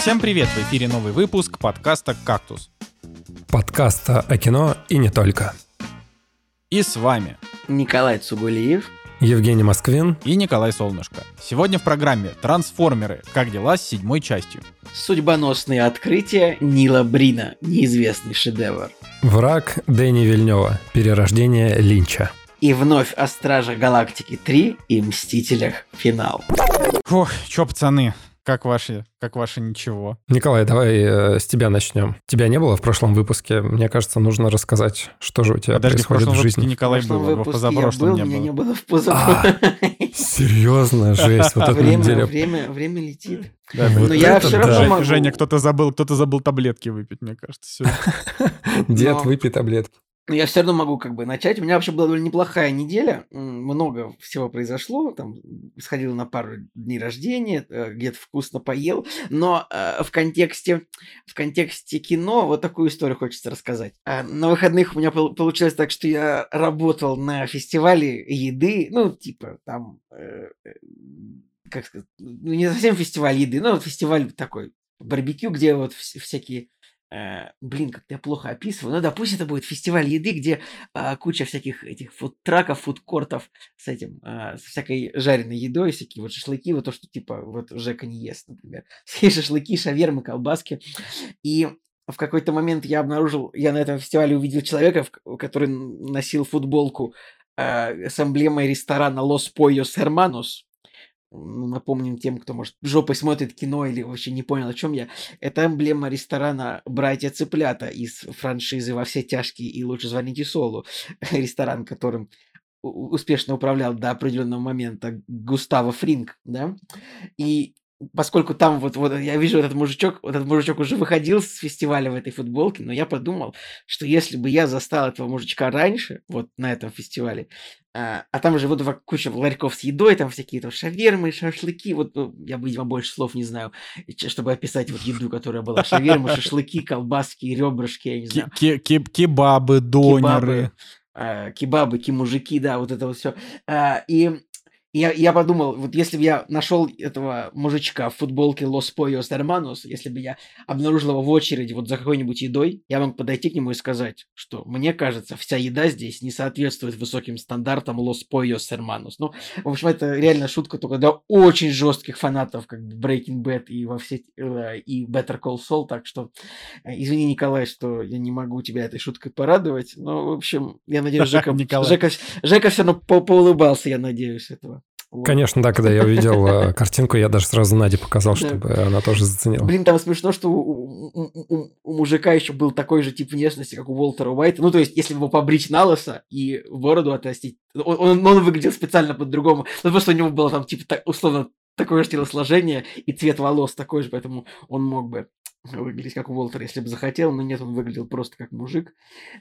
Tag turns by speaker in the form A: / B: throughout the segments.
A: Всем привет! В эфире новый выпуск подкаста «Кактус».
B: Подкаста о кино и не только.
A: И с вами
C: Николай Цугулиев.
B: Евгений Москвин.
A: и Николай Солнышко. Сегодня в программе «Трансформеры. Как дела?» с седьмой частью.
C: Судьбоносные открытия Нила Брина. Неизвестный шедевр.
B: Враг Дэни Вильнева. Перерождение Линча.
C: И вновь о Страже Галактики 3 и Мстителях Финал.
A: Фух, чё, пацаны, как ваши, как ваши ничего?
B: Николай, давай э, с тебя начнем. Тебя не было в прошлом выпуске. Мне кажется, нужно рассказать, что же у тебя
A: Подожди, в
B: происходит в
A: выпуске
B: жизни.
A: Николай
C: В прошлом
A: был, а в
C: выпуске
A: позапрошлом
C: я был,
A: не
C: меня
A: было.
C: не было в позапрошлом.
B: Серьезно, жесть, вот это
C: время,
B: неделя.
C: время, время летит.
A: Да,
B: Вот
C: Но я
B: это
C: все
B: да.
C: равно
A: Жень-
C: могу.
A: Женя, кто-то забыл, кто-то забыл таблетки выпить, мне кажется.
B: Дед, выпей таблетки.
C: Но я все равно могу как бы начать. У меня вообще была довольно неплохая неделя. Много всего произошло. Там сходил на пару дней рождения, э, где-то вкусно поел. Но э, в контексте в контексте кино вот такую историю хочется рассказать. А, На выходных у меня пол- получилось так, что я работал на фестивале еды. Ну, типа, там... э, э, Как сказать? Ну, не совсем фестиваль еды, но вот фестиваль такой барбекю, где вот вс- всякие Э, блин, как-то я плохо описываю. Ну, допустим, это будет фестиваль еды, где а, куча всяких этих фудтраков, фудкортов с этим, а, с всякой жареной едой, всякие вот шашлыки, вот то, что типа вот Жека не ест, например. Всякие шашлыки, шавермы, колбаски. И в какой-то момент я обнаружил, я на этом фестивале увидел человека, который носил футболку э, с эмблемой ресторана Los Pollos Hermanos. Ну, Напомним тем, кто, может, жопой смотрит кино или вообще не понял, о чем я. Это эмблема ресторана «Братья Цыплята» из франшизы «Во все тяжкие» и «Лучше звоните Солу». Ресторан, которым успешно управлял до определенного момента Густаво Фринг, да? И поскольку там вот, вот я вижу этот мужичок, вот этот мужичок уже выходил с фестиваля в этой футболке, но я подумал, что если бы я застал этого мужичка раньше, вот на этом фестивале, а, а там же вот во- куча ларьков с едой, там всякие там шавермы, шашлыки, вот ну, я, видимо, больше слов не знаю, чтобы описать вот еду, которая была. Шавермы, шашлыки, колбаски, ребрышки, я не знаю.
A: Кебабы, донеры.
C: а, кебабы, кимужики, да, вот это вот все. И я, я подумал, вот если бы я нашел этого мужичка в футболке Los Pollos Hermanos, если бы я обнаружил его в очереди вот за какой-нибудь едой, я мог подойти к нему и сказать, что мне кажется, вся еда здесь не соответствует высоким стандартам Los Pollos Hermanos. Ну, в общем, это реально шутка только для очень жестких фанатов, как Breaking Bad и во все э, и Better Call Saul, так что э, извини, Николай, что я не могу тебя этой шуткой порадовать, но, в общем, я надеюсь, Жека. Жека, Жека все равно по- поулыбался, я надеюсь, этого. Вот.
B: Конечно, да, когда я увидел э, картинку, я даже сразу Наде показал, чтобы она тоже заценила.
C: Блин, там смешно, что у, мужика еще был такой же тип внешности, как у Уолтера Уайта. Ну, то есть, если его побрить на лысо и бороду отрастить, он, выглядел специально по-другому. Ну, просто у него было там, типа, условно, такое же телосложение и цвет волос такой же, поэтому он мог бы выглядеть как Уолтер, если бы захотел, но нет, он выглядел просто как мужик.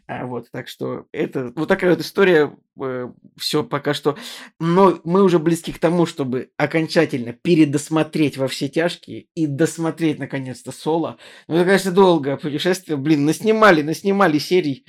C: А, вот, так что это вот такая вот история. все пока что. Но мы уже близки к тому, чтобы окончательно передосмотреть во все тяжкие и досмотреть наконец-то соло. Ну, это, конечно, долгое путешествие. Блин, наснимали, наснимали серий.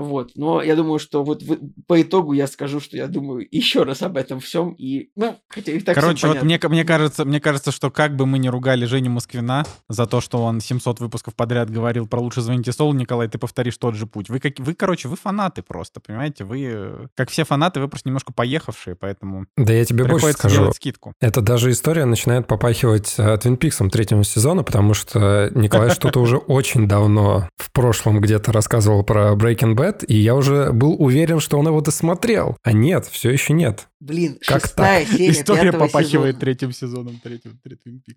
C: Вот. Но я думаю, что вот в- по итогу я скажу, что я думаю еще раз об этом всем. И, ну, хотя и так
A: Короче, вот мне, мне, кажется, мне кажется, что как бы мы ни ругали Женю Москвина за то, что он 700 выпусков подряд говорил про «Лучше звоните Сол», Николай, ты повторишь тот же путь. Вы, как, вы, короче, вы фанаты просто, понимаете? Вы, э, как все фанаты, вы просто немножко поехавшие, поэтому
B: Да я тебе больше скажу.
A: делать скидку.
B: Это даже история начинает попахивать э, Твин Пиксом третьего сезона, потому что Николай что-то уже очень давно в прошлом где-то рассказывал про Breaking Bad, и я уже был уверен, что он его досмотрел. А нет, все еще нет.
C: Блин,
B: Как
C: шестая серия
A: История попахивает
C: сезона.
A: третьим сезоном третьего Твин Пик.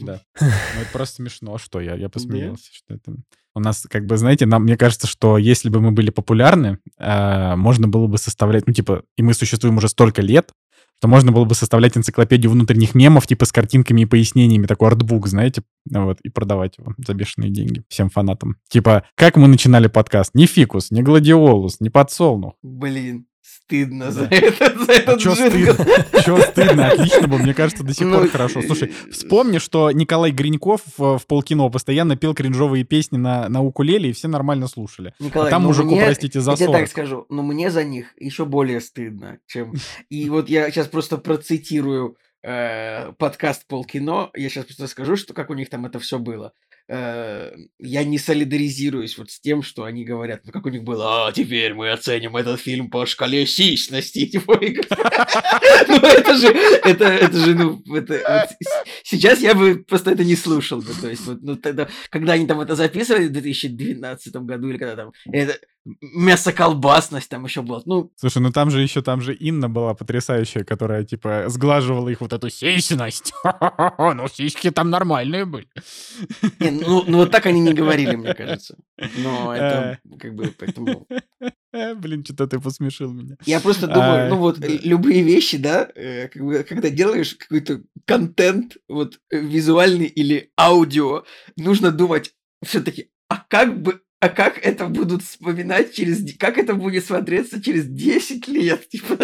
A: Да. Ну, это просто смешно. А Что я? Я посмеялся, что это... У нас, как бы, знаете, нам, мне кажется, что если бы мы были популярны, э, можно было бы составлять, ну, типа, и мы существуем уже столько лет, что можно было бы составлять энциклопедию внутренних мемов, типа, с картинками и пояснениями, такой артбук, знаете, вот, и продавать его за бешеные деньги всем фанатам. Типа, как мы начинали подкаст? Не фикус, не гладиолус, не подсолнух.
C: Блин, стыдно за
A: Да.
C: этот, за этот
A: Чё
C: джингл.
A: стыдно? Чё стыдно? Отлично было. Мне кажется, до сих
C: Ну,
A: пор хорошо. Слушай, вспомни, что Николай Гриньков в, в полкино постоянно пел кринжовые песни на, на укулеле, и все нормально слушали.
C: Николай,
A: а там
C: ну
A: мужику,
C: мне-
A: простите, за
C: Я тебе
A: 40.
C: так скажу, но мне за них еще более стыдно, чем... И вот я сейчас просто процитирую э, подкаст Полкино, я сейчас просто скажу, что как у них там это все было. Э, я не солидаризируюсь вот с тем, что они говорят, ну как у них было, а теперь мы оценим этот фильм по шкале сисьности. Типа, ну это же, это, это же, ну, это, сейчас я бы просто это не слушал бы, то есть, вот, ну тогда, когда они там это записывали в 2012 году или когда там, это, мясоколбасность там еще была. Ну...
A: Слушай, ну там же еще, там же Инна была потрясающая, которая, типа, сглаживала их вот эту сисьность. Ну, сиськи там нормальные были.
C: Не, ну, ну, вот так они не говорили, мне кажется. Но это, э. как бы, поэтому...
A: Блин, что-то ты посмешил меня.
C: Я просто думаю, ну вот, любые вещи, да, э, когда делаешь какой-то контент, вот, визуальный или аудио, нужно думать все-таки, а как бы а как это будут вспоминать через... Как это будет смотреться через 10 лет? Типа.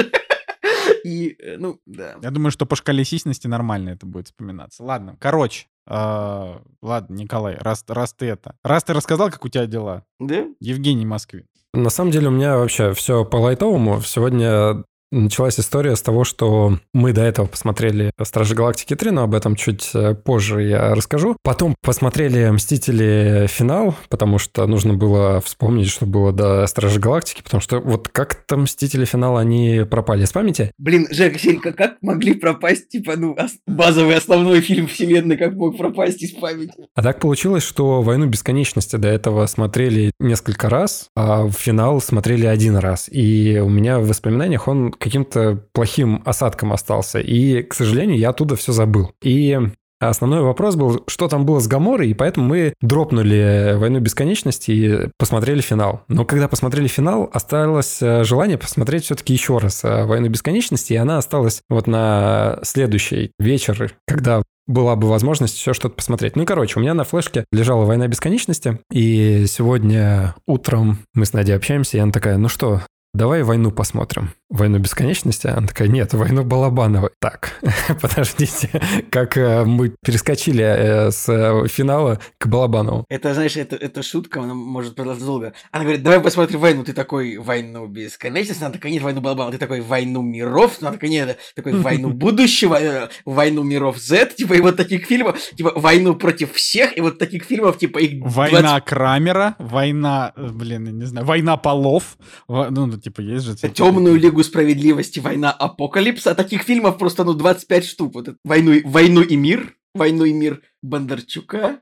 C: И, э, ну, да.
A: Я думаю, что по шкале сисьности нормально это будет вспоминаться. Ладно, короче. Э, ладно, Николай, раз, раз ты это... Раз ты рассказал, как у тебя дела.
C: Да?
A: Евгений Москвин.
B: На самом деле у меня вообще все по лайтовому. Сегодня началась история с того, что мы до этого посмотрели «Стражи Галактики 3», но об этом чуть э, позже я расскажу. Потом посмотрели «Мстители. Финал», потому что нужно было вспомнить, что было до «Стражи Галактики», потому что вот как-то «Мстители. Финал» они пропали с памяти.
C: Блин, Жека, Серька, как могли пропасть, типа, ну, базовый основной фильм вселенной, как мог пропасть из памяти?
B: А так получилось, что «Войну бесконечности» до этого смотрели несколько раз, а «Финал» смотрели один раз. И у меня в воспоминаниях он каким-то плохим осадком остался. И, к сожалению, я оттуда все забыл. И Основной вопрос был, что там было с Гаморой, и поэтому мы дропнули «Войну бесконечности» и посмотрели финал. Но когда посмотрели финал, осталось э, желание посмотреть все-таки еще раз э, «Войну бесконечности», и она осталась вот на следующий вечер, когда была бы возможность все что-то посмотреть. Ну, короче, у меня на флешке лежала «Война бесконечности», и сегодня утром мы с Надей общаемся, и она такая, ну что, давай войну посмотрим. Войну бесконечности? Она такая, нет, войну Балабанова. Так, подождите, как э, мы перескочили э, с э, финала к Балабанову.
C: Это, знаешь, это, это шутка, она может продолжаться долго. Она говорит, давай посмотрим войну. Ты такой, войну бесконечности? Она такая, нет, войну Балабанова. Ты такой, войну миров? Она такая, нет, такой, войну будущего, войну миров Z, типа, и вот таких фильмов, типа, войну против всех, и вот таких фильмов, типа, их
A: Война 20... Крамера, война, блин, не знаю, война полов, ну, ну типа, есть же...
C: Темную лигу справедливости, война апокалипса. А таких фильмов просто, ну, 25 штук. Вот войну, войну и мир. Войну и мир Бондарчука.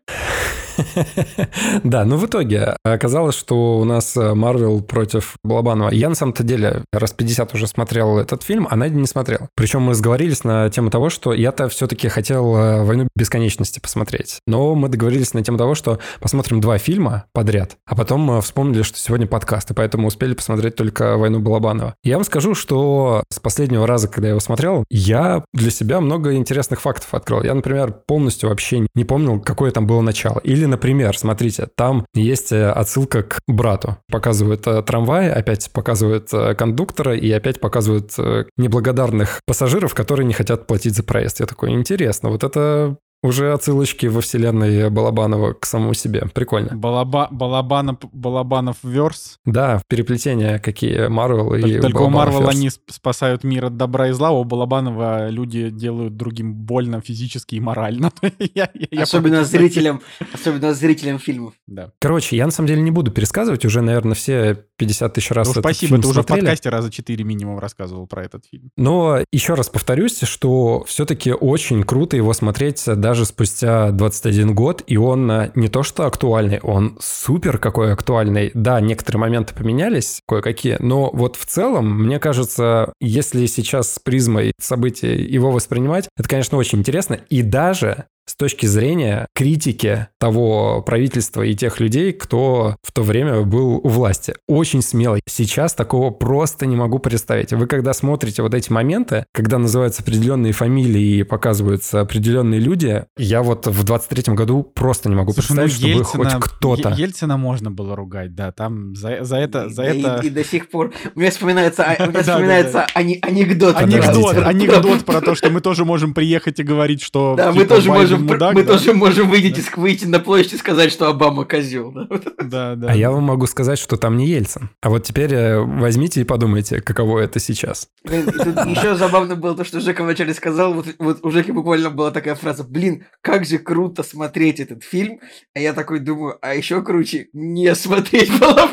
B: Да, ну в итоге оказалось, что у нас Марвел против Балабанова. Я на самом-то деле раз 50 уже смотрел этот фильм, а Надя не смотрел. Причем мы сговорились на тему того, что я-то все-таки хотел э, «Войну бесконечности» посмотреть. Но мы договорились на тему того, что посмотрим два фильма подряд, а потом э, вспомнили, что сегодня подкаст, и поэтому успели посмотреть только «Войну Балабанова». Я вам скажу, что с последнего раза, когда я его смотрел, я для себя много интересных фактов открыл. Я, например, полностью вообще не помнил, какое там было начало. Или или, например, смотрите, там есть э, отсылка к брату. Показывают э, трамвай, опять показывают э, кондуктора и опять показывают неблагодарных пассажиров, которые не хотят платить за проезд. Я такой, интересно, вот это уже отсылочки во вселенной Балабанова к самому себе. Прикольно.
A: Балаба... Балабанов... Балабанов верс.
B: Да, переплетения какие Марвел и
A: Только у Марвел они спасают мир от добра и зла, у Балабанова люди делают другим больно физически и морально.
C: я, я особенно зрителям, особенно зрителям фильмов.
B: Да. Короче, я на самом деле не буду пересказывать, уже, наверное, все 50 тысяч раз ну,
A: спасибо, ты уже в подкасте раза 4 минимум рассказывал про этот фильм.
B: Но еще раз повторюсь, что все-таки очень круто его смотреть даже даже спустя 21 год, и он э, не то что актуальный, он супер какой актуальный. Да, некоторые моменты поменялись, кое-какие, но вот в целом, мне кажется, если сейчас с призмой событий его воспринимать, это, конечно, очень интересно. И даже с точки зрения критики того правительства и тех людей, кто в то время был у власти. Очень смелый. Сейчас такого просто не могу представить. Вы когда смотрите вот эти моменты, когда называются определенные фамилии и показываются определенные люди, я вот в 23-м году просто не могу Слушай, ну, представить, ну, чтобы Ельцина, хоть кто-то...
A: Ельцина можно было ругать, да, там за, за это... За
C: и,
A: это...
C: И, и до сих пор... Мне вспоминается, а, мне вспоминается анекдот.
A: Анекдот, анекдот про то, что мы тоже можем приехать и говорить, что...
C: Да, мы типа, тоже можем можем, мудак, мы да? тоже можем выйти, да. выйти на площадь и сказать, что Обама козел. Да?
B: Да, да. А я вам могу сказать, что там не Ельцин. А вот теперь э, возьмите и подумайте, каково это сейчас.
C: Блин, еще забавно было то, что Жека вначале сказал, вот, вот у Жеки буквально была такая фраза, блин, как же круто смотреть этот фильм. А я такой думаю, а еще круче не смотреть было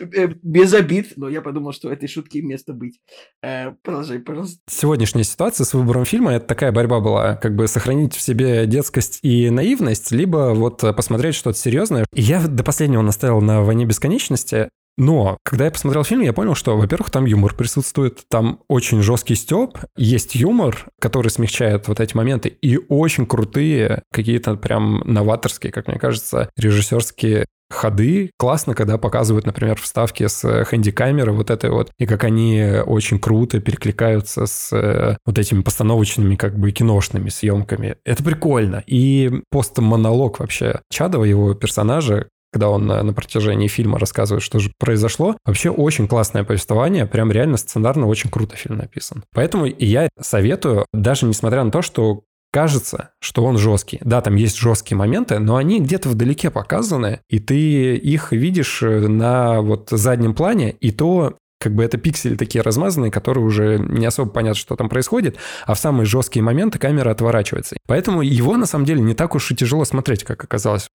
C: без обид, но я подумал, что этой шутки место быть. Э, продолжай, пожалуйста.
B: Сегодняшняя ситуация с выбором фильма, это такая борьба была, как бы сохранить в себе детскость и наивность, либо вот посмотреть что-то серьезное. И я до последнего наставил на «Войне бесконечности», но, когда я посмотрел фильм, я понял, что, во-первых, там юмор присутствует, там очень жесткий степ, есть юмор, который смягчает вот эти моменты, и очень крутые, какие-то прям новаторские, как мне кажется, режиссерские ходы. Классно, когда показывают, например, вставки с э, хэнди-камеры вот этой вот, и как они очень круто перекликаются с э, вот этими постановочными как бы киношными съемками. Это прикольно. И постмонолог вообще Чадова, его персонажа, когда он на, на протяжении фильма рассказывает, что же произошло. Вообще очень классное повествование, прям реально сценарно очень круто фильм написан. Поэтому я советую, даже несмотря на то, что кажется, что он жесткий. Да, там есть жесткие моменты, но они где-то вдалеке показаны, и ты их видишь э, на вот заднем плане, и то как бы это пиксели такие размазанные, которые уже не особо понятно, что там происходит, а в самые жесткие моменты камера отворачивается. Поэтому его на самом деле не так уж и тяжело смотреть, как оказалось.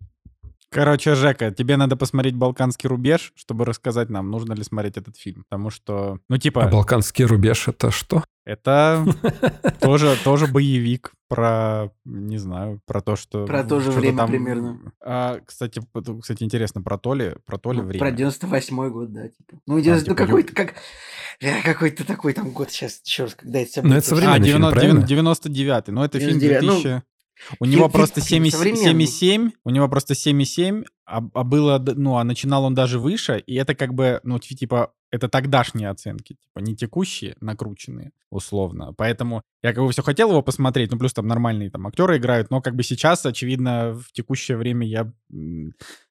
A: Короче, Жека, тебе надо посмотреть «Балканский рубеж», чтобы рассказать нам, нужно ли смотреть этот фильм. Потому что, ну типа...
B: А «Балканский рубеж» — это что?
A: Это тоже, тоже боевик про, не знаю, про то, что...
C: Про то же время там... примерно.
A: А, кстати, кстати, интересно, про то ли, про то ли ну, время?
C: Про 98-й год, да, типа. Ну, 90... а, типа, ну какой-то, как... Э, какой-то такой там год сейчас, еще раз, когда это...
B: Ну, это современный а, 90,
A: фильм, 99-й, но это 99, фильм 2000... Ну, у него просто 7,7, у него просто 7,7, а, а было, ну, а начинал он даже выше, и это как бы, ну, типа, это тогдашние оценки, типа, не текущие, накрученные, условно. Поэтому я как бы все хотел его посмотреть, ну, плюс там нормальные там актеры играют, но как бы сейчас, очевидно, в текущее время я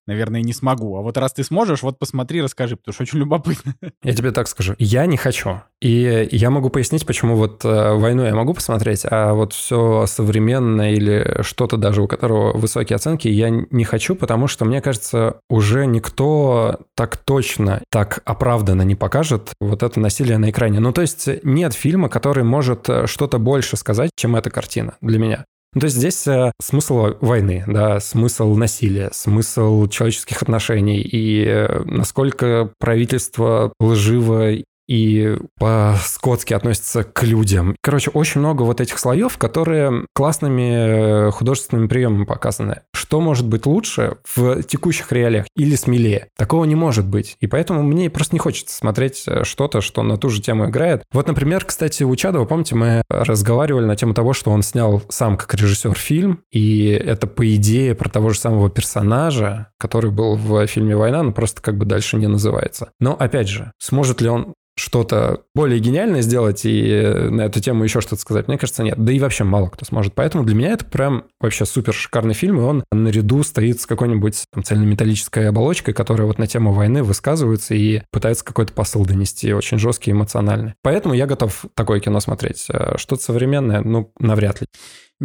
A: наверное, не смогу. А вот раз ты сможешь, вот посмотри, расскажи, потому что очень любопытно.
B: Я тебе так скажу. Я не хочу. И я могу пояснить, почему вот э, «Войну» я могу посмотреть, а вот все современное или что-то даже, у которого высокие оценки, я не хочу, потому что, мне кажется, уже никто так точно, так оправданно не покажет вот это насилие на экране. Ну, то есть нет фильма, который может э, что-то больше сказать, чем эта картина для меня. Ну, то есть здесь э, смысл войны, да, смысл насилия, смысл человеческих отношений. И э, насколько правительство лживо и по-скотски относятся к людям. Короче, очень много вот этих слоев, которые классными э, художественными приемами показаны. Что может быть лучше в текущих реалиях или смелее? Такого не может быть. И поэтому мне просто не хочется смотреть э, что-то, что на ту же тему играет. Вот, например, кстати, у Чадова, помните, мы разговаривали на тему того, что он снял сам как режиссер фильм, и это по идее про того же самого персонажа, который был в фильме «Война», но просто как бы дальше не называется. Но, опять же, сможет ли он что-то более гениальное сделать и э, на эту тему еще что-то сказать, мне кажется, нет. Да и вообще мало кто сможет. Поэтому для меня это прям вообще супер шикарный фильм, и он наряду стоит с какой-нибудь там, цельнометаллической оболочкой, которая вот на тему войны высказывается и пытается какой-то посыл донести, очень жесткий, эмоциональный. Поэтому я готов такое кино смотреть. Э, что-то современное, ну, навряд ли.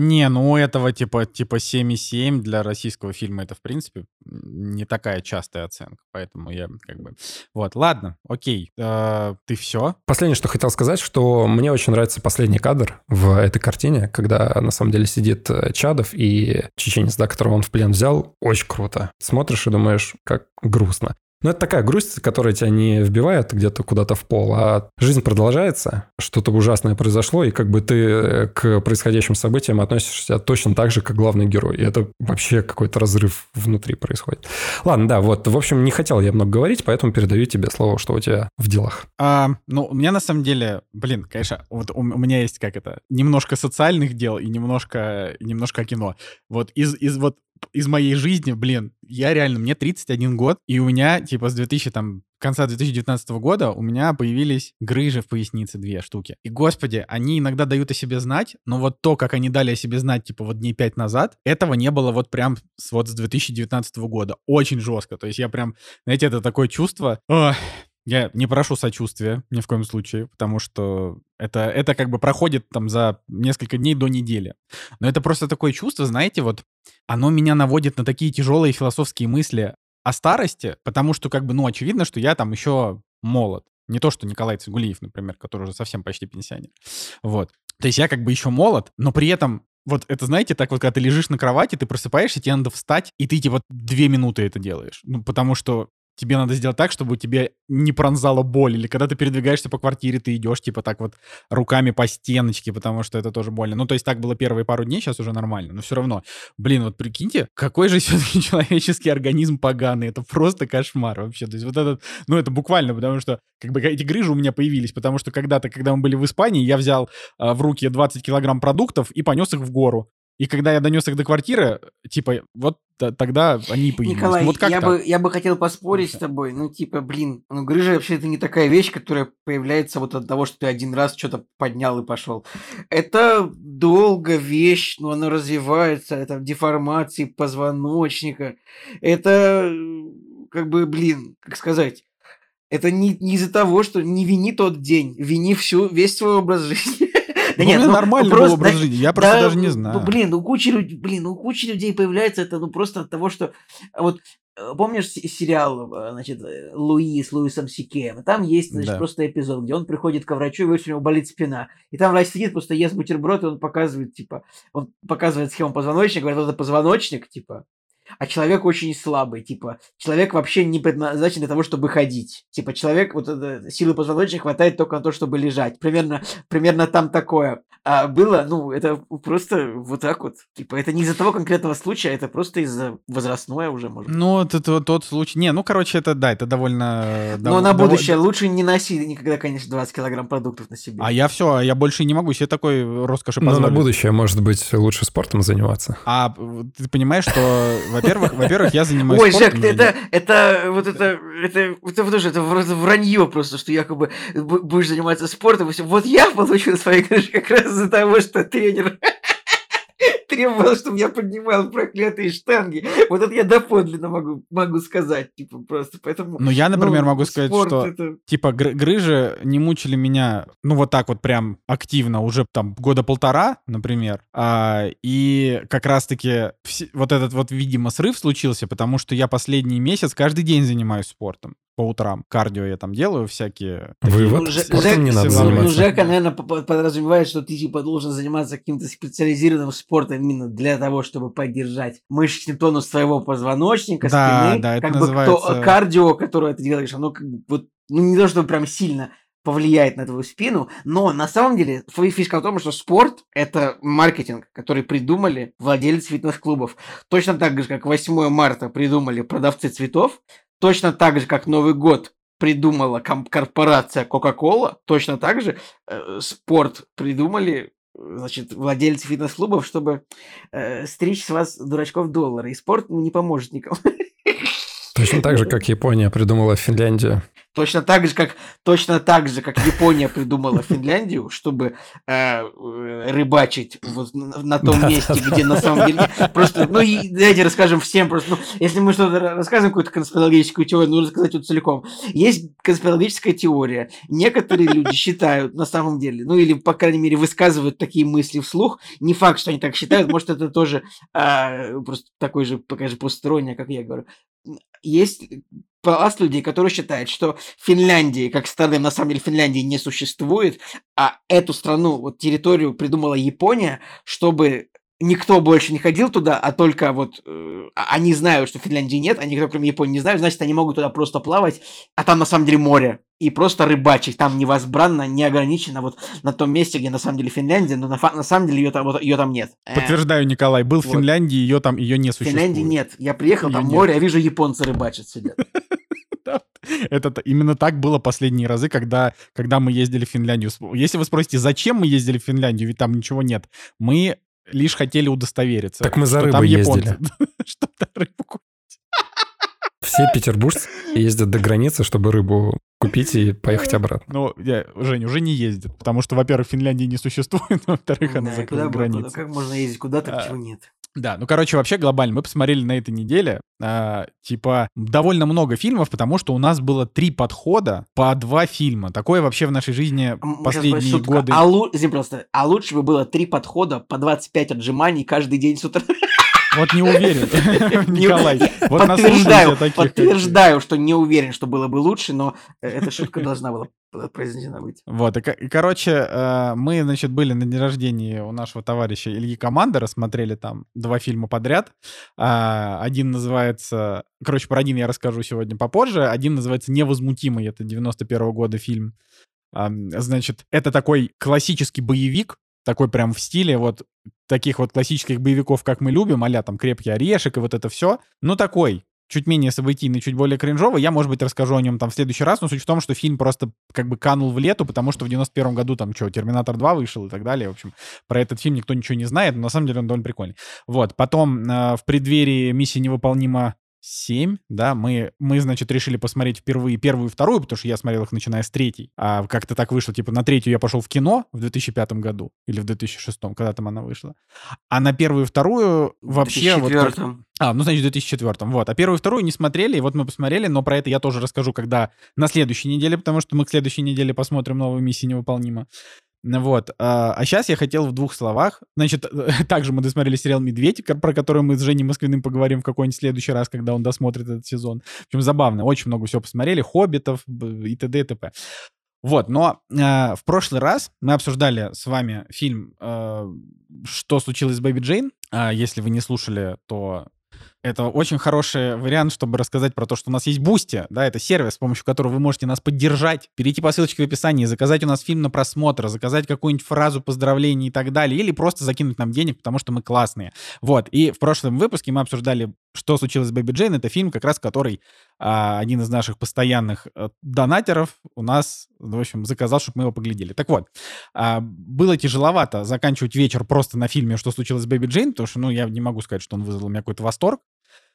A: Не, ну у этого типа, типа 7,7 для российского фильма это, в принципе, не такая частая оценка. Поэтому я как бы... Вот, ладно, окей. Э, ты все?
B: Последнее, что хотел сказать, что мне очень нравится последний кадр в этой картине, когда на самом деле сидит э, Чадов и чеченец, да, которого он в плен взял. Очень круто. Смотришь и думаешь, как грустно. Ну, это такая грусть, которая тебя не вбивает где-то куда-то в пол, а жизнь продолжается, что-то ужасное произошло, и как бы ты э, к происходящим событиям относишься точно так же, как главный герой. И это вообще какой-то разрыв внутри происходит. Ладно, да, вот, в общем, не хотел я много говорить, поэтому передаю тебе слово, что у тебя в делах.
A: А, ну, у меня на самом деле, блин, конечно, вот у, у меня есть как это, немножко социальных дел и немножко, немножко кино. Вот из, из вот из моей жизни, блин, я реально, мне 31 год, и у меня, типа, с 2000, там, конца 2019 года у меня появились грыжи в пояснице две штуки. И, господи, они иногда дают о себе знать, но вот то, как они дали о себе знать, типа, вот дней пять назад, этого не было вот прям с, вот с 2019 года. Очень жестко. То есть я прям, знаете, это такое чувство... Ох, Я не прошу сочувствия ни в коем случае, потому что это, это как бы проходит там за несколько дней до недели. Но это просто такое чувство, знаете, вот оно меня наводит на такие тяжелые философские мысли о старости, потому что как бы, ну, очевидно, что я там еще молод. Не то, что Николай Цигулиев, например, который уже совсем почти пенсионер. Вот. То есть я как бы еще молод, но при этом вот это, знаете, так вот, когда ты лежишь на кровати, ты просыпаешься, тебе надо встать, и ты типа две минуты это делаешь. Ну, потому что тебе надо сделать так, чтобы тебе не пронзала боль. Или когда ты передвигаешься по квартире, ты идешь, типа, так вот руками по стеночке, потому что это тоже больно. Ну, то есть так было первые пару дней, сейчас уже нормально. Но все равно, блин, вот прикиньте, какой же все-таки человеческий организм поганый. Это просто кошмар вообще. То есть вот этот, ну, это буквально, потому что как бы эти грыжи у меня появились, потому что когда-то, когда мы были в Испании, я взял э, в руки 20 килограмм продуктов и понес их в гору. И когда я донес их до квартиры, типа, вот тогда они появились.
C: Николай,
A: вот как
C: я,
A: так?
C: бы, я бы хотел поспорить с тобой. Ну, типа, блин, ну, грыжа вообще это не такая вещь, которая появляется вот от того, что ты один раз что-то поднял и пошел. Это долго вещь, но она развивается, это деформации позвоночника. Это, как бы, блин, как сказать, это не, не из-за того, что не вини тот день, вини всю, весь свой образ жизни.
A: Да нет, ну, нормальный был образ жизни, я просто
C: да,
A: даже не знаю.
C: Ну, блин, у кучи, люд- блин, у кучи людей появляется это, ну, просто от того, что... Вот, э, помнишь се- сериал, э, значит, э, Луи с Луисом Сикеем? Там есть, значит,
A: Да.
C: просто эпизод, где он приходит ко врачу, и у него болит спина. И там врач сидит, просто ест бутерброд, и он показывает, типа, он показывает схему позвоночника, говорит, это позвоночник, типа, а человек очень слабый, типа, человек вообще не предназначен для того, чтобы ходить. Типа, человек, вот это, силы позвоночника хватает только на то, чтобы лежать. Примерно, примерно там такое. А было, ну, это просто вот так вот. Типа, это не из-за того конкретного случая, это просто из-за возрастное уже, может.
A: Ну, вот это тот случай. Не, ну, короче, это да, это довольно...
C: Но
A: дов-
C: на будущее лучше не носи никогда, конечно, 20 килограмм продуктов на себе.
A: А я все, я больше не могу себе такой роскоши
B: Но на
A: позволить.
B: будущее, может быть, лучше спортом заниматься.
A: А ты понимаешь, что, во-первых, во-первых, я занимаюсь
C: Ой, Жек,
A: спортом, я
C: это, это, вот это, это, это, подожди, это вр- вранье просто, что якобы бу- будешь заниматься спортом. Вот я получил свои крыши как раз из-за того, что тренер требовал, чтобы я поднимал проклятые штанги. Вот это я доподлинно могу, могу сказать, типа, просто. Поэтому,
A: Ну, я, например,
C: ну,
A: могу сказать,
C: спорт
A: что
C: это-
A: типа гры- грыжи не мучили меня, ну, вот так вот прям активно уже там года полтора, например. А, и как раз-таки вот этот вот, видимо, срыв случился, потому что я последний месяц каждый день занимаюсь спортом по утрам. Кардио я там делаю всякие.
B: Вывод,
C: Ну,
B: спортом
C: Жек-
B: не надо
A: ну,
C: Ну,
B: заниматься.
C: Жека, наверное, по- по- подразумевает, что ты типа должен заниматься каким-то специализированным спортом именно для того, чтобы поддержать мышечный тонус своего позвоночника,
A: Да,
C: спины.
A: да, это
C: как бы
A: называется-
C: то, кардио, которое ты делаешь, оно как бы вот, ну не то, чтобы прям сильно повлияет на твою спину, но на самом деле фи- фишка в том, что спорт – это маркетинг, который придумали владельцы фитнес-клубов. Точно так же, как 8 марта придумали продавцы цветов, точно так же, как Новый год придумала корпорация Coca-Cola, точно так же э, спорт придумали э, значит, владельцы фитнес-клубов, чтобы э, стричь с вас дурачков доллары. И спорт не поможет никому.
B: Точно так же, как Япония придумала Финляндию.
C: Точно так же, как, точно так же, как Япония придумала Финляндию, чтобы э, э, рыбачить вот на, том месте, где на самом деле... Просто, ну, и давайте расскажем всем просто. Ну, если мы что-то ра- рассказываем, какую-то конспирологическую теорию, нужно сказать ее целиком. Есть конспирологическая теория. Некоторые люди считают, на самом деле, ну, или, по крайней мере, высказывают такие мысли вслух. Не факт, что они так считают. Может, это тоже а, просто такой же, такая же посторонняя, как я говорю. Есть пласт людей, которые считают, что Финляндии, как страны, на самом деле Финляндии не существует, а эту страну, вот территорию придумала Япония, чтобы никто больше не ходил туда, а только вот э, а- они знают, что Финляндии нет, а никто кроме Японии не знает, значит, они могут туда просто плавать, а там на самом деле море, и просто рыбачить, там невозбранно, неограниченно, вот на том месте, где на самом деле Финляндия, но на, на самом деле ее там, вот, ее там нет. Э,
A: Подтверждаю, Николай, был в
C: вот.
A: Финляндии, ее там, ее не
C: в
A: существует.
C: Финляндии нет. Я приехал,
A: Её
C: там
A: нет.
C: море, я вижу, японцы рыбачат сидят.
A: Это именно так было последние разы, когда, когда мы ездили в Финляндию. Если вы спросите, зачем мы ездили в Финляндию, ведь там ничего нет, мы лишь хотели удостовериться.
B: Так мы за рыбой ездили.
A: Что там рыбу.
B: Все петербуржцы ездят до границы, чтобы рыбу купить и поехать обратно.
A: Ну, я, Жень, уже не ездит, потому что, во-первых, Финляндии не существует, во-вторых, она
C: Да,
A: закрыла
C: куда- Как можно ездить куда-то,
A: А,
C: чего нет?
A: Да, ну, короче, вообще глобально. Мы посмотрели на этой неделе, а, типа, довольно много фильмов, потому что у нас было три подхода по два фильма. Такое вообще в нашей жизни
C: сейчас
A: последние годы...
C: А, лу- извини, просто, а лучше бы было три подхода по 25 отжиманий каждый день с утра.
A: Вот не уверен, Николай. Вот
C: подтверждаю, подтверждаю, что не уверен, что было бы лучше, но эта шутка должна была произнесена быть.
A: Вот, и, и, короче, э, мы, значит, были на день рождения у нашего товарища Ильи Командера, смотрели там два фильма подряд. А, Один называется... Короче, про один я расскажу сегодня попозже. Один называется «Невозмутимый», это 91 года фильм. Значит, это такой классический боевик, такой прям в стиле вот таких вот классических боевиков, как мы любим, а там «Крепкий орешек» и вот это все. Ну, такой, чуть менее событийный, чуть более кринжовый. Я, может быть, расскажу о нем там в следующий раз, но суть в том, что фильм просто как бы канул в лету, потому что в 91 году там что, «Терминатор 2» вышел и так далее. В общем, про этот фильм никто ничего не знает, но на самом деле он довольно прикольный. Вот, потом э, в преддверии «Миссии невыполнима 7, да, мы, мы, значит, решили посмотреть впервые первую и вторую, потому что я смотрел их начиная с третьей. А как-то так вышло, типа, на третью я пошел в кино в 2005 году или в 2006, когда там она вышла. А на первую и вторую вообще...
C: В
A: вот как-
C: 2004
A: а, ну, значит, в 2004 вот. А первую и вторую не смотрели, и вот мы посмотрели, но про это я тоже расскажу, когда на следующей неделе, потому что мы к следующей неделе посмотрим новую миссию невыполнима. Вот. А сейчас я хотел в двух словах. Значит, также мы досмотрели сериал «Медведь», про который мы с Женей Москвиным поговорим в какой-нибудь следующий раз, когда он досмотрит этот сезон. В общем, забавно. Очень много всего посмотрели. «Хоббитов» и т.д. и т.п. Вот, но э, в прошлый раз мы обсуждали с вами фильм э, «Что случилось с Бэби Джейн». А если вы не слушали, то это очень хороший вариант, чтобы рассказать про то, что у нас есть Boosty, да, это сервис, с помощью которого вы можете нас поддержать, перейти по ссылочке в описании, заказать у нас фильм на просмотр, заказать какую-нибудь фразу поздравлений и так далее, или просто закинуть нам денег, потому что мы классные. Вот, и в прошлом выпуске мы обсуждали, что случилось с Бэби Джейн, это фильм, как раз который а, один из наших постоянных э, донатеров у нас, в общем, заказал, чтобы мы его поглядели. Так вот, а, было тяжеловато заканчивать вечер просто на фильме «Что случилось с Бэби Джейн», потому что, ну, я не могу сказать, что он вызвал у меня какой-то восторг.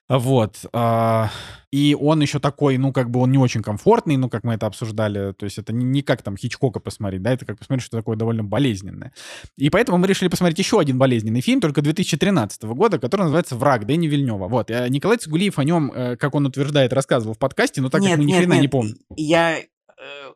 A: Вот. а, И он еще такой, ну, как бы он не очень комфортный, ну, как мы это обсуждали. То есть это не, как там Хичкока посмотреть, да, это как посмотреть, что такое довольно болезненное. И поэтому мы решили посмотреть еще один болезненный фильм, только 2013 года, который называется «Враг» Дэни Вильнева. Вот. э, Николай Цигулиев о нем, э, как он утверждает, рассказывал в подкасте, но так как мы ни хрена не помним.
C: Я э,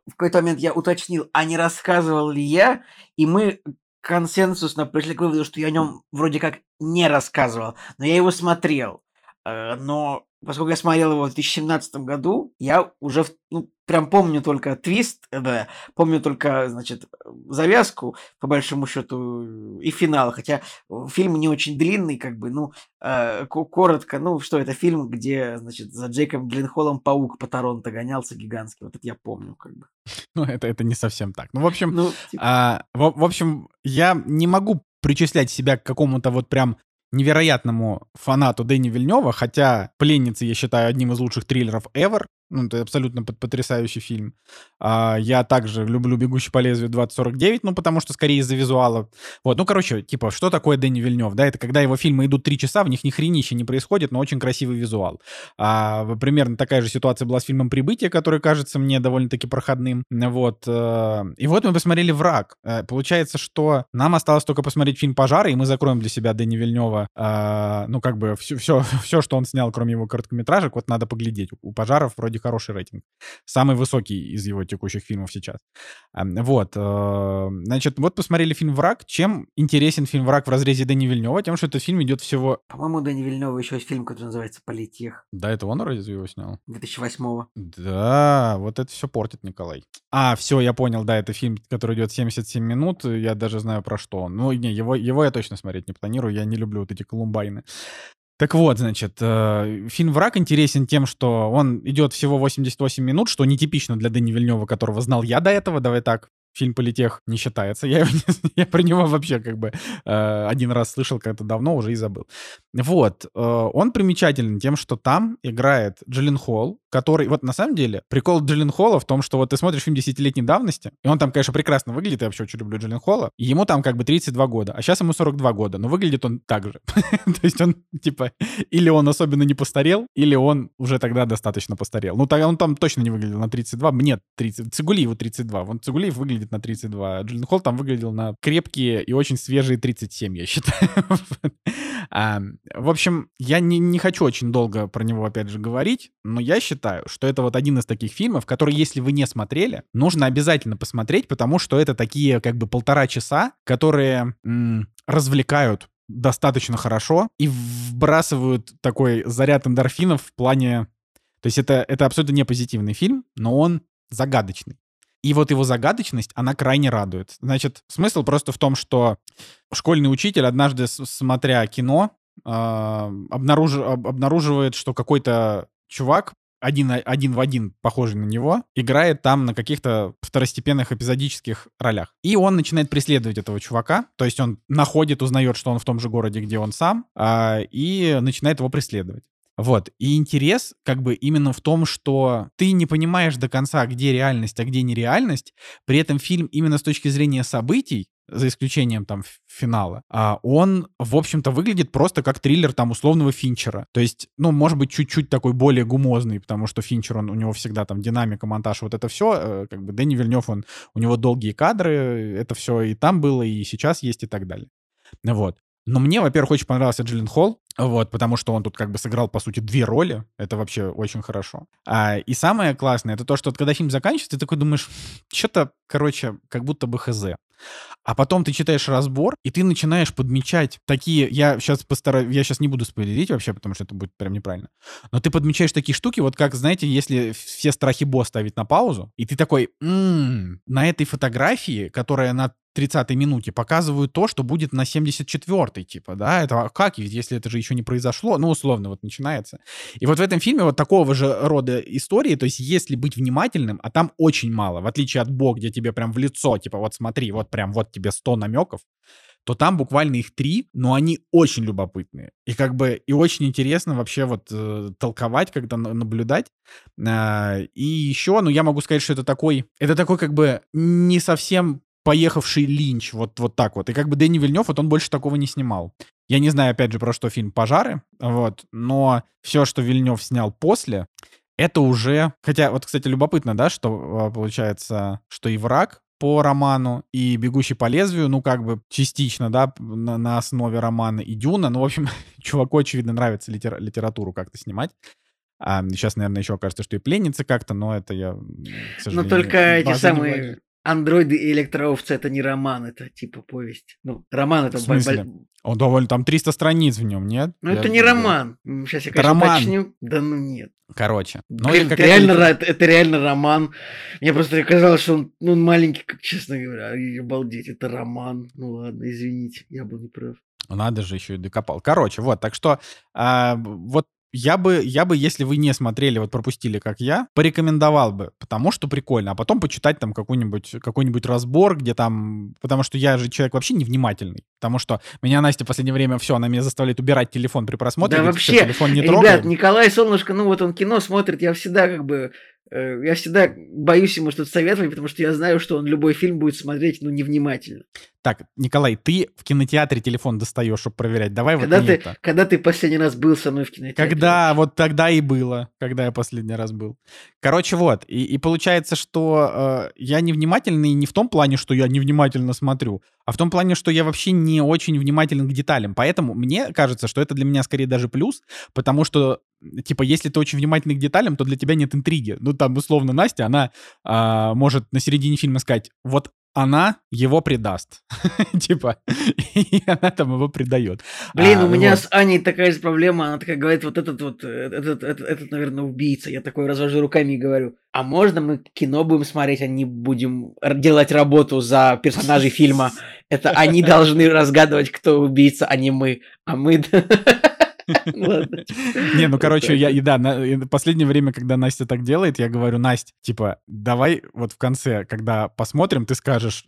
C: в какой-то момент я уточнил, а не рассказывал ли я, и мы консенсусно пришли к выводу, что я о нем вроде как не рассказывал, но я его смотрел. Э, Но поскольку я смотрел его в 2017 году, я уже ну, прям помню только твист, э, да, помню только, значит, завязку, по большому счету, и финал. Хотя э, фильм не очень длинный, как бы, ну, э, ко- коротко, ну, что это фильм, где, значит, за Джейком Гленхолом паук по Торонто гонялся гигантский. Вот это я помню, как бы.
A: Ну, это, это не совсем так. Ну, в общем,
C: Ну, типа,
A: А, в, в общем, я не могу причислять себя к какому-то вот прям невероятному фанату Дэни Вильнева, хотя «Пленницы» я считаю одним из лучших триллеров ever. Ну, это абсолютно пот- потрясающий фильм. А, я также люблю «Бегущий по лезвию 2049», ну, потому что скорее из-за визуала. Вот, ну, короче, типа, что такое Дэнни Вильнев, да? Это когда его фильмы идут три часа, в них ни хренища не происходит, но очень красивый визуал. А, примерно такая же ситуация была с фильмом «Прибытие», который кажется мне довольно-таки проходным. Вот. э, И вот мы посмотрели «Враг». Э, Получается, что нам осталось только посмотреть фильм «Пожары», и мы закроем для себя Дэни Вильнева, э, ну, как бы, все, все, все, что он снял, кроме его короткометражек, вот надо поглядеть. У «Пожаров» вроде хороший рейтинг. Самый высокий из его текущих фильмов сейчас. Вот. э, Значит, вот посмотрели фильм «Враг». Чем интересен фильм «Враг» в разрезе Дэни Вильнева? Тем, что этот фильм идет всего...
C: по-моему, Дэни Вильнева еще есть фильм, который называется «Политех»
A: Да, это он разве его снял?
C: 2008
A: Да, вот это все портит Николай. А, все, я понял, да, это фильм, который идет 77 минут, я даже знаю про что. Ну, не, его, его я точно смотреть не планирую, я не люблю вот эти колумбайны. Так вот, значит, э, фильм «Враг» интересен тем, что он идет всего 88 минут, что нетипично для Дэни Вильнева, которого знал я до этого, давай так. Фильм «Политех» не считается. Я, я про него вообще как бы э, один раз слышал как-то давно, уже и забыл. Вот. Э, он примечателен тем, что там играет Джиллин Холл, который... Вот на самом деле прикол Джиллин Холла в том, что вот ты смотришь фильм десятилетней давности, и он там, конечно, прекрасно выглядит, я вообще очень люблю Джиллин Холла, и ему там как бы 32 года, а сейчас ему 42 года, но выглядит он так же. То есть он, типа, или он особенно не постарел, или он уже тогда достаточно постарел. Ну, он там точно не выглядел на 32, нет, 30. Цигулиеву 32. Вон Цигулиев выглядит на 32. Джиллин Холл там выглядел на крепкие и очень свежие 37, я считаю. а, в общем, я не, не хочу очень долго про него, опять же, говорить, но я считаю, что это вот один из таких фильмов, который, если вы не смотрели, нужно обязательно посмотреть, потому что это такие как бы полтора часа, которые м- развлекают достаточно хорошо и вбрасывают такой заряд эндорфинов в плане... То есть это, это абсолютно не позитивный фильм, но он загадочный. И вот его загадочность, она крайне радует. Значит, смысл просто в том, что школьный учитель однажды, смотря кино, э, обнаруж... обнаруживает, что какой-то чувак один, один в один похожий на него, играет там на каких-то второстепенных эпизодических ролях. И он начинает преследовать этого чувака, то есть он находит, узнает, что он в том же городе, где он сам, а, и начинает его преследовать. Вот. И интерес как бы именно в том, что ты не понимаешь до конца, где реальность, а где нереальность. При этом фильм именно с точки зрения событий, за исключением там финала, а он, в общем-то, выглядит просто как триллер там условного Финчера. То есть, ну, может быть, чуть-чуть такой более гумозный, потому что Финчер, он, у него всегда там динамика, монтаж, вот это все, э, как бы Дэнни Вильнев, он, у него долгие кадры, это все и там было, и сейчас есть, и так далее. Вот. Но мне, во-первых, очень понравился Джиллин Холл, вот, потому что он тут как бы сыграл, по сути, две роли. Это вообще очень хорошо. А, и самое классное, это то, что вот, когда фильм заканчивается, ты такой думаешь, что-то, короче, как будто бы хз. А потом ты читаешь разбор, и ты начинаешь подмечать такие... Я сейчас постараюсь... Я сейчас не буду спойлерить вообще, потому что это будет прям неправильно. Но ты подмечаешь такие штуки, вот как, знаете, если все страхи Бо ставить на паузу, и ты такой, м-м, на этой фотографии, которая на 30-й минуте показывают то, что будет на 74-й, типа, да, это а как, ведь если это же еще не произошло, ну, условно, вот начинается. И вот в этом фильме вот такого же рода истории, то есть если быть внимательным, а там очень мало, в отличие от Бог, где тебе прям в лицо, типа, вот смотри, вот прям вот тебе 100 намеков, то там буквально их три, но они очень любопытные. И как бы, и очень интересно вообще вот э, толковать, когда наблюдать. Э, и еще, ну, я могу сказать, что это такой, это такой как бы не совсем поехавший Линч, вот, вот так вот. И как бы Дэнни Вильнев, вот он больше такого не снимал. Я не знаю, опять же, про что фильм «Пожары», вот, но все, что Вильнев снял после, это уже... Хотя, вот, кстати, любопытно, да, что а, получается, что и «Враг», по роману, и «Бегущий по лезвию», ну, как бы частично, да, на, на основе романа, и «Дюна». Ну, в общем, чуваку, очевидно, нравится литер, литературу как-то снимать. А сейчас, наверное, еще окажется, что и пленницы как-то, но это я,
C: Но только эти самые Андроиды и электроовцы это не роман, это типа повесть. Ну, роман это... В
A: смысле? Он довольно, там 300 страниц в нем, нет?
C: Ну, это не роман. Сейчас я, конечно, роман. уточню. Да ну нет.
A: Короче.
C: Ну, это, реально, это, это реально роман. Мне просто казалось, что он, ну, он маленький, как честно говоря. И, обалдеть, это роман. Ну ладно, извините, я был неправ.
A: Надо же еще и докопал. Короче, вот, так что а, вот я бы, я бы, если вы не смотрели, вот пропустили, как я, порекомендовал бы, потому что прикольно, а потом почитать там какой-нибудь какой разбор, где там... Потому что я же человек вообще невнимательный. Потому что меня Настя в последнее время все, она меня заставляет убирать телефон при просмотре.
C: Да говорит, вообще, телефон не ребят, Николай Солнышко, ну вот он кино смотрит, я всегда как бы я всегда боюсь ему что-то советовать, потому что я знаю, что он любой фильм будет смотреть, ну, невнимательно.
A: Так, Николай, ты в кинотеатре телефон достаешь, чтобы проверять. Давай
C: когда
A: вот
C: ты, это. Когда ты последний раз был со мной в кинотеатре?
A: Когда, вот тогда и было, когда я последний раз был. Короче, вот, и, и получается, что э, я невнимательный не в том плане, что я невнимательно смотрю, а в том плане, что я вообще не очень внимателен к деталям. Поэтому мне кажется, что это для меня скорее даже плюс, потому что типа, если ты очень внимательный к деталям, то для тебя нет интриги. Ну, там, условно, Настя, она а, может на середине фильма сказать, вот она его предаст. типа, и она там его предает.
C: Блин, а, у меня вот. с Аней такая же проблема. Она такая говорит, вот этот вот, э, этот, этот, этот, наверное, убийца. Я такой развожу руками и говорю, а можно мы кино будем смотреть, а не будем делать работу за персонажей фильма? Это они должны разгадывать, кто убийца, а не мы. А мы...
A: Не, ну, короче, я, и да, последнее время, когда Настя так делает, я говорю, Настя, типа, давай вот в конце, когда посмотрим, ты скажешь,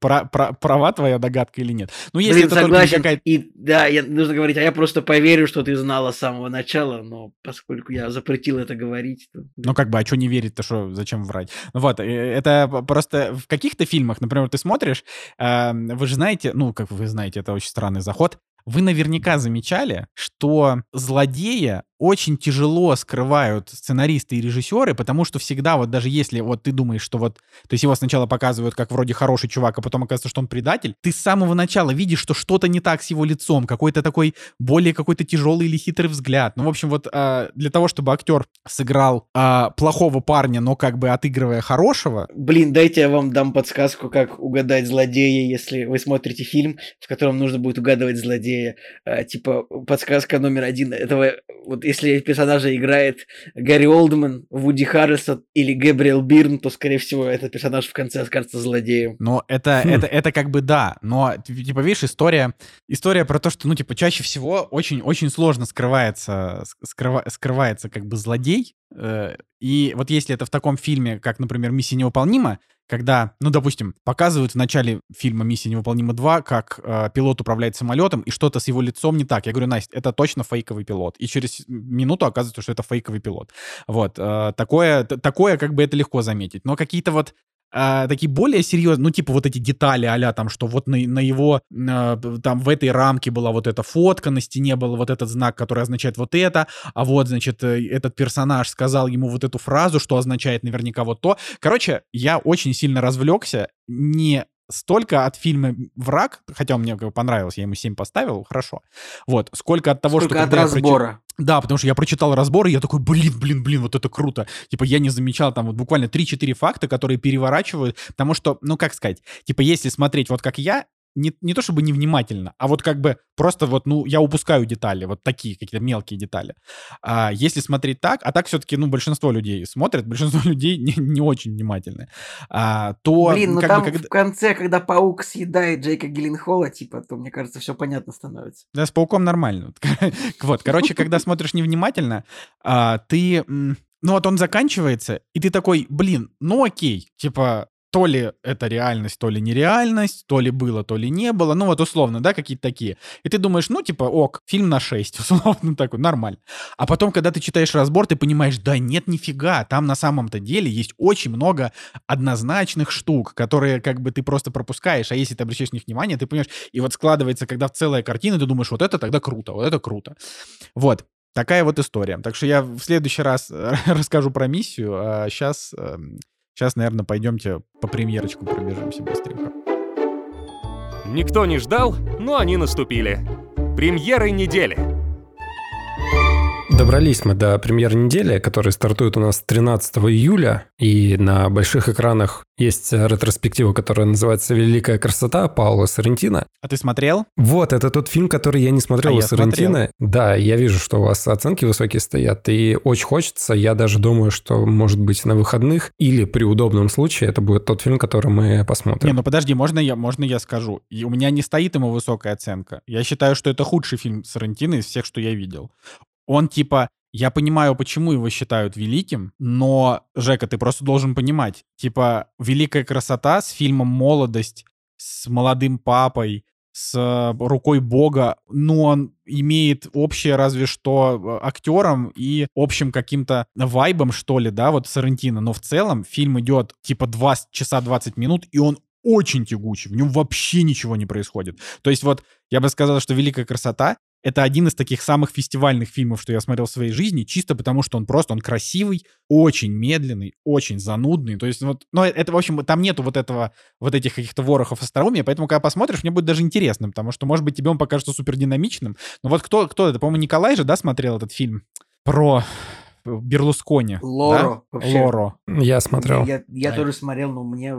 A: права твоя догадка или нет.
C: Ну, если это согласен. И да, я, нужно говорить, а я просто поверю, что ты знала с самого начала, но поскольку я запретил это говорить, то...
A: Ну, как бы, а что не верить-то, что, зачем врать? Ну, вот, э, это просто в каких-то фильмах, например, ты смотришь, эм, вы же знаете, ну, как вы знаете, это очень странный заход, вы наверняка замечали, что злодея очень тяжело скрывают сценаристы и режиссеры, потому что всегда вот даже если вот ты думаешь, что вот, то есть его сначала показывают как вроде хороший чувак, а потом оказывается, что он предатель, ты с самого начала видишь, что что-то не так с его лицом, какой-то такой более какой-то тяжелый или хитрый взгляд. Ну, в общем, вот э, для того, чтобы актер сыграл э, плохого парня, но как бы отыгрывая хорошего...
C: Блин, дайте я вам дам подсказку, как угадать злодея, если вы смотрите фильм, в котором нужно будет угадывать злодея. Э, типа, подсказка номер один этого вот если персонажа играет Гарри Олдман, Вуди Харрельсон или Гэбриэл Бирн, то, скорее всего, этот персонаж в конце окажется злодеем.
A: Но это, хм. это, это как бы да, но, типа, видишь, история, история про то, что, ну, типа, чаще всего очень-очень сложно скрывается, скрыва, скрывается как бы злодей, э, и вот если это в таком фильме, как, например, «Миссия невыполнима», когда, ну, допустим, показывают в начале фильма «Миссия невыполнима 2», как э, пилот управляет самолетом, и что-то с его лицом не так. Я говорю, Настя, это точно фейковый пилот. И через минуту оказывается, что это фейковый пилот. Вот. Э, такое, такое, как бы это легко заметить. Но какие-то вот а, такие более серьезные, ну, типа вот эти детали а там, что вот на, на его, а, там в этой рамке была вот эта фотка, на стене был вот этот знак, который означает вот это, а вот, значит, э, этот персонаж сказал ему вот эту фразу, что означает наверняка вот то. Короче, я очень сильно развлекся, не столько от фильма «Враг», хотя он мне как бы понравился, я ему 7 поставил, хорошо. Вот, сколько от того,
C: сколько
A: что...
C: от разбора.
A: Прочит... Да, потому что я прочитал разбор, и я такой, блин, блин, блин, вот это круто. Типа я не замечал там вот буквально 3-4 факта, которые переворачивают, потому что, ну как сказать, типа если смотреть вот как я, не, не то чтобы невнимательно, а вот как бы просто вот, ну, я упускаю детали, вот такие какие-то мелкие детали. А если смотреть так, а так все-таки, ну, большинство людей смотрят, большинство людей не, не очень внимательные, а, то...
C: Блин, ну там бы, когда... в конце, когда паук съедает Джейка Гилленхола, типа, то, мне кажется, все понятно становится.
A: Да, с пауком нормально. Вот, короче, когда смотришь невнимательно, а, ты... Ну вот он заканчивается, и ты такой, блин, ну окей, типа, то ли это реальность, то ли нереальность, то ли было, то ли не было, ну вот условно, да, какие-то такие. И ты думаешь, ну типа, ок, фильм на 6, условно такой, нормально. А потом, когда ты читаешь разбор, ты понимаешь, да нет, нифига, там на самом-то деле есть очень много однозначных штук, которые как бы ты просто пропускаешь, а если ты обращаешь на них внимание, ты понимаешь, и вот складывается, когда целая картина, ты думаешь, вот это тогда круто, вот это круто. Вот. Такая вот история. Так что я в следующий раз расскажу про миссию, а сейчас Сейчас, наверное, пойдемте по премьерочку пробежимся быстренько.
D: Никто не ждал, но они наступили. Премьеры недели.
B: Добрались мы до премьер недели, которая стартует у нас 13 июля, и на больших экранах есть ретроспектива, которая называется «Великая красота» Паула Соррентино.
A: А ты смотрел?
B: Вот, это тот фильм, который я не смотрел а у Соррентино. Да, я вижу, что у вас оценки высокие стоят, и очень хочется. Я даже думаю, что, может быть, на выходных или при удобном случае это будет тот фильм, который мы посмотрим.
A: Не, ну подожди, можно я, можно я скажу? И у меня не стоит ему высокая оценка. Я считаю, что это худший фильм Соррентино из всех, что я видел. Он типа, я понимаю, почему его считают великим, но, Жека, ты просто должен понимать, типа, великая красота с фильмом «Молодость», с молодым папой, с рукой бога, ну, он имеет общее разве что э, актером и общим каким-то вайбом, что ли, да, вот Сарантино. Но в целом фильм идет типа 2 часа 20 минут, и он очень тягучий, в нем вообще ничего не происходит. То есть вот я бы сказал, что «Великая красота» это один из таких самых фестивальных фильмов, что я смотрел в своей жизни, чисто потому, что он просто, он красивый, очень медленный, очень занудный. То есть вот, ну, это, в общем, там нету вот этого, вот этих каких-то ворохов остроумия, поэтому, когда посмотришь, мне будет даже интересно, потому что, может быть, тебе он покажется супер динамичным. Но вот кто, кто это, по-моему, Николай же, да, смотрел этот фильм про Берлускони.
C: Лоро.
A: Да? Лоро.
B: Я смотрел.
C: Я, я
A: Да.
C: тоже смотрел, но мне,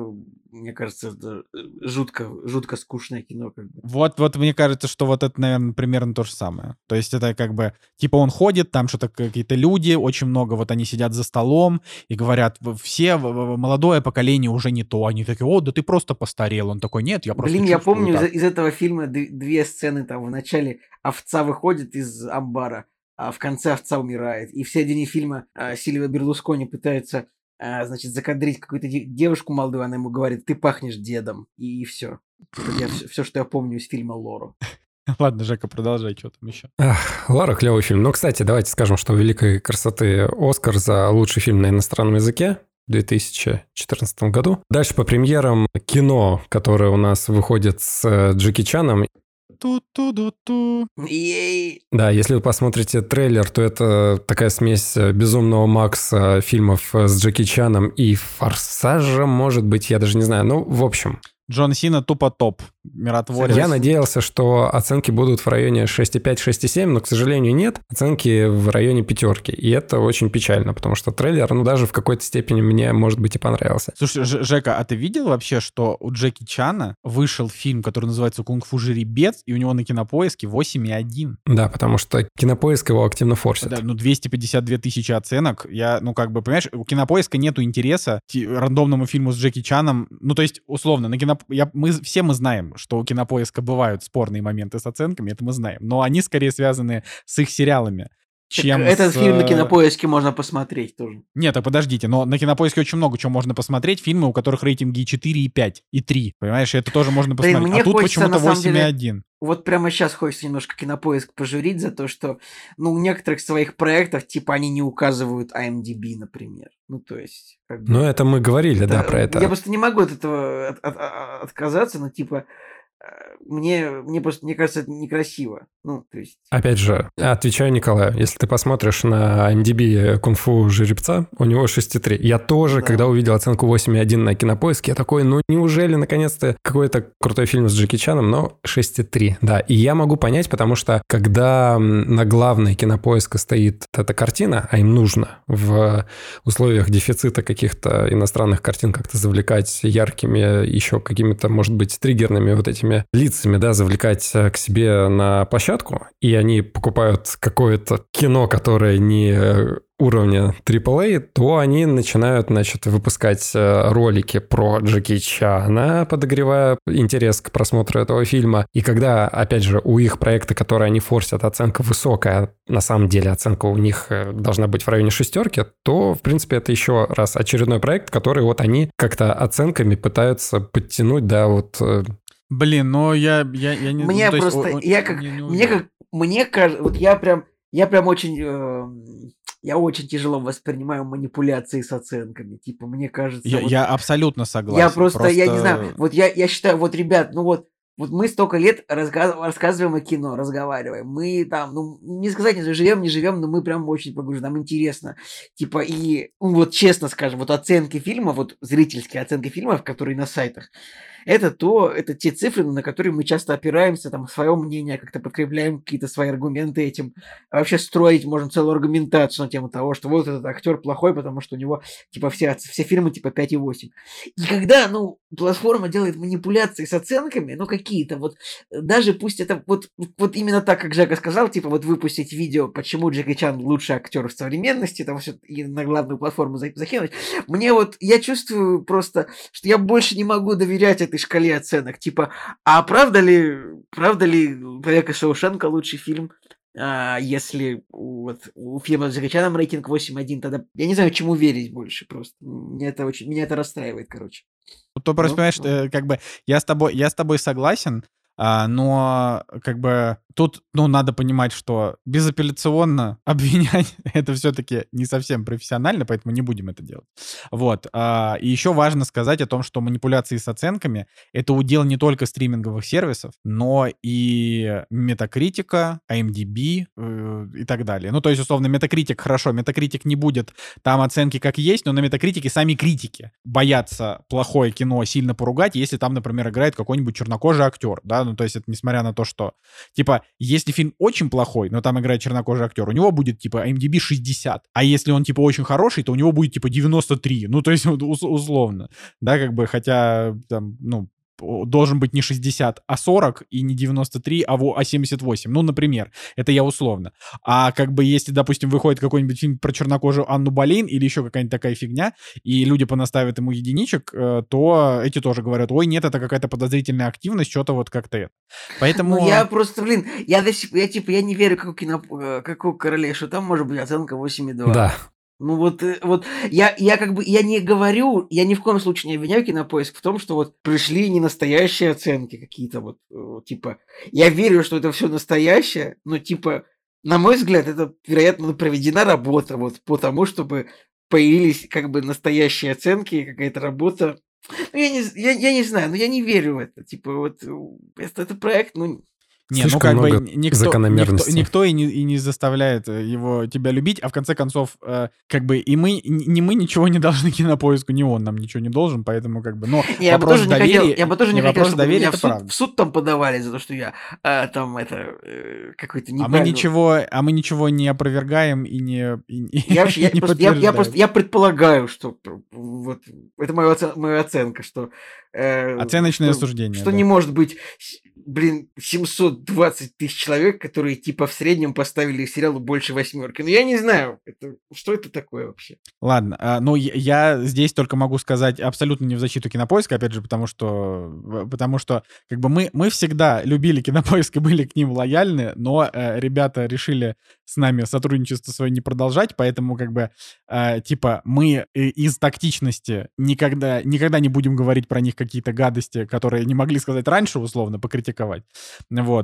C: мне кажется, это э, жутко, жутко скучное кино. Как бы.
A: Вот, вот мне кажется, что вот это, наверное, примерно то же самое. То есть это как бы, типа он ходит, там что-то какие-то люди, очень много, вот они сидят за столом и говорят, «В- все, молодое поколение уже не то. Они такие, о, да ты просто постарел. Он такой, нет, я просто
C: Блин, я помню из,
A: так».
C: из этого фильма две сцены там. В начале овца выходит из амбара, а в конце овца умирает. И в середине фильма а, Сильвия Берлускони пытается, а, значит, закадрить какую-то де- девушку молодую, она ему говорит, ты пахнешь дедом. И, все. Это я все, что я помню из фильма Лору.
A: Ладно, Жека, продолжай, что там еще.
B: Ах, Лара, клевый фильм. Ну, кстати, давайте скажем, что «Великой красоты» Оскар за лучший фильм на иностранном языке в 2014 году. Дальше по премьерам кино, которое у нас выходит с э, Джеки Чаном.
A: Ту-ту-ду-ту.
C: Ей!
B: Да, если вы посмотрите трейлер, то это такая смесь э, «Безумного Макса», фильмов э, с Джеки Чаном и «Форсажа», может быть, я даже не знаю. Ну, в общем,
A: Джон Сина тупо топ. Миротворец.
B: Я надеялся, что оценки будут в районе 6,5-6,7, но, к сожалению, нет. Оценки в районе пятерки. И это очень печально, потому что трейлер, ну, даже в какой-то степени мне, может быть, и понравился.
A: Слушай, Ж- Жека, а ты видел вообще, что у Джеки Чана вышел фильм, который называется «Кунг-фу жеребец», и у него на кинопоиске 8,1?
B: Да, потому что кинопоиск его активно форсит.
A: Да, ну 252 тысячи оценок. Я, ну как бы, понимаешь, у кинопоиска нету интереса рандомному фильму с Джеки Чаном. Ну то есть, условно, на киноп... я, мы все мы знаем, что у кинопоиска бывают спорные моменты с оценками, это мы знаем. Но они скорее связаны с их сериалами.
C: Так
A: Чем
C: этот
A: с,
C: фильм на
A: э,
C: кинопоиске можно посмотреть тоже.
A: Нет, так подождите, но на кинопоиске очень много чего можно посмотреть. Фильмы, у которых рейтинги и 4, и 5, и 3. Понимаешь, это тоже можно
C: Блин,
A: посмотреть.
C: мне
A: а тут
C: хочется,
A: почему-то
C: на самом деле,
A: 8,1.
C: Вот прямо сейчас хочется немножко кинопоиск пожурить за то, что, ну, у некоторых своих проектов, типа, они не указывают IMDb, например. Ну, то есть, как бы...
B: Ну, это мы говорили, да, про это.
C: Я просто не могу от этого от- от- от- отказаться, но, типа, мне, мне просто, мне кажется, это некрасиво. Ну, то есть...
B: Опять же, отвечаю Николаю, если ты посмотришь на MDB кунг-фу жеребца, у него 6,3. Я тоже,
C: Да.
B: когда увидел оценку 8,1 на кинопоиске, я такой, ну неужели наконец-то какой-то крутой фильм с Джеки Чаном, но 6,3. Да, и я могу понять, потому что когда на главной кинопоиска стоит эта картина, а им нужно в условиях дефицита каких-то иностранных картин как-то завлекать яркими, еще какими-то, может быть, триггерными вот этими лицами, да, завлекать э, к себе на площадку, и они покупают какое-то кино, которое не э, уровня AAA, то они начинают, значит, выпускать э, ролики про Джеки Чана, подогревая интерес к просмотру этого фильма. И когда, опять же, у их проекта, который они форсят, оценка высокая, на самом деле оценка у них должна быть в районе шестерки, то, в принципе, это еще раз очередной проект, который вот они как-то оценками пытаются подтянуть, да, вот
A: Блин, ну я, я, я не
C: Мне
A: ну, то есть,
C: просто,
A: о-
C: я как,
A: не- не
C: мне как, мне кажется, вот я прям, я прям очень, эм, я очень тяжело воспринимаю манипуляции с оценками. Типа, мне кажется,
A: Я,
C: вот
A: я абсолютно согласен.
C: я просто, я не знаю, вот я, я считаю, вот, ребят, ну вот, вот мы столько лет разга- рассказываем о кино, разговариваем. Мы там, ну, не сказать, не живем, не живем, но мы прям очень погружены, нам интересно. Типа, и, ну, вот честно скажем, вот оценки фильма, вот зрительские оценки фильмов, которые на сайтах, это то, это те цифры, на которые мы часто опираемся, там, свое мнение, как-то подкрепляем какие-то свои аргументы этим. А вообще строить можно целую аргументацию на тему того, что вот этот актер плохой, потому что у него, типа, все, все фильмы, типа, 5,8. И когда, ну, платформа делает манипуляции с оценками, ну, какие-то, вот, э, даже пусть это, вот, вот именно так, как Жека сказал, типа, вот выпустить видео, почему Джеки Чан лучший актер в современности, там все и на главную платформу за- закинуть, мне вот, я чувствую просто, что я больше не могу доверять этой шкале оценок, типа, а правда ли, правда ли «Побег из Шоушенка» лучший фильм, а, если вот у фильма с Джеки Чаном рейтинг 8.1, тогда я не знаю, чему верить больше просто. Меня это очень, меня это расстраивает, короче.
A: Ну, То просто,
C: Ну,
A: понимаешь,
C: ну.
A: э, как бы я с тобой, я с тобой согласен, а, но как бы тут, ну, надо понимать, что безапелляционно обвинять это все-таки не совсем профессионально, поэтому не будем это делать. Вот. а, И еще важно сказать о том, что манипуляции с оценками — это удел не только стриминговых сервисов, но и Метакритика, IMDb э, и так далее. Ну, то есть, условно, Метакритик хорошо, Метакритик не будет там оценки как есть, но на Метакритике сами критики боятся плохое кино сильно поругать, если там, например, играет какой-нибудь чернокожий актер, да, ну, то есть это несмотря на то, что, типа, если фильм очень плохой, но там играет чернокожий актер, у него будет, типа, IMDb 60, а если он, типа, очень хороший, то у него будет, типа, 93, ну, то есть, условно, да, как бы, хотя, там, ну, должен быть не 60, а 40, и не 93, а, а 78. Ну, например, это я условно. А как бы если, допустим, выходит какой-нибудь фильм про чернокожую Анну Болейн или еще какая-нибудь такая фигня, и люди понаставят ему единичек, э, то эти тоже говорят, ой, нет, это какая-то подозрительная активность, что-то вот как-то это. Поэтому...
C: Ну, я просто, блин, я, я типа, я не верю, как у, кино, э, как у королей, что там может быть оценка 8,2.
B: Да,
C: ну вот, э, вот я, я как бы, я не говорю, я ни в коем случае не обвиняю кинопоиск в том, что вот пришли не настоящие оценки какие-то вот, э, типа, я верю, что это все настоящее, но типа, на мой взгляд, это, вероятно, проведена работа вот по тому, чтобы появились как бы настоящие оценки, какая-то работа. Ну, я не, я, я не знаю, но я не верю в это. Типа, вот, э, это, это проект, ну,
A: не, ну как бы никто, никто, никто и, не, и не заставляет э, его тебя любить, а в конце концов, э, как бы и мы, не мы ничего не должны кинопоиску, не он нам ничего не должен, поэтому как бы, но
C: я вопрос бы тоже доверия, не хотел, я бы тоже не хотел, чтобы доверия, меня в суд, в суд там подавали за то, что я э, там это э, какой-то
A: не. А мы ничего, а мы ничего не опровергаем и не. И,
C: я, и я, не просто, я, я просто я предполагаю, что вот это моя, моя оценка, что
A: э, оценочное что, суждение,
C: что да. не может быть блин, 720 тысяч человек, которые типа в среднем поставили сериалу больше восьмерки. Ну, я не знаю, это, что это такое вообще?
A: Ладно, а, ну, я здесь только могу сказать абсолютно не в защиту Кинопоиска, опять же, потому что, потому что как бы мы, мы всегда любили Кинопоиск и были к ним лояльны, но э, ребята решили с нами сотрудничество свое не продолжать, поэтому как бы, э, типа, мы из тактичности никогда, никогда не будем говорить про них какие-то гадости, которые не могли сказать раньше, условно, покритиковать критиковать.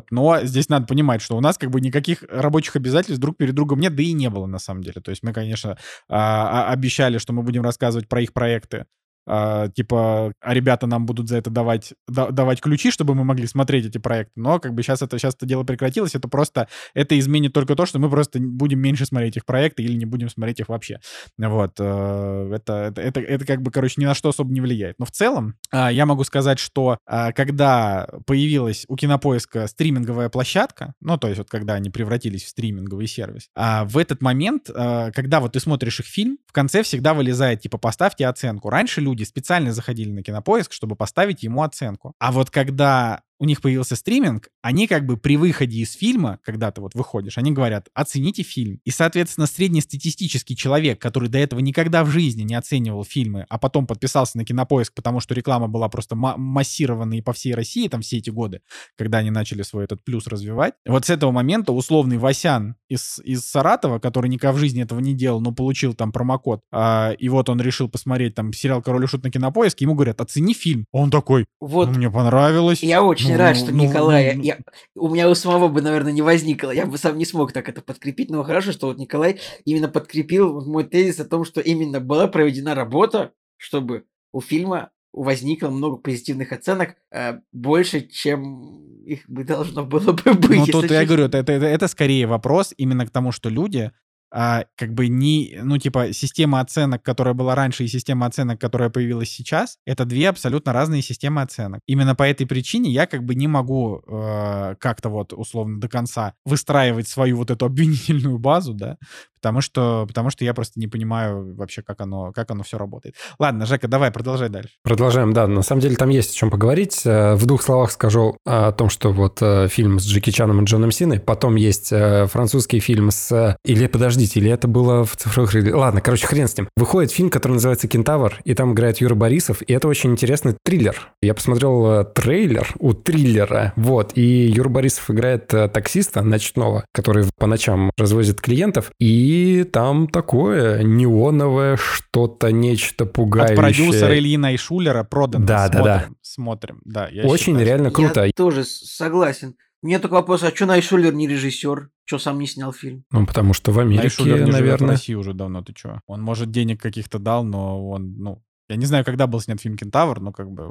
A: Вот. Но здесь надо понимать, что у нас как бы никаких рабочих обязательств друг перед другом нет, да и не было на самом деле. То есть мы, конечно, а, а, обещали, что мы будем рассказывать про их проекты Uh, типа, а ребята нам будут за это давать, да, давать ключи, чтобы мы могли смотреть эти проекты. Но как бы сейчас это, сейчас это дело прекратилось. Это просто, это изменит только то, что мы просто будем меньше смотреть их проекты или не будем смотреть их вообще. Вот. Uh, это, это, это, это как бы, короче, ни на что особо не влияет. Но в целом uh, я могу сказать, что когда появилась у Кинопоиска стриминговая площадка, ну, то есть вот когда они превратились в стриминговый сервис, в этот момент, когда вот ты смотришь их фильм, в конце всегда вылезает, типа, поставьте оценку. Раньше люди люди специально заходили на кинопоиск, чтобы поставить ему оценку. А вот когда у них появился стриминг, они как бы при выходе из фильма, когда ты вот выходишь, они говорят, оцените фильм. И, соответственно, среднестатистический человек, который до этого никогда в жизни не оценивал фильмы, а потом подписался на Кинопоиск, потому что реклама была просто массированной по всей России там все эти годы, когда они начали свой этот плюс развивать. Вот с этого момента условный Васян из, из Саратова, который никогда в жизни этого не делал, но получил там промокод, а, и вот он решил посмотреть там сериал «Король и Шут» на Кинопоиске, ему говорят, оцени фильм. Он такой, вот. «Ну, мне понравилось.
C: Я очень очень ну, рад, что ну, Николай... Ну, я, у меня у самого бы, наверное, не возникло. Я бы сам не смог так это подкрепить, но хорошо, что вот Николай именно подкрепил мой тезис о том, что именно была проведена работа, чтобы у фильма возникло много позитивных оценок, э, больше, чем их бы должно было бы быть.
A: Ну, тут я говорю, это, это, это скорее вопрос именно к тому, что люди а, как бы не, ну, типа, система оценок, которая была раньше, и система оценок, которая появилась сейчас, это две абсолютно разные системы оценок. Именно по этой причине я как бы не могу э, как-то вот условно до конца выстраивать свою вот эту обвинительную базу, да, потому что, потому что я просто не понимаю вообще, как оно, как оно все работает. Ладно, Жека, давай, продолжай дальше.
B: Продолжаем, да. На самом деле там есть о чем поговорить. Э, в двух словах скажу о том, что вот э, фильм с Джеки Чаном и Джоном Синой, потом есть э, французский фильм с... Или, подождите, или это было в цифровых... Ладно, короче, хрен с ним. Выходит фильм, который называется «Кентавр», и там играет Юра Борисов, и это очень интересный триллер. Я посмотрел трейлер у триллера, вот, и Юра Борисов играет таксиста ночного, который по ночам развозит клиентов, и и там такое неоновое что-то, нечто пугающее. От
A: продюсера Ильина и Шулера продано.
B: Да,
A: смотрим,
B: да, да.
A: Смотрим, да.
B: Я Очень считаю, реально круто.
C: Я тоже согласен. У меня только вопрос, а что Найшулер не режиссер? Что сам не снял фильм?
B: Ну, потому что в Америке, Найшулер не наверное. в
A: России уже давно, ты что? Он, может, денег каких-то дал, но он, ну... Я не знаю, когда был снят фильм «Кентавр», но как бы...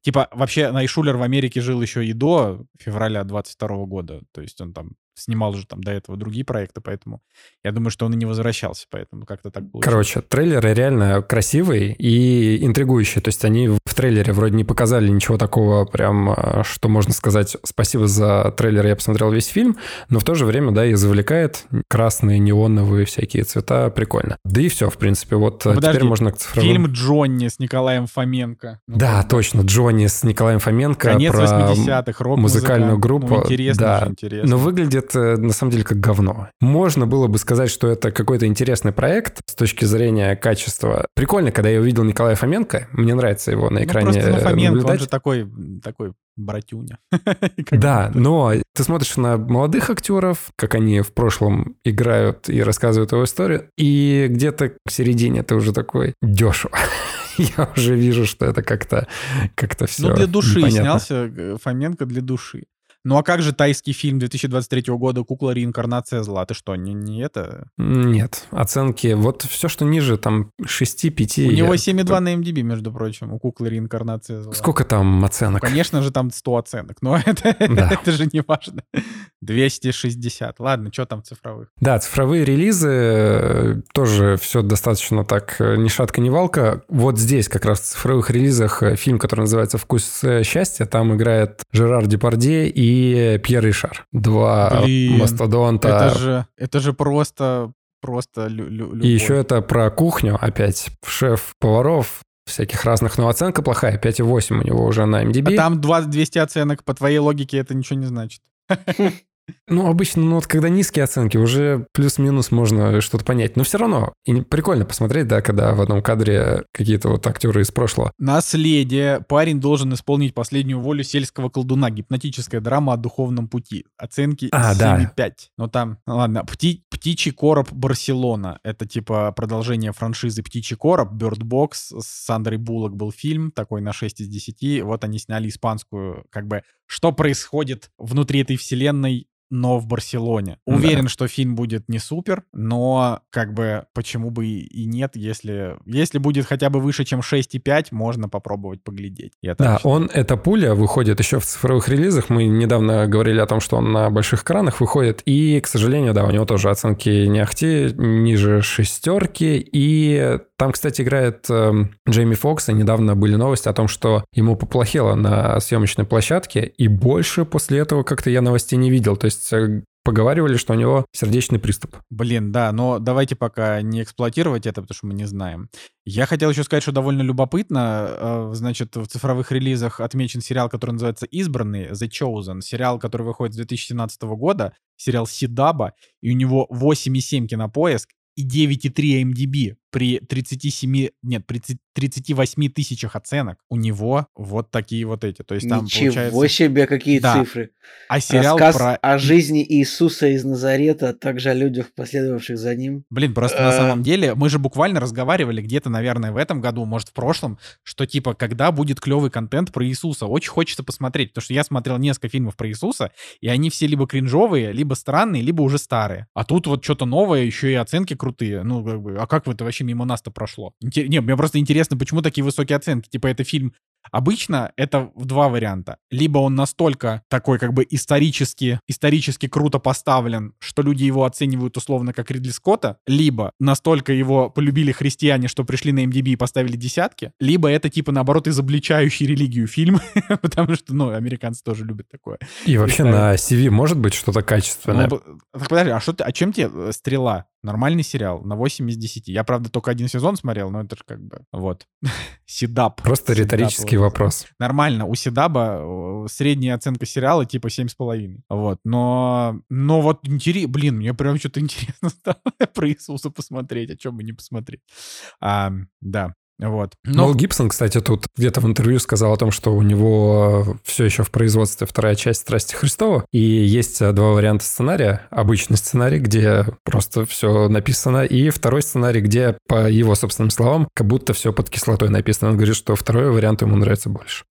A: Типа, вообще, Найшулер в Америке жил еще и до февраля 22 года. То есть он там снимал уже там до этого другие проекты, поэтому я думаю, что он и не возвращался, поэтому как-то так получилось.
B: Короче, трейлеры реально красивые и интригующие. То есть они в трейлере вроде не показали ничего такого прям, а, что можно сказать спасибо за трейлер, я посмотрел весь фильм, но в то же время, да, и завлекает красные, неоновые всякие цвета, прикольно. Да и все, в принципе, вот
A: Ну, подожди,
B: теперь можно к цифровым...
A: Фильм Джонни с Николаем Фоменко. Ну,
B: Да, точно, Джонни с Николаем Фоменко
A: Конец
B: про
A: 80-х, рок
B: музыкальную группу.
A: интересно,
B: да.
A: интересно.
B: Но выглядит э, на самом деле как говно. Можно было бы сказать, что это какой-то интересный проект с точки зрения качества. Прикольно, когда я увидел Николая Фоменко, мне нравится его на
A: Ну,
B: экране
A: просто, ну, Фоменко, он
B: наблюдать.
A: же такой, такой братюня.
B: Да, но ты смотришь на молодых актеров, как они в прошлом играют и рассказывают его историю, и где-то к середине ты уже такой дешево. Я уже вижу, что это как-то как все
A: Ну, для души снялся э, Фоменко для души. Ну а как же тайский фильм 2023 года «Кукла реинкарнация зла»? Ты что, не, не это?
B: Нет, оценки, вот все, что ниже, там 6-5.
A: У него
B: я-
A: 7,2 на MDB, между прочим, у «Куклы реинкарнация зла».
B: Сколько там оценок?
A: Конечно же, там 100 оценок, но это,
B: Да.
A: это же не важно. 260. Ладно, что там цифровых?
B: Да, цифровые релизы э, тоже все достаточно так э, ни шатка, ни валка. Вот здесь как раз в цифровых релизах э, фильм, который называется «Вкус счастья», там играет Жерар Депардье и Пьер Ришар. Два
A: Блин,
B: мастодонта.
A: Это же, это же просто, просто лю- лю- любовь.
B: И еще это про кухню опять. Шеф поваров всяких разных, но оценка плохая, 5,8 у него уже на
A: А
B: MDB.
A: там 20 200 оценок, по твоей логике это ничего не значит.
B: Ну, обычно, ну, вот когда низкие оценки, уже плюс-минус можно что-то понять. Но все равно и прикольно посмотреть, да, когда в одном кадре какие-то вот актеры из прошлого.
A: Наследие. Парень должен исполнить последнюю волю сельского колдуна. Гипнотическая драма о духовном пути. Оценки
B: А, да.
A: 7,5. Ну там, ну ладно. Пти- Птичий короб Барселона. Это типа продолжение франшизы Птичий короб. Bird Box. С Сандрой Буллок был фильм такой на 6 из 10. Вот они сняли испанскую, как бы, что происходит внутри этой вселенной но в Барселоне.
B: Да.
A: Уверен, что фильм будет не супер, но как бы почему бы и нет, если, если будет хотя бы выше, чем 6,5, можно попробовать поглядеть. Я
B: Да,
A: считаю.
B: он, эта пуля выходит еще в цифровых релизах. Мы недавно говорили о том, что он на больших экранах выходит. И, к сожалению, да, у него тоже оценки не ахти, ниже шестерки. И там, кстати, играет эм, Джейми Фокс. И недавно были новости о том, что ему поплохело на съемочной площадке. И больше после этого как-то я новостей не видел. То есть э, поговаривали, что у него сердечный приступ.
A: Блин, да, но давайте пока не эксплуатировать это, потому что мы не знаем. Я хотел еще сказать, что довольно любопытно. э, Значит, в цифровых релизах отмечен сериал, который называется «Избранный», «The Chosen». Сериал, который выходит с 2017 года. Сериал Сидаба. И у него 8,7 кинопоиск и 9,3 MDB при 37, нет, при 38 тысячах оценок. У него вот такие вот эти. То есть там
C: Ничего
A: получается...
C: себе, какие
A: Да.
C: цифры.
A: А сериал
C: Рассказ
A: про...
C: о жизни Иисуса из Назарета, а также о людях, последовавших за ним.
A: Блин, просто на
C: Э.
A: самом деле мы же буквально разговаривали где-то, наверное, в этом году, может, в прошлом, что типа, когда будет клевый контент про Иисуса. Очень хочется посмотреть, потому что я смотрел несколько фильмов про Иисуса, и они все либо кринжовые, либо странные, либо уже старые. А тут вот что-то новое, еще и оценки крутые. Ну, как бы, а как это вообще мимо нас-то прошло? Инте- Не, мне просто интересно, почему такие высокие оценки? Типа, это фильм Обычно это в два варианта. Либо он настолько такой как бы исторически, исторически круто поставлен, что люди его оценивают условно как Ридли Скотта, либо настолько его полюбили христиане, что пришли на MDB и поставили десятки, либо это типа наоборот изобличающий религию фильм, потому что, ну, американцы тоже любят такое.
B: И вообще на CV может быть что-то качественное?
A: Ну, так подожди, а, что ты, а чем тебе э, «Стрела»? Нормальный сериал, на 8 из 10. Я, правда, только один сезон смотрел, но это же как бы... Вот. Сидап.
B: Просто
A: Сидап вот.
B: вопрос.
A: Нормально, у Седаба средняя оценка сериала типа 7,5. Вот, но... Но вот интересно... Блин, мне прям что-то интересно стало про Иисуса посмотреть, о чем бы не посмотреть. А, да, вот.
B: Мел
A: Но
B: Гибсон, кстати, тут где-то в интервью сказал о том, что у него все еще в производстве вторая часть «Страсти Христова», и есть э, два варианта сценария. Обычный сценарий, где просто все написано, и второй сценарий, где, по его собственным словам, как будто все под кислотой написано. Он говорит, что второй вариант ему нравится больше.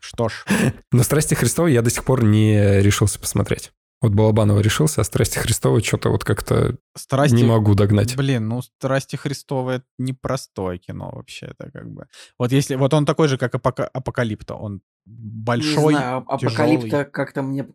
A: что ж.
B: Но «Страсти Христова» я до сих пор не решился посмотреть. Вот Балабанова решился, а «Страсти Христовой» что-то вот как-то
A: Страсти...
B: не могу догнать.
A: Блин, ну «Страсти Христовы» — это непростое кино вообще, это как бы... Вот если... Вот он такой же, как Апока... Апокалипто, он большой,
C: Не знаю, а-
A: тяжелый.
C: Апокалипта как-то мне...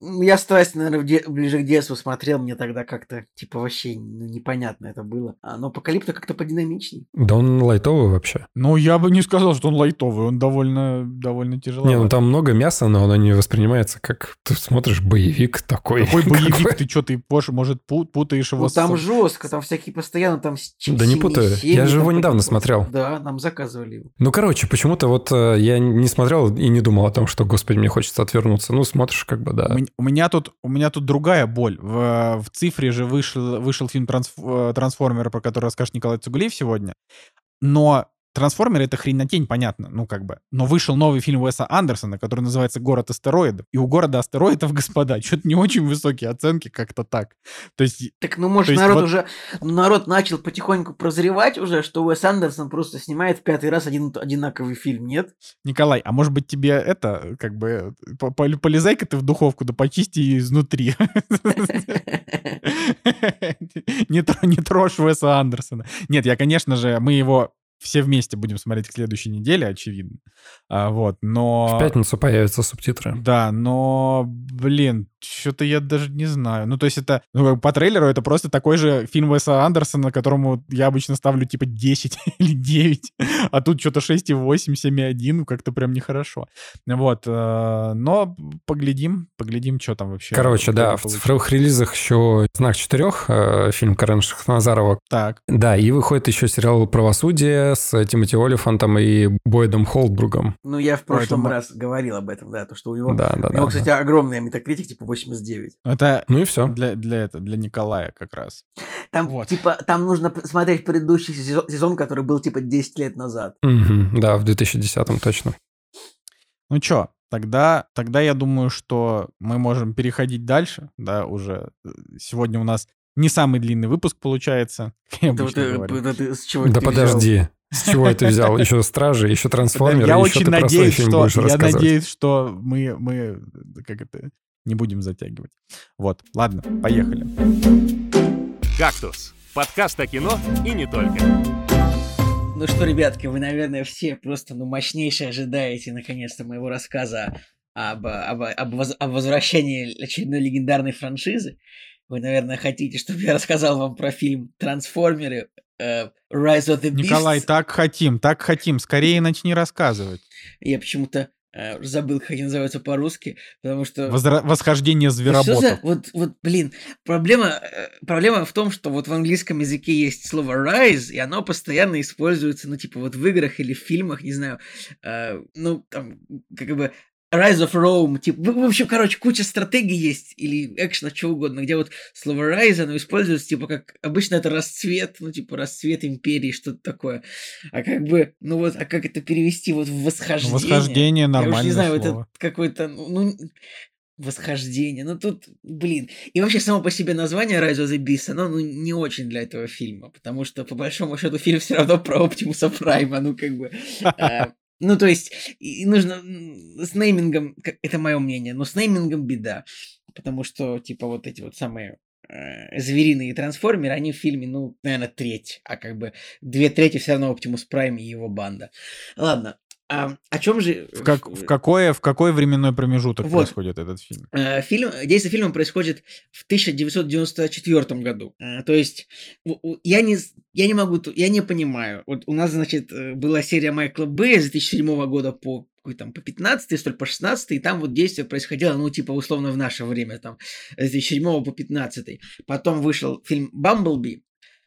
C: Я страсть, наверное, в де- ближе к детству смотрел, мне тогда как-то, типа, вообще ну, непонятно это было. А, но Апокалипта как-то подинамичней.
B: Да он лайтовый вообще.
A: Ну, я бы не сказал, что он лайтовый, он довольно, довольно тяжелый.
B: Не, ну там много мяса, но оно не воспринимается как... Ты смотришь боевик такой.
A: Какой боевик,
B: какой.
A: ты что, ты, Пош, может, пу- путаешь его
C: Ну,
A: с-
C: там жестко, там всякие постоянно там... с-
B: Да не путаю,
C: семьи
B: я же его недавно смотрел.
C: Да, нам заказывали его.
B: Ну, короче, почему-то вот э, я не смотрел и не думал о том, что, господи, мне хочется отвернуться. Ну, смотришь, как бы, да.
A: У, мен- у меня тут, у меня тут другая боль. В, в цифре же вышел, вышел фильм «Трансф- э, «Трансформеры», про который расскажет Николай Цугулиев сегодня. Но «Трансформеры» — это хрень на тень, понятно, ну как бы. Но вышел новый фильм Уэса Андерсона, который называется «Город астероидов». И у «Города астероидов», господа, что-то не очень высокие оценки, как-то так. То есть
C: Так, ну, может, народ
A: вот-
C: уже... ну, Народ начал потихоньку прозревать уже, что Уэс Андерсон просто снимает в пятый раз один одинаковый фильм, нет?
A: Николай, а может быть тебе это, как бы, по- по- полезай-ка ты в духовку, да почисти изнутри. Не трожь Уэса Андерсона. Нет, я, конечно же, мы его все вместе будем смотреть к следующей неделе, очевидно. А, Вот, но...
B: В пятницу появятся субтитры.
A: Да, но, блин, что-то я даже не знаю. Ну, то есть это, ну, по трейлеру это просто такой же фильм Уэса Андерсона, которому я обычно ставлю типа 10 или 9, а тут что-то 6,8, 7,1, ну, как-то прям нехорошо. Вот, э, но поглядим, поглядим, что там вообще.
B: Короче, да, в цифровых релизах еще «Знак четырех», э, фильм Карен Шахназарова.
A: Так,
B: Да, и выходит еще сериал «Правосудие» с Тимоти Олифантом и Бойдом Холдбругом.
C: Ну, я в прошлом
A: Поэтому-
C: раз говорил об этом, да, то, что у него...
B: Да, да,
C: У него,
B: да.
C: кстати, огромная метакритик, типа 89.
A: это
B: Ну и все.
A: для, для, это, для Николая как раз.
C: Там,
A: Вот.
C: типа, там нужно смотреть предыдущий сезон, сезон, который был, типа, 10 лет назад.
B: да, в 2010-м точно.
A: Ну чё, тогда, тогда я думаю, что мы можем переходить дальше, да, уже. э, Сегодня у нас не самый длинный выпуск получается, как я
C: Это
A: обычно
C: вот, э,
A: говорю.
C: это ты с чего
B: Да
C: ты взял?
B: С чего это взял? Еще «Стражи», еще «Трансформеры»,
A: я
B: еще
A: очень
B: ты
A: надеюсь,
B: фильм
A: что
B: будешь
A: я
B: рассказывать.
A: надеюсь, что мы, мы как это не будем затягивать. Вот, ладно, поехали.
D: «Кактус» — подкаст о кино и не только.
C: Ну что, ребятки, вы, наверное, все просто, ну, мощнейше ожидаете, наконец-то, моего рассказа об, об, об, воз- об возвращении очередной легендарной франшизы. Вы, наверное, хотите, чтобы я рассказал вам про фильм «Трансформеры», Rise of the Beasts.
A: Николай, так хотим, так хотим. Скорее начни рассказывать.
C: Я почему-то э, забыл, как они называются по-русски, потому что...
A: Возра- Восхождение
C: что за...
A: звероботов.
C: Вот, вот, блин, проблема, э, проблема в том, что вот в английском языке есть слово rise, и оно постоянно используется, ну, типа, вот в играх или в фильмах, не знаю, э, ну, там, как бы, Rise of Rome, типа, в общем, короче, куча стратегий есть, или экшена, чего угодно, где вот слово rise, оно используется, типа, как, обычно это расцвет, ну, типа, расцвет империи, что-то такое, а как бы, ну, вот, а как это перевести вот в восхождение?
A: Восхождение
C: Я уж
A: нормальное
C: не знаю,
A: слово.
C: это какой-то, ну, ну, восхождение. Ну тут, блин. И вообще само по себе название Rise of the Beast, оно ну, не очень для этого фильма, потому что по большому счету фильм все равно про Оптимуса Прайма, ну как бы. Ну, то есть, и нужно с неймингом, это мое мнение, но с неймингом беда. Потому что, типа, вот эти вот самые э, звериные трансформеры, они в фильме, ну, наверное, треть, а как бы две трети все равно Оптимус Прайм и его банда. Ладно, а, о чем же...
A: В, как, в, какое, в какой временной промежуток
C: Вот.
A: происходит этот фильм?
C: Э, Фильм, действие фильма происходит в 1994 году. Э, То есть я не, я не могу, я не понимаю. Вот у нас, значит, э, была серия Майкла Бэя с 2007 года по какой там по 15 что ли, по 16 и там вот действие происходило, ну, типа, условно, в наше время, там, с 2007 по 15 Потом вышел фильм «Бамблби»,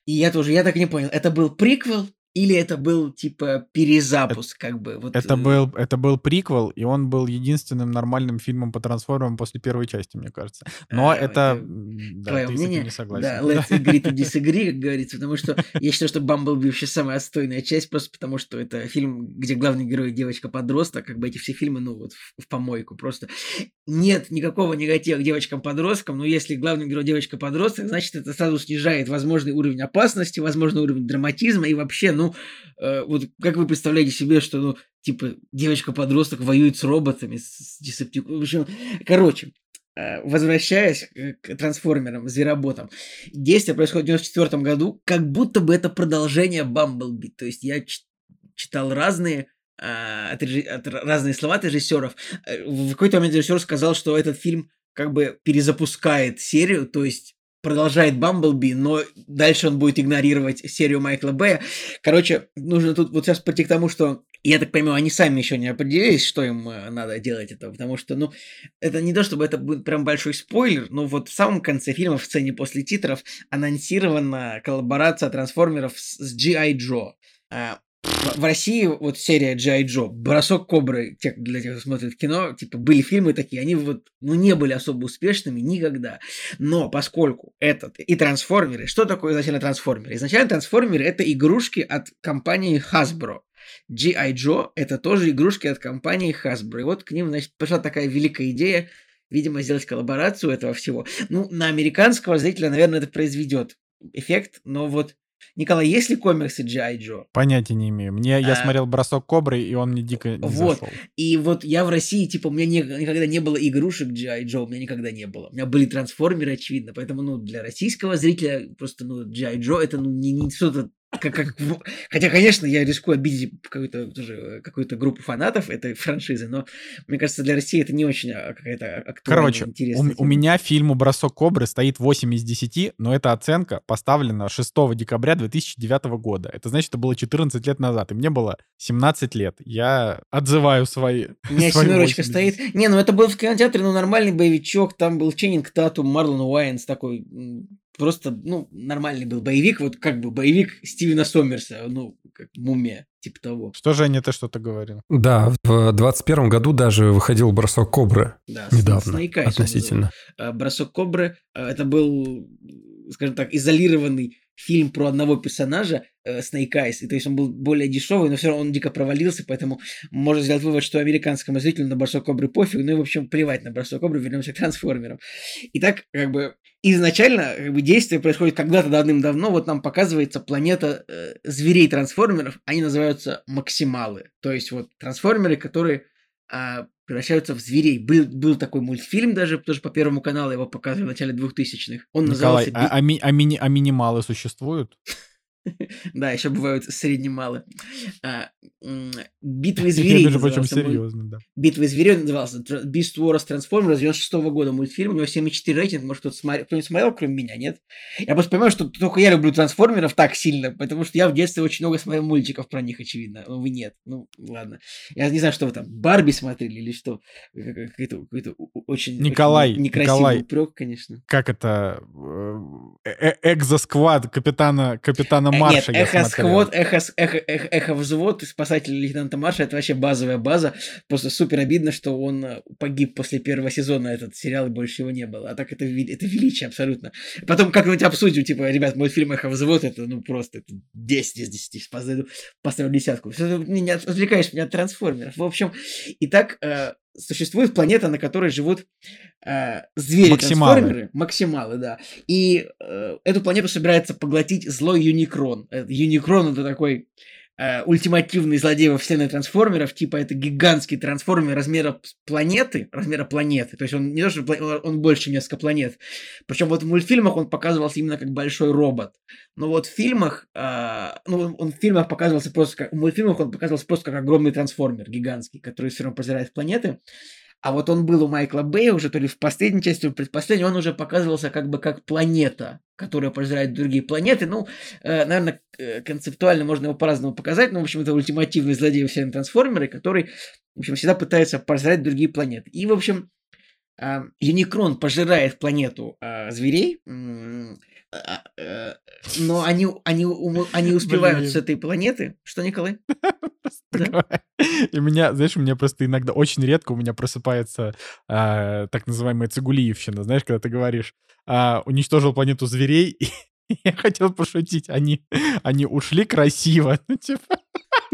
C: и я тоже, я так и не понял, это был приквел или это был, типа, перезапуск, как бы? Вот,
A: Это
C: э,
A: был, это был приквел, и он был единственным нормальным фильмом по трансформерам после первой части, мне кажется. Но
C: А,
A: это...
C: это
A: Да,
C: твое
A: ты
C: мнение.
A: не согласен.
C: Да, let's agree to disagree, как говорится, потому что я считаю, что Бамблби вообще самая отстойная часть, просто потому что это фильм, где главный герой девочка-подросток, как бы эти все фильмы, ну вот, в, в помойку, просто нет никакого негатива к девочкам-подросткам, но если главный герой девочка-подросток, значит, это сразу снижает возможный уровень опасности, возможный уровень драматизма, и вообще, ну, э, вот как вы представляете себе, что, ну, типа, девочка-подросток воюет с роботами, с, с общем, короче, э, возвращаясь к трансформерам, звероботам, действие происходит в 94 году, как будто бы это продолжение Бамблби. То есть я читал разные а, от, от разные слова от режиссеров. Э, в какой-то момент режиссер сказал, что этот фильм как бы перезапускает серию, то есть продолжает Бамблби, но дальше он будет игнорировать серию Майкла Бэя. Короче, нужно тут вот сейчас прийти к тому, что я так понимаю, они сами еще не определились, что им э, надо делать это, потому что, ну, это не то, чтобы это будет прям большой спойлер, но вот в самом конце фильма, в сцене после титров, анонсирована коллаборация трансформеров с G.I. Joe. В России вот серия. Joe, Бросок Кобры, те, для тех, кто смотрит кино, типа, были фильмы такие, они вот, ну, не были особо успешными никогда. Но поскольку этот и трансформеры, что такое изначально трансформеры? Изначально трансформеры это игрушки от компании Hasbro. G.I. Joe это тоже игрушки от компании Hasbro. И вот к ним, значит, пришла такая великая идея, видимо, сделать коллаборацию этого всего. Ну, на американского зрителя, наверное, это произведет эффект, но вот Николай, есть ли комиксы G.I. Joe?
A: Понятия не имею. Мне, я а, смотрел «Бросок кобры», и он мне дико не
C: вот.
A: зашел.
C: И вот я в России, типа, у меня не, никогда не было игрушек G.I. Joe, у меня никогда не было. У меня были трансформеры, очевидно, поэтому, ну, для российского зрителя просто, ну, G.I. Joe это, ну, не, не что-то как, как, хотя, конечно, я рискую обидеть какую-то тоже какую-то группу фанатов этой франшизы, но мне кажется, для России это не очень а, какая-то актуальная,
A: Короче, у, у меня фильму «Бросок Кобры» стоит 8 из 10, но эта оценка поставлена 6 декабря 2009 года. Это значит, это было 14 лет назад, и мне было 17 лет. Я отзываю свои
C: У меня семерочка стоит. Не, ну это был в кинотеатре, ну нормальный боевичок, там был Ченнинг Татум, Марлон Уайнс такой просто, ну, нормальный был боевик, вот как бы боевик Стивена Сомерса, ну, как мумия, типа того.
A: Что, же Женя, ты что-то говорил?
B: Да, в 21 году даже выходил «Бросок Кобры». Да, недавно, относительно.
C: А, «Бросок Кобры» это был, скажем так, изолированный фильм про одного персонажа, э, Snake Eyes, и то есть он был более дешевый, но все равно он дико провалился, поэтому можно сделать вывод, что американскому зрителю на Бросок Кобры пофиг, ну и, в общем, плевать на Бросок Кобры, вернемся к трансформерам. Итак, как бы, изначально как бы, действие происходит когда-то давным-давно, вот нам показывается планета э, зверей-трансформеров, они называются максималы, то есть вот трансформеры, которые э, превращаются в зверей. Был, был такой мультфильм даже, тоже по Первому каналу его показывали в начале 2000-х.
A: Он Николай, назывался... А, а, ми, а, мини, а минималы существуют?
C: Да, еще бывают средне-малые. А, Битвы зверей. Между прочим, серьезно, да. Битвы зверей назывался. Beast Wars Transformers 96 -го года мультфильм. У него 7,4 рейтинг. Может, кто-нибудь смотрел, кроме меня, нет? Я просто понимаю, что только я люблю трансформеров так сильно, потому что я в детстве очень много смотрел мультиков про них, очевидно. Ну, вы нет. Ну, ладно. Я не знаю, что вы там, Барби смотрели или что. Какой-то, очень,
A: Николай,
C: очень некрасивый Николай, упрек, конечно.
A: Как это? Э, э, экзосквад капитана, капитана Марша
C: Нет, эхо сквот, эхо, эхо, эхо, эхо взвод спасатель лейтенанта Марша это вообще базовая база. Просто супер обидно, что он э, погиб после первого сезона этот сериал и больше его не было. А так это, это величие абсолютно. Потом как-нибудь обсудим, типа, ребят, мультфильм Эхо взвод это ну просто это 10 из 10. Поставлю, поставлю десятку. Все, не отвлекаешь меня от трансформеров. В общем, и так э, существует планета, на которой живут э, звери-трансформеры. Максималы, да. И э, эту планету собирается поглотить злой Юникрон. Юникрон это такой э, ультимативный злодей во вселенной трансформеров, типа это гигантский трансформер размера планеты, размера планеты, то есть он не то, что он больше несколько планет. Причем вот в мультфильмах он показывался именно как большой робот. Но вот в фильмах, э, ну он в фильмах показывался просто как, в мультфильмах он показывался просто как огромный трансформер гигантский, который все равно пожирает планеты. А вот он был у Майкла Бэя уже то ли в последней части, то ли в предпоследней, он уже показывался как бы как планета, которая пожирает другие планеты. Ну, э, наверное, э, концептуально можно его по-разному показать, но, в общем, это ультимативный злодей вселенной трансформеры, который, в общем, всегда пытается пожирать другие планеты. И, в общем, э, Юникрон пожирает планету э, зверей, но они, они, они успевают Блин. с этой планеты. Что, Николай?
A: И меня, знаешь, у меня просто иногда очень редко у меня просыпается а, так называемая цигулиевщина. Знаешь, когда ты говоришь, а, уничтожил планету зверей, и я хотел пошутить, они, они ушли красиво. Ну, типа...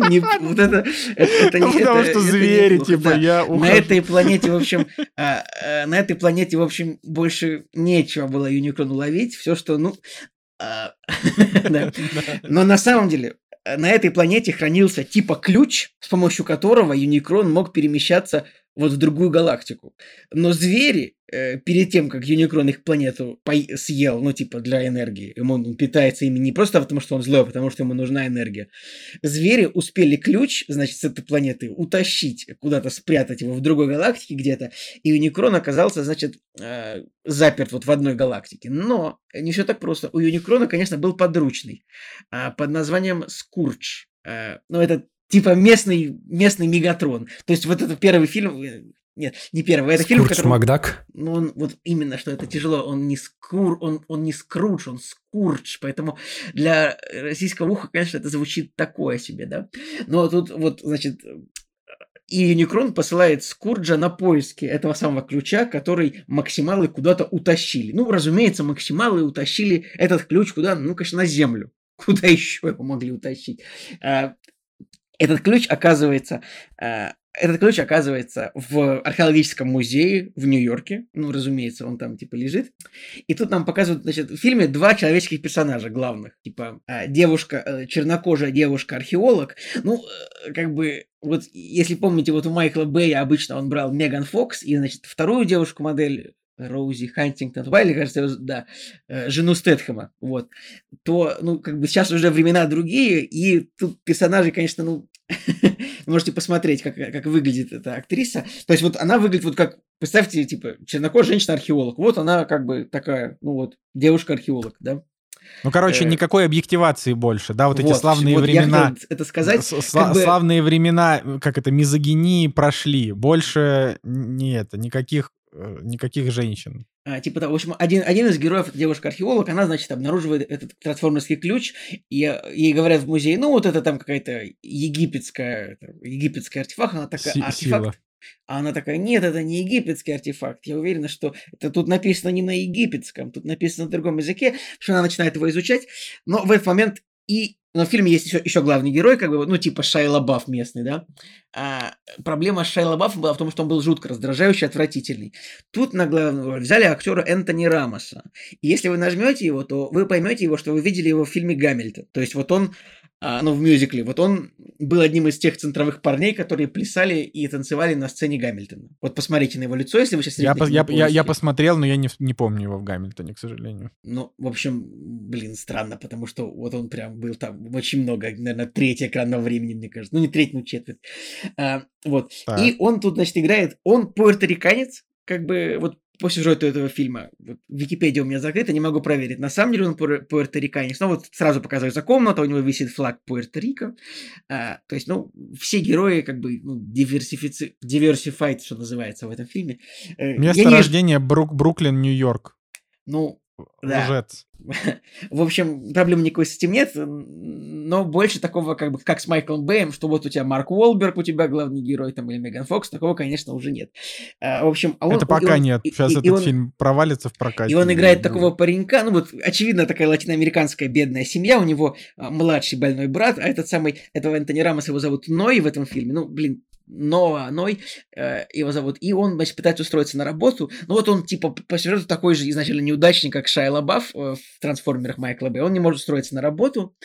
C: Не, вот это, это, это
A: не, Потому это, что это звери, неплохо, типа, да. я ухожу.
C: На этой планете, в общем, а, а, на этой планете, в общем, больше нечего было Юникрону ловить. Все, что, ну... А, Но на самом деле, на этой планете хранился типа ключ, с помощью которого Юникрон мог перемещаться вот в другую галактику. Но звери, э, перед тем, как Юникрон их планету по- съел, ну, типа, для энергии, ему он питается ими не просто потому, что он злой, а потому что ему нужна энергия, звери успели ключ, значит, с этой планеты утащить, куда-то спрятать его в другой галактике где-то, и Юникрон оказался, значит, э, заперт вот в одной галактике. Но не все так просто. У Юникрона, конечно, был подручный э, под названием Скурч. Э, ну, это типа местный, местный Мегатрон. То есть вот это первый фильм, э, нет, не первый, это фильм,
B: который... Макдак?
C: Ну, он вот именно, что это тяжело, он не скур, он, он не скрудж, он скурч, поэтому для российского уха, конечно, это звучит такое себе, да. Но тут вот, значит, и Юникрон посылает Скурджа на поиски этого самого ключа, который максималы куда-то утащили. Ну, разумеется, максималы утащили этот ключ куда? Ну, конечно, на Землю. Куда еще его могли утащить? А, этот ключ оказывается, э, этот ключ оказывается в археологическом музее в Нью-Йорке. Ну, разумеется, он там типа лежит. И тут нам показывают, значит, в фильме два человеческих персонажа главных. Типа э, девушка, э, чернокожая девушка-археолог. Ну, как бы, вот если помните, вот у Майкла Бэя обычно он брал Меган Фокс и, значит, вторую девушку-модель Роузи Хантингтон, или, кажется, да, жену Стэтхэма, вот, то, ну, как бы сейчас уже времена другие, и тут персонажи, конечно, ну, можете посмотреть, как, как выглядит эта актриса. То есть вот она выглядит вот как, представьте, типа, чернокожая женщина-археолог. Вот она как бы такая, ну вот, девушка-археолог, да.
A: Ну, короче, э, никакой объективации больше, да, вот, вот эти славные вот времена.
C: это сказать.
A: Сла- как бы... Славные времена, как это, мизогинии прошли. Больше не это, никаких никаких женщин.
C: А, типа того, в общем, один, один из героев, девушка-археолог, она, значит, обнаруживает этот трансформерский ключ, и ей говорят в музее, ну, вот это там какая-то египетская, египетский артефакт, она такая, Си- артефакт, сила. А она такая, нет, это не египетский артефакт. Я уверена, что это тут написано не на египетском, тут написано на другом языке, что она начинает его изучать. Но в этот момент и но в фильме есть еще, еще главный герой, как бы, ну, типа Шайла Бафф местный, да. А, проблема Шайла Баффом была в том, что он был жутко раздражающий, отвратительный. Тут на главную роль взяли актера Энтони Рамоса. И если вы нажмете его, то вы поймете его, что вы видели его в фильме Гамильтон. То есть вот он а, ну, в мюзикле. Вот он был одним из тех центровых парней, которые плясали и танцевали на сцене Гамильтона. Вот посмотрите на его лицо, если вы сейчас...
A: Я, по, я, я, я посмотрел, но я не, не помню его в Гамильтоне, к сожалению.
C: Ну, в общем, блин, странно, потому что вот он прям был там очень много, наверное, треть экранного времени, мне кажется. Ну, не треть, ну, четверть. А, вот. Так. И он тут, значит, играет... Он пуэрториканец, как бы вот по сюжету этого фильма. Вот, Википедия у меня закрыта, не могу проверить. На самом деле он пуэр- пуэрториканец. Но вот сразу показывается комната, у него висит флаг Пуэрто-Рико. А, то есть, ну, все герои как бы ну, диверсифици... диверсифайт, что называется в этом фильме.
A: Э, Место Я рождения не... Брук... Бруклин, Нью-Йорк.
C: Ну, да. Лжец. В общем, проблем никакой с этим нет, но больше такого, как бы, как с Майклом Бэем, что вот у тебя Марк Уолберг, у тебя главный герой, там, или Меган Фокс, такого, конечно, уже нет. А, в общем,
A: а он, Это пока он, нет, сейчас и, этот и он, фильм провалится в прокате.
C: И он играет такого паренька, ну вот, очевидно, такая латиноамериканская бедная семья, у него а, младший больной брат, а этот самый, этого Энтони Рамоса его зовут Ной в этом фильме, ну, блин, Ноа Ной, э, его зовут, и он, значит, пытается устроиться на работу, ну вот он, типа, по сюжету такой же изначально неудачник, как Шайла Бафф э, в «Трансформерах» Майкла Б. Он не может устроиться на работу,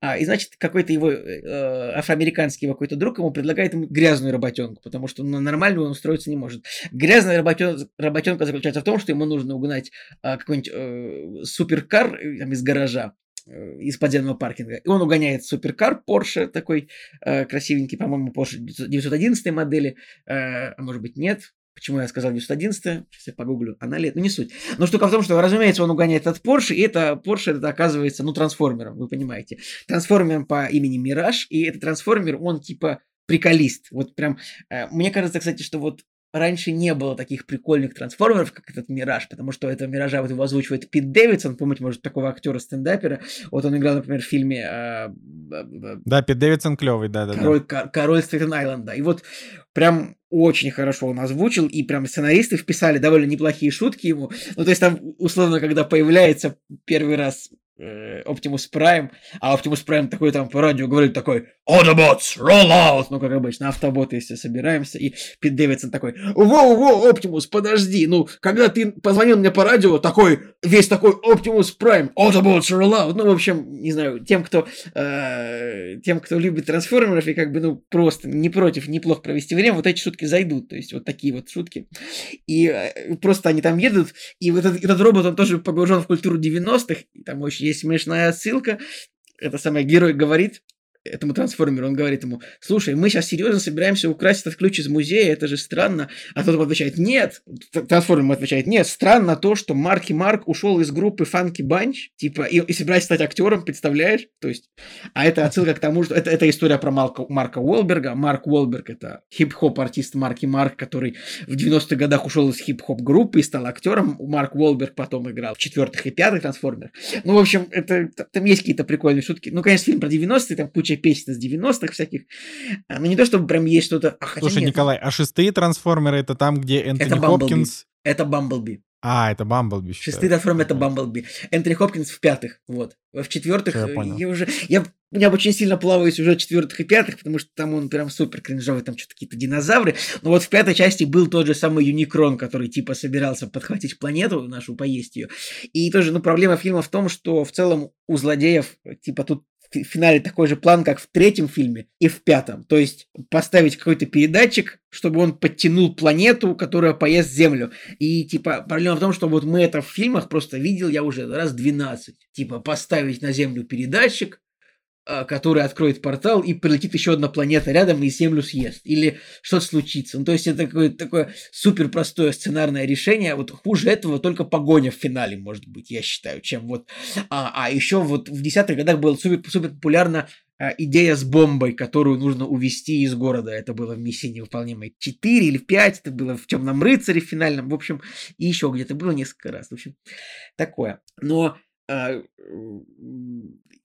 C: а, и, значит, какой-то его э, афроамериканский его какой-то друг ему предлагает ему грязную работенку, потому что на нормальную он устроиться не может. Грязная работен... работенка заключается в том, что ему нужно угнать э, какой-нибудь э, суперкар э, там, из гаража, Э, из подземного паркинга. И он угоняет суперкар Porsche, такой э, красивенький, по-моему, Porsche 911 модели, э, а может быть нет. Почему я сказал 911? Сейчас я погуглю. Она лет, ну не суть. Но штука в том, что, разумеется, он угоняет этот Porsche, и это Porsche это оказывается, ну, трансформером, вы понимаете. Трансформером по имени Мираж, и этот трансформер, он типа приколист. Вот прям, э, мне кажется, кстати, что вот раньше не было таких прикольных трансформеров, как этот Мираж, потому что этого Миража вот его озвучивает Пит Дэвидсон, помните, может, такого актера-стендапера. Вот он играл, например, в фильме... Э,
A: да, Пит Дэвидсон клевый, да, да.
C: Король, да. Король Айленда. И вот прям очень хорошо он озвучил, и прям сценаристы вписали довольно неплохие шутки ему. Ну, то есть там, условно, когда появляется первый раз Оптимус Прайм, а Оптимус Прайм такой там по радио говорит такой Autobots, roll out! Ну, как обычно, автоботы, если собираемся. И Пит Дэвидсон такой, воу-воу, Оптимус, подожди. Ну, когда ты позвонил мне по радио, такой, весь такой Оптимус Prime, Autobots, roll out. Ну, в общем, не знаю, тем, кто, э, тем, кто любит трансформеров и как бы, ну, просто не против, неплохо провести время, вот эти шутки зайдут. То есть, вот такие вот шутки. И э, просто они там едут, и вот этот, этот робот, он тоже погружен в культуру 90-х, там очень есть смешная отсылка, это самый герой говорит, этому трансформеру, он говорит ему, слушай, мы сейчас серьезно собираемся украсть этот ключ из музея, это же странно. А тот отвечает, нет. Трансформер отвечает, нет, странно то, что Марки Марк ушел из группы Фанки Банч, типа, и, и собирается стать актером, представляешь? То есть, а это отсылка к тому, что это, это история про Марка, Марка Уолберга. Марк Уолберг это хип-хоп артист Марки Марк, который в 90-х годах ушел из хип-хоп группы и стал актером. Марк Уолберг потом играл в четвертых и пятых трансформерах. Ну, в общем, это, там есть какие-то прикольные шутки. Ну, конечно, фильм про 90-е, там куча куча песен из 90-х всяких. А, ну, не то, чтобы прям есть что-то...
A: А, Слушай, нет. Николай, а шестые трансформеры это там, где Энтони это Хопкинс...
C: Это Бамблби.
A: А, это Бамблби.
C: Шестые трансформеры это Бамблби. Энтони Хопкинс в пятых, вот. В четвертых я, понял. я уже... Я, я очень сильно плаваю уже четвертых и пятых, потому что там он прям супер кринжовый, там что-то какие-то динозавры. Но вот в пятой части был тот же самый Юникрон, который типа собирался подхватить планету нашу, поесть ее. И тоже, ну, проблема фильма в том, что в целом у злодеев, типа, тут финале такой же план, как в третьем фильме и в пятом. То есть поставить какой-то передатчик, чтобы он подтянул планету, которая поест Землю. И типа проблема в том, что вот мы это в фильмах просто видел я уже раз 12. Типа поставить на Землю передатчик, который откроет портал и прилетит еще одна планета рядом и Землю съест. Или что-то случится. Ну, то есть это такое, такое супер простое сценарное решение. Вот хуже этого только погоня в финале, может быть, я считаю, чем вот... А, а еще вот в десятых годах была супер, супер популярна а, идея с бомбой, которую нужно увести из города. Это было в миссии невыполнимой 4 или в 5, это было в Темном рыцаре в финальном, в общем, и еще где-то было несколько раз. В общем, такое. Но а,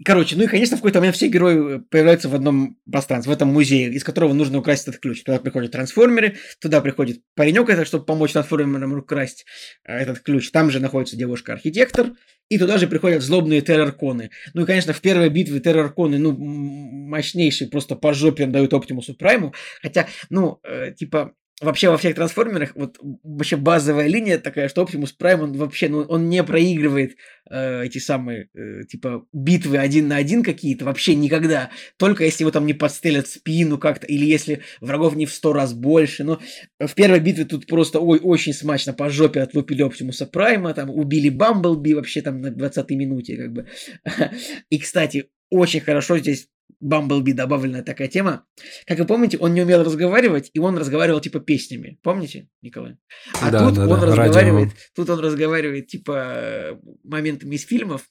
C: Короче, ну и, конечно, в какой-то момент все герои э, появляются в одном пространстве, в этом музее, из которого нужно украсть этот ключ. Туда приходят трансформеры, туда приходит паренек это, чтобы помочь трансформерам украсть э, этот ключ. Там же находится девушка-архитектор, и туда же приходят злобные террорконы. Ну и, конечно, в первой битве террорконы, ну, мощнейшие, просто по жопе дают Оптимусу Прайму. Хотя, ну, э, типа, вообще во всех трансформерах вот вообще базовая линия такая, что Оптимус Прайм, он вообще, ну, он не проигрывает э, эти самые, э, типа, битвы один на один какие-то, вообще никогда. Только если его там не подстрелят в спину как-то, или если врагов не в сто раз больше. Но в первой битве тут просто, ой, очень смачно по жопе отлупили Оптимуса Прайма, там убили Бамблби вообще там на 20-й минуте, как бы. И, кстати, очень хорошо здесь Бамблби добавлена такая тема. Как вы помните, он не умел разговаривать, и он разговаривал типа песнями. Помните, Николай? А да, тут да, он да, разговаривает, радио. тут он разговаривает типа моментами из фильмов,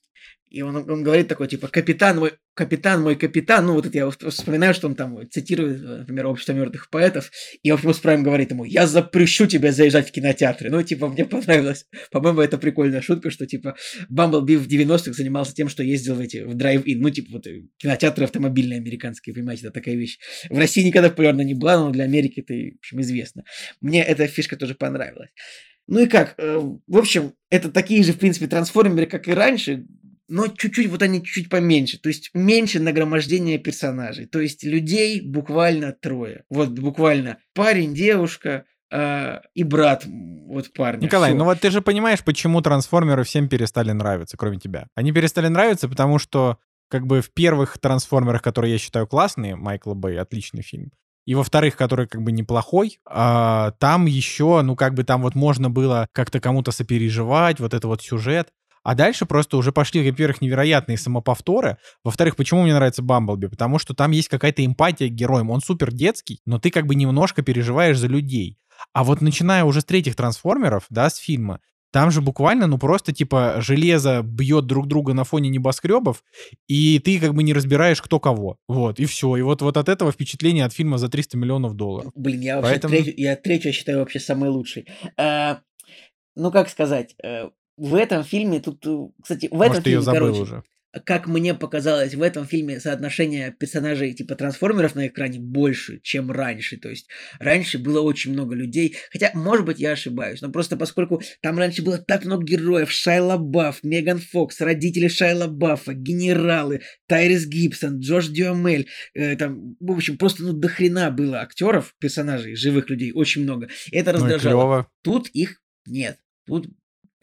C: и он, он говорит такой, типа, капитан мой, капитан мой капитан. Ну, вот это я вспоминаю, что он там цитирует, например, общество мертвых поэтов. И Оптимус Прайм говорит ему, я запрещу тебя заезжать в кинотеатры. Ну, типа, мне понравилось. По-моему, это прикольная шутка, что, типа, Бамблби в 90-х занимался тем, что ездил в эти, в drive-in. Ну, типа, вот кинотеатры автомобильные американские, понимаете, это такая вещь. В России никогда популярна не была, но для Америки это, в общем, известно. Мне эта фишка тоже понравилась. Ну и как? Э, в общем, это такие же, в принципе, трансформеры, как и раньше но чуть-чуть, вот они чуть-чуть поменьше, то есть меньше нагромождения персонажей, то есть людей буквально трое, вот буквально парень, девушка, э, и брат вот парня.
A: Николай, Всё. ну вот ты же понимаешь, почему трансформеры всем перестали нравиться, кроме тебя. Они перестали нравиться, потому что как бы в первых трансформерах, которые я считаю классные, Майкла Бэй, отличный фильм, и во-вторых, который как бы неплохой, а, там еще, ну как бы там вот можно было как-то кому-то сопереживать, вот это вот сюжет. А дальше просто уже пошли, во-первых, невероятные самоповторы. Во-вторых, почему мне нравится Бамблби? Потому что там есть какая-то эмпатия к героям. Он супер детский, но ты как бы немножко переживаешь за людей. А вот начиная уже с третьих трансформеров, да, с фильма, там же буквально, ну просто типа железо бьет друг друга на фоне небоскребов, и ты как бы не разбираешь, кто кого. Вот, и все. И вот, вот от этого впечатление от фильма за 300 миллионов долларов.
C: Блин, я вообще Поэтому... третью, я третью считаю вообще самой лучшей. А, ну, как сказать, э, в этом фильме тут, э, кстати, в этом
A: Может,
C: фильме, короче,
A: уже.
C: как мне показалось, в этом фильме соотношение персонажей типа трансформеров на экране больше, чем раньше. То есть раньше было очень много людей, хотя, может быть, я ошибаюсь, но просто поскольку там раньше было так много героев, Шайла Бафф, Меган Фокс, родители Шайла Баффа, генералы, Тайрис Гибсон, Джош Дюамель, э, там, в общем, просто ну дохрена было актеров, персонажей, живых людей, очень много. Это
A: Ну и
C: раздражало.
A: клёво.
C: Тут их нет. Тут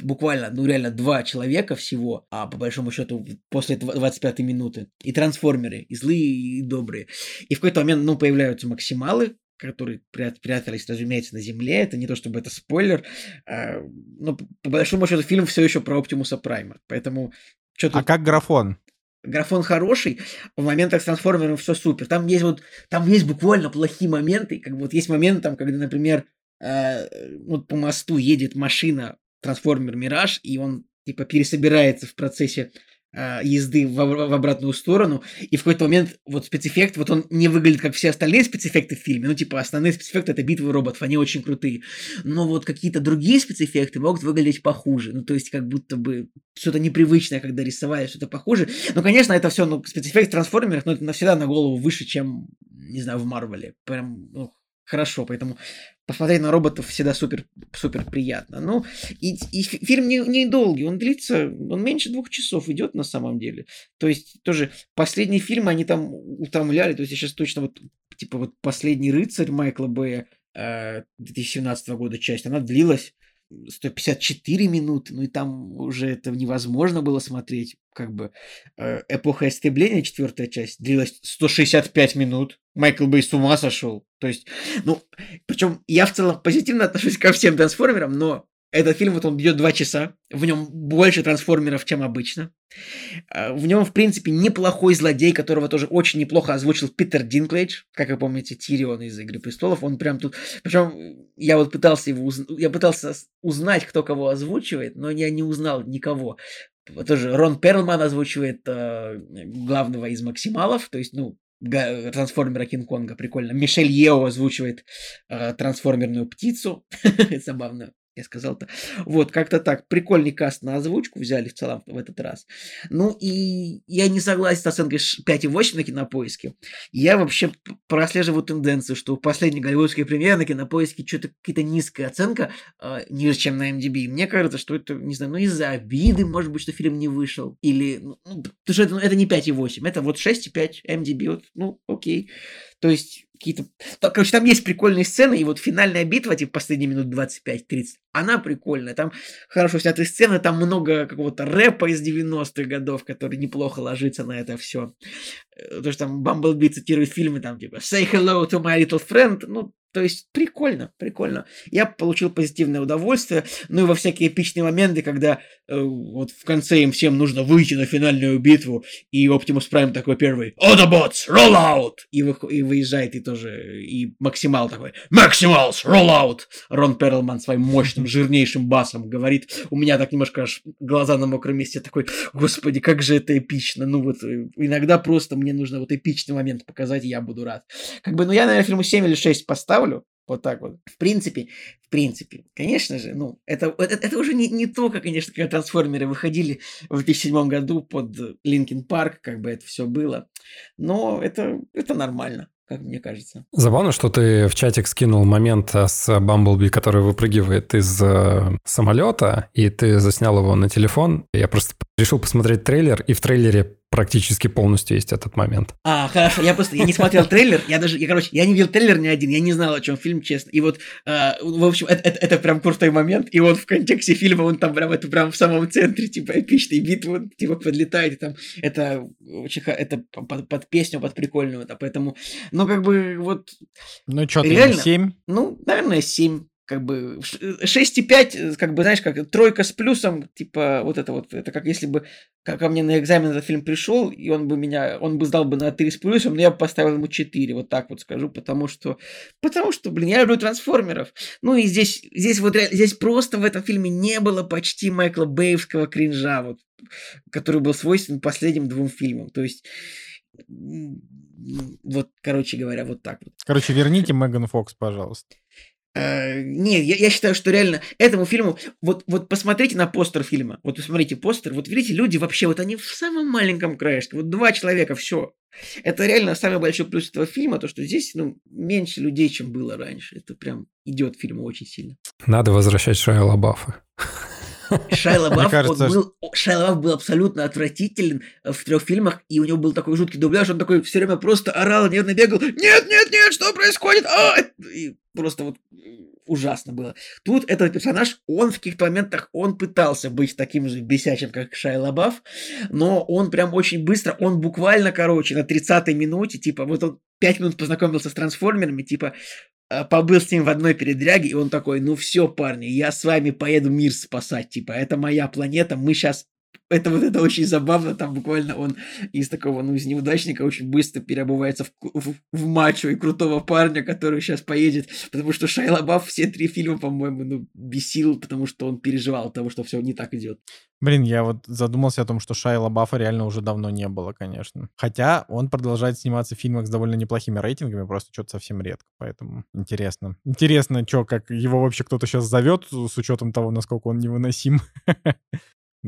C: буквально, ну реально два человека всего, а по большому счету после 25 минуты. И трансформеры, и злые, и добрые. И в какой-то момент, ну, появляются максималы, которые пря- прятались, разумеется, на земле. Это не то чтобы это спойлер. а, но по большому счету фильм все еще про Оптимуса Прайма. Поэтому что
A: А
C: тут
A: как графон?
C: графон хороший, в моментах с трансформером все супер. Там есть вот, там есть буквально плохие моменты, как бы вот есть моменты там, когда, например, э, вот по мосту едет машина трансформер Мираж, и он типа пересобирается в процессе э, езды в, в обратную сторону, и в какой-то момент вот спецэффект, вот он не выглядит как все остальные спецэффекты в фильме, ну типа основные спецэффекты это битвы роботов, они очень крутые, но вот какие-то другие спецэффекты могут выглядеть похуже, ну то есть как будто бы что-то непривычное, когда рисовали что-то похуже, ну, конечно, это все, ну, спецэффект трансформеров, но это навсегда на голову выше, чем, не знаю, в Марвеле. Прям, ну, хорошо, поэтому посмотреть на роботов всегда супер, супер приятно. Ну, и, и фи- фильм не, не долгий, он длится, он меньше двух часов идет на самом деле. То есть тоже последние фильмы, они там утомляли, то есть я сейчас точно вот, типа вот «Последний рыцарь» Майкла э, 2017 года часть, она длилась 154 минуты, ну и там уже это невозможно было смотреть, как бы э, эпоха истребления, четвертая часть, длилась 165 минут. Майкл Бэй с ума сошел. То есть, ну, причем я в целом позитивно отношусь ко всем трансформерам, но этот фильм, вот он идет два часа, в нем больше трансформеров, чем обычно. А, В нем, в принципе, неплохой злодей, которого тоже очень неплохо озвучил Питер Динклейдж, как вы помните, Тирион из «Игры престолов». Он прям тут... Причем я вот пытался его уз- я пытался узнать, кто кого озвучивает, но я не узнал никого. Тоже Рон Перлман озвучивает э, главного из Максималов, то есть, ну, трансформера Кинг-Конга, прикольно. Мишель Ео озвучивает э, трансформерную птицу, забавно. Я сказал-то. Вот, как-то так. Прикольный каст на озвучку взяли в целом в этот раз. Ну и я не согласен с оценкой ш- 5,8 на кинопоиске. Я вообще прослеживаю тенденцию, что у последней голливудской премьеры на кинопоиске что-то какая-то низкая оценка, э, ниже, чем на MDB. Мне кажется, что это, не знаю, ну из-за обиды, может быть, что фильм не вышел. Или, ну, ну, потому что это, ну, это не 5,8, это вот 6,5 MDB. Вот, ну, окей. То есть какие-то... Короче, там есть прикольные сцены, и вот финальная битва, типа последние минут 25-30, она прикольная. Там хорошо снятые сцены, там много какого-то рэпа из 90-х годов, который неплохо ложится на это все. То, что там Бамблби цитирует фильмы, там типа «Say hello to my little friend», ну, то есть прикольно, прикольно. Я получил позитивное удовольствие, ну и во всякие эпичные моменты, когда э, вот в конце им всем нужно выйти на финальную битву, и Оптимус Прайм такой первый «Autobots, roll out!» и, вых- и выезжает, и тоже, и Максимал такой «Maximals, roll out!» Рон Перлман своим мощным, жирнейшим басом говорит, у меня так немножко аж глаза на мокром месте, такой «Господи, как же это эпично!» Ну вот, э, иногда просто мне нужно вот эпичный момент показать, и я буду рад. Как бы, ну я, наверное, фильму 7 или 6 поставлю, вот так вот. В принципе, в принципе, конечно же, ну, это, это, это уже не, не то, как, конечно, когда трансформеры выходили в 2007 году под Linkin Park, как бы это все было. Но это, это нормально, как мне кажется.
B: Забавно, что ты в чатик скинул момент с Бамблби, который выпрыгивает из э, самолета, и ты заснял его на телефон. Я просто решил посмотреть трейлер, и в трейлере практически полностью есть этот момент.
C: А, хорошо, я просто я не смотрел трейлер, я даже, я, короче, я не видел трейлер ни один, я не знал, о чем фильм, честно. И вот, э, в общем, это, это, это прям крутой момент, и вот в контексте фильма он там прям, это прям в самом центре, типа, эпичной битвы, он, типа, подлетает, и там, это очень, это под, под песню, под прикольную, это, поэтому, ну, как бы, вот,
A: Ну что, ты
C: Реально?
A: 7?
C: ну, наверное, 7, как бы, ш- 6,5, как бы, знаешь, как тройка с плюсом, типа, вот это вот, это как если бы ко ко мне на экзамен этот фильм пришел, и он бы меня, он бы сдал бы на 3 с плюсом, но я бы поставил ему 4, вот так вот скажу, потому что, потому что, блин, я люблю трансформеров. Ну и здесь, здесь вот, здесь просто в этом фильме не было почти Майкла Бэевского кринжа, вот, который был свойственен последним двум фильмам, то есть, вот, короче говоря, вот так вот.
A: Короче, верните Меган Фокс, пожалуйста.
C: Э, не, я, я считаю, что реально этому фильму, вот, вот посмотрите на постер фильма, вот посмотрите постер, вот видите, люди вообще, вот они в самом маленьком краешке, вот два человека, все. Это реально самый большой плюс этого фильма, то, что здесь, ну, меньше людей, чем было раньше. Это прям идет фильму очень сильно.
B: Надо возвращать Шайа Лабафа.
C: Шайла Бафф, кажется, был, Шайла Бафф был абсолютно отвратителен в трех фильмах, и у него был такой жуткий дубляж, он такой все время просто орал, нервно бегал, нет, нет, нет, что происходит? А! И просто вот ужасно было. Тут этот персонаж, он в каких-то моментах, он пытался быть таким же бесячим, как Шай Лабаф, но он прям очень быстро, он буквально, короче, на 30-й минуте, типа, вот он 5 минут познакомился с трансформерами, типа, Э, побыл с ним в одной передряге, и он такой, ну все, парни, я с вами поеду мир спасать, типа, это моя планета, мы сейчас это вот это очень забавно, там буквально он из такого, ну, из неудачника очень быстро переобувается в, в, в мачо и крутого парня, который сейчас поедет, потому что Шайла Бафф все три фильма, по-моему, ну, бесил, потому что он переживал того, что все не так идет.
A: Блин, я вот задумался о том, что Шайла Баффа реально уже давно не было, конечно. Хотя он продолжает сниматься в фильмах с довольно неплохими рейтингами, просто что-то совсем редко, поэтому интересно. Интересно, что, как его вообще кто-то сейчас зовет, с учетом того, насколько он невыносим.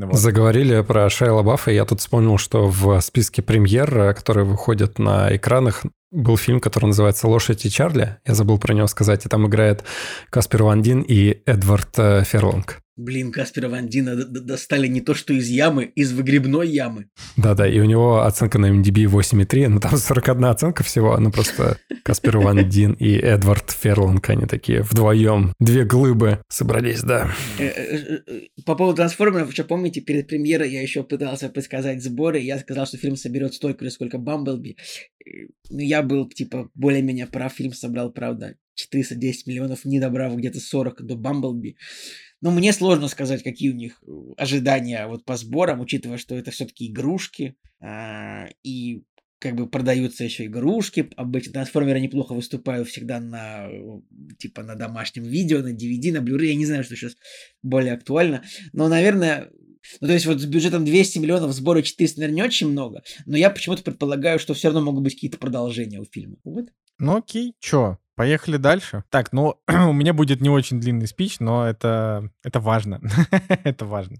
B: Вот. Заговорили про Шайла Баффа, я тут вспомнил, что в списке премьер, э, которые выходят на экранах, был фильм, который называется «Лошадь и Чарли». Я забыл про него сказать. И там играет Каспер Ван Дин и Эдвард э, Ферланг.
C: Блин, Каспера Ван Дина достали не то что из ямы, из выгребной ямы.
B: Да-да, и у него оценка на MDB 8,3, но там 41 оценка всего, ну просто Каспер Ван Дин и Эдвард Ферланг, они такие вдвоем, две глыбы собрались, да. Э, э,
C: по поводу трансформеров, что помните, перед премьерой я еще пытался предсказать сборы, я сказал, что фильм соберет столько же, сколько Бамблби. Ну, я был, типа, более-менее прав, фильм собрал, правда, 410 миллионов, не добрав где-то 40 до Бамблби. Но мне сложно сказать, какие у них э, ожидания вот по сборам, учитывая, что это все-таки игрушки, а, и как бы продаются еще игрушки. Обычно трансформеры неплохо выступают всегда на типа на домашнем видео, на DVD, на Blu-ray. Я не знаю, что сейчас более актуально. Но, наверное, ну, то есть вот с бюджетом 200 миллионов сбора 400, наверное, не очень много, но я почему-то предполагаю, что все равно могут быть какие-то продолжения у фильма. Вот.
A: Ну окей, чё, Поехали дальше. Так, ну, у меня будет не очень длинный спич, но это, это важно. это важно.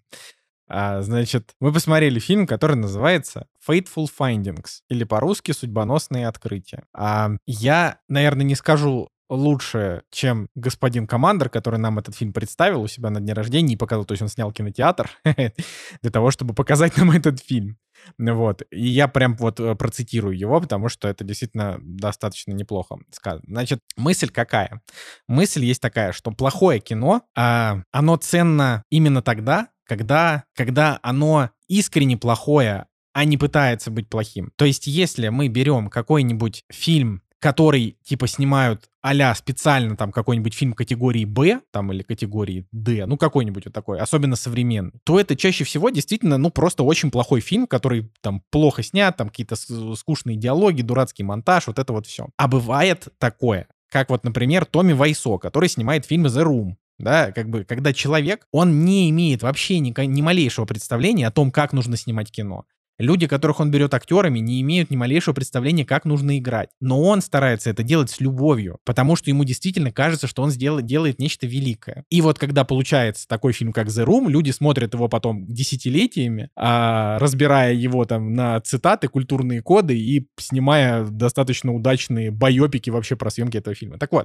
A: А, значит, мы посмотрели фильм, который называется Fateful Findings, или по-русски «Судьбоносные открытия». А, я, наверное, не скажу лучше, чем господин Командер, который нам этот фильм представил у себя на дне рождения и показал, то есть он снял кинотеатр для того, чтобы показать нам этот фильм. Вот. И я прям вот э, процитирую его, потому что это действительно достаточно неплохо сказано. Значит, мысль какая? Мысль есть такая, что плохое кино, а, оно ценно именно тогда, когда, когда оно искренне плохое, а не пытается быть плохим. То есть, если мы берем какой-нибудь фильм который, типа, снимают а специально там какой-нибудь фильм категории Б, там, или категории Д, ну, какой-нибудь вот такой, особенно современный, то это чаще всего действительно, ну, просто очень плохой фильм, который там плохо снят, там какие-то скучные диалоги, дурацкий монтаж, вот это вот все. А бывает такое, как вот, например, Томми Вайсо, который снимает фильм The Room, да, как бы, когда человек, он не имеет вообще ни, ни малейшего представления о том, как нужно снимать кино. Люди, которых он берет актерами, не имеют ни малейшего представления, как нужно играть. Но он старается это делать с любовью, потому что ему действительно кажется, что он сделает, делает нечто великое. И вот когда получается такой фильм, как The Room, люди смотрят его потом десятилетиями, а, разбирая его там на цитаты, культурные коды и снимая достаточно удачные байопики вообще про съемки этого фильма. Так вот,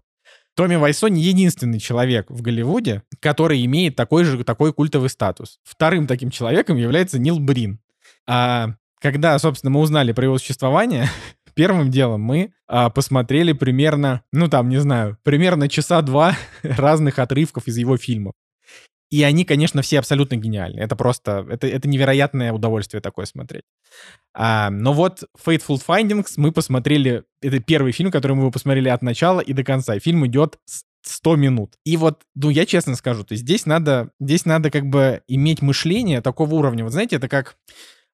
A: Томми Вайсо не единственный человек в Голливуде, который имеет такой же такой культовый статус. Вторым таким человеком является Нил Брин. А когда, собственно, мы узнали про его существование, первым делом мы а, посмотрели примерно, ну там, не знаю, примерно часа два разных отрывков из его фильмов. И они, конечно, все абсолютно гениальны. Это просто, это, это невероятное удовольствие такое смотреть. А, но вот Fateful Findings мы посмотрели, это первый фильм, который мы посмотрели от начала и до конца. Фильм идет 100 минут. И вот, ну, я честно скажу, то здесь надо, здесь надо как бы иметь мышление такого уровня. Вот знаете, это как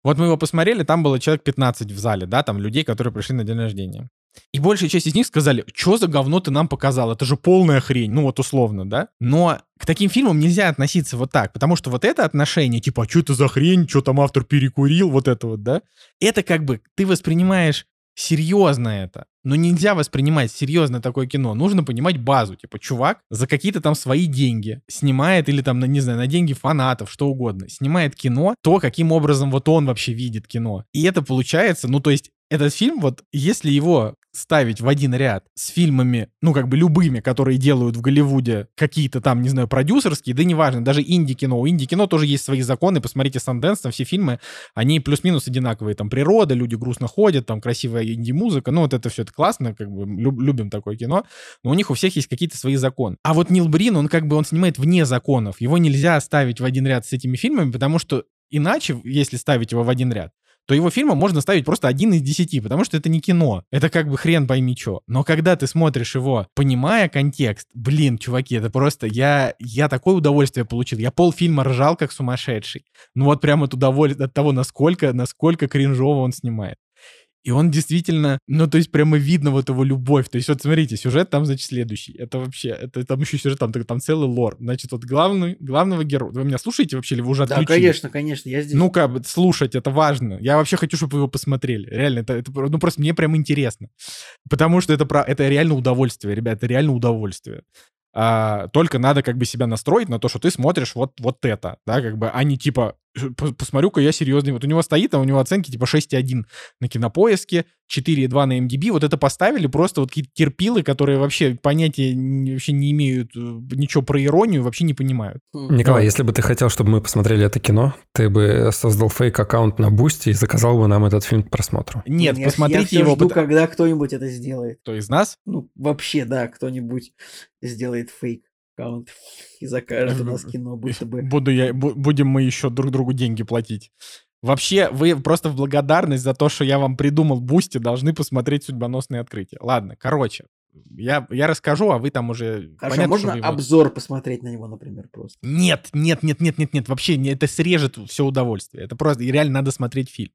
A: вот мы его посмотрели, там было человек 15 в зале, да, там людей, которые пришли на день рождения. И большая часть из них сказали, что за говно ты нам показал, это же полная хрень, ну вот условно, да? Но к таким фильмам нельзя относиться вот так, потому что вот это отношение, типа, а что это за хрень, что там автор перекурил, вот это вот, да? Это как бы ты воспринимаешь серьезно это. Но нельзя воспринимать серьезно такое кино. Нужно понимать базу. Типа, чувак за какие-то там свои деньги снимает или там, не знаю, на деньги фанатов, что угодно. Снимает кино, то, каким образом вот он вообще видит кино. И это получается, ну, то есть этот фильм, вот если его ставить в один ряд с фильмами, ну, как бы любыми, которые делают в Голливуде какие-то там, не знаю, продюсерские, да неважно, даже инди-кино. У инди-кино тоже есть свои законы, посмотрите Санденс, там все фильмы, они плюс-минус одинаковые, там природа, люди грустно ходят, там красивая инди-музыка, ну, вот это все это классно, как бы люб, любим такое кино, но у них у всех есть какие-то свои законы. А вот Нил Брин, он как бы, он снимает вне законов, его нельзя ставить в один ряд с этими фильмами, потому что Иначе, если ставить его в один ряд, то его фильма можно ставить просто один из десяти, потому что это не кино. Это как бы хрен пойми что. Но когда ты смотришь его, понимая контекст, блин, чуваки, это просто... Я, я такое удовольствие получил. Я полфильма ржал, как сумасшедший. Ну вот прям от удовольствия от того, насколько, насколько кринжово он снимает. И он действительно, ну, то есть прямо видно вот его любовь. То есть вот смотрите, сюжет там, значит, следующий. Это вообще, это там еще сюжет, там, там целый лор. Значит, вот главный, главного героя... Вы меня слушаете вообще или вы уже отключили?
C: Да, конечно, конечно, я здесь.
A: Ну-ка, слушать, это важно. Я вообще хочу, чтобы вы его посмотрели. Реально, это, это ну, просто мне прям интересно. Потому что это, про, это реально удовольствие, ребят, это реально удовольствие. А, только надо как бы себя настроить на то, что ты смотришь вот, вот это, да, как бы, а не типа, посмотрю-ка я серьезный. Вот у него стоит, а у него оценки типа 6,1 на кинопоиске, 4,2 на IMDb. Вот это поставили просто вот какие-то терпилы, которые вообще понятия вообще не имеют э, ничего про иронию, вообще не понимают.
B: Хм. Николай, если бы ты хотел, чтобы мы посмотрели это кино, ты бы создал фейк-аккаунт на Boosty и заказал бы нам этот фильм к просмотру.
A: Нет, я, посмотрите я его.
C: жду, когда кто-нибудь это сделает.
A: Кто из нас?
C: Ну, вообще, да, кто-нибудь сделает фейк аккаунт и закажет у нас кино, будто бы.
A: Буду я, будем мы еще друг другу деньги платить. Вообще, вы просто в благодарность за то, что я вам придумал Boosty, должны посмотреть судьбоносные открытия. Ладно, короче, я, я расскажу, а вы там уже...
C: Хорошо, понятно, можно вы... обзор посмотреть на него, например, просто?
A: Нет, нет, нет, нет, нет, нет, вообще это срежет все удовольствие. Это просто реально надо смотреть фильм.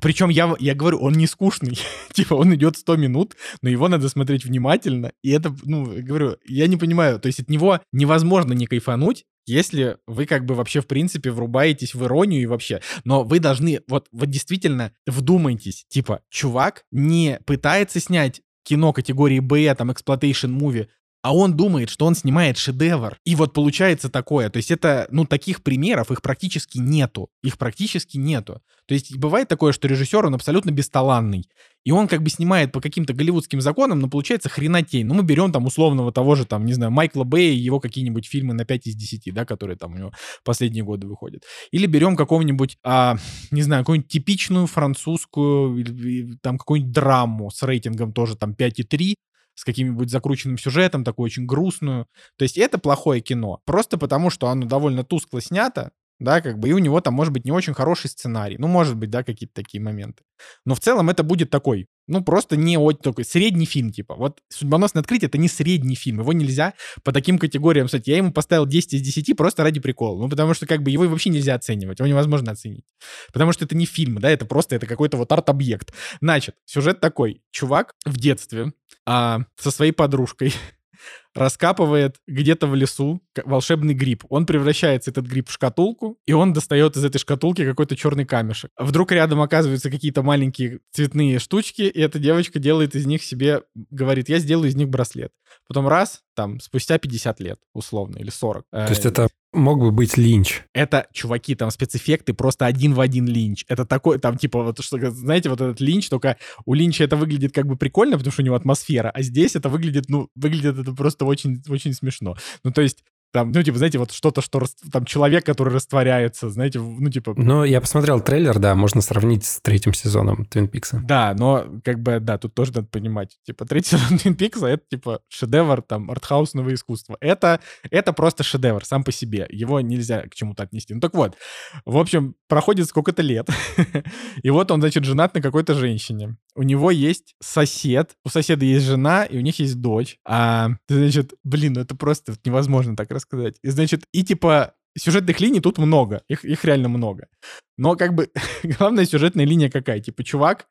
A: Причем я, я говорю, он не скучный. типа, он идет 100 минут, но его надо смотреть внимательно. И это, ну, говорю, я не понимаю. То есть от него невозможно не кайфануть, если вы как бы вообще в принципе врубаетесь в иронию и вообще. Но вы должны, вот, вот действительно вдумайтесь. Типа, чувак не пытается снять кино категории B, там, exploitation movie, а он думает, что он снимает шедевр. И вот получается такое. То есть это, ну, таких примеров, их практически нету. Их практически нету. То есть бывает такое, что режиссер, он абсолютно бесталанный. И он как бы снимает по каким-то голливудским законам, но получается хренотень. Ну, мы берем там условного того же, там, не знаю, Майкла Бэя и его какие-нибудь фильмы на 5 из 10, да, которые там у него последние годы выходят. Или берем какого-нибудь, а, не знаю, какую-нибудь типичную французскую, там, какую-нибудь драму с рейтингом тоже там 5,3, с каким-нибудь закрученным сюжетом, такую очень грустную. То есть это плохое кино. Просто потому, что оно довольно тускло снято, да, как бы, и у него там может быть не очень хороший сценарий. Ну, может быть, да, какие-то такие моменты. Но в целом это будет такой, ну, просто не вот такой средний фильм, типа. Вот «Судьбоносное открытие» — это не средний фильм. Его нельзя по таким категориям, кстати, я ему поставил 10 из 10 просто ради прикола. Ну, потому что, как бы, его вообще нельзя оценивать, его невозможно оценить. Потому что это не фильм, да, это просто, это какой-то вот арт-объект. Значит, сюжет такой. Чувак в детстве а, со своей подружкой раскапывает где-то в лесу волшебный гриб. Он превращается, этот гриб, в шкатулку, и он достает из этой шкатулки какой-то черный камешек. Вдруг рядом оказываются какие-то маленькие цветные штучки, и эта девочка делает из них себе, говорит, я сделаю из них браслет. Потом раз, там, спустя 50 лет, условно, или 40.
B: То есть это мог бы быть Линч.
A: Это, чуваки, там спецэффекты просто один в один Линч. Это такой, там, типа, вот, что, знаете, вот этот Линч, только у Линча это выглядит как бы прикольно, потому что у него атмосфера, а здесь это выглядит, ну, выглядит это просто очень, очень смешно. Ну, то есть там, ну, типа, знаете, вот что-то, что там человек, который растворяется, знаете, ну, типа...
B: Ну, я посмотрел трейлер, да, можно сравнить с третьим сезоном Твин Пикса.
A: Да, но, как бы, да, тут тоже надо понимать, типа, третий сезон Твин Пикса — это, типа, шедевр, там, артхаусного искусства. Это, это просто шедевр сам по себе. Его нельзя к чему-то отнести. Ну, так вот, в общем, проходит сколько-то лет, и вот он, значит, женат на какой-то женщине. У него есть сосед, у соседа есть жена, и у них есть дочь. А, значит, блин, ну это просто невозможно так рассказать сказать. И, значит, и типа сюжетных линий тут много, их, их реально много. Но как бы главная сюжетная линия какая? Типа чувак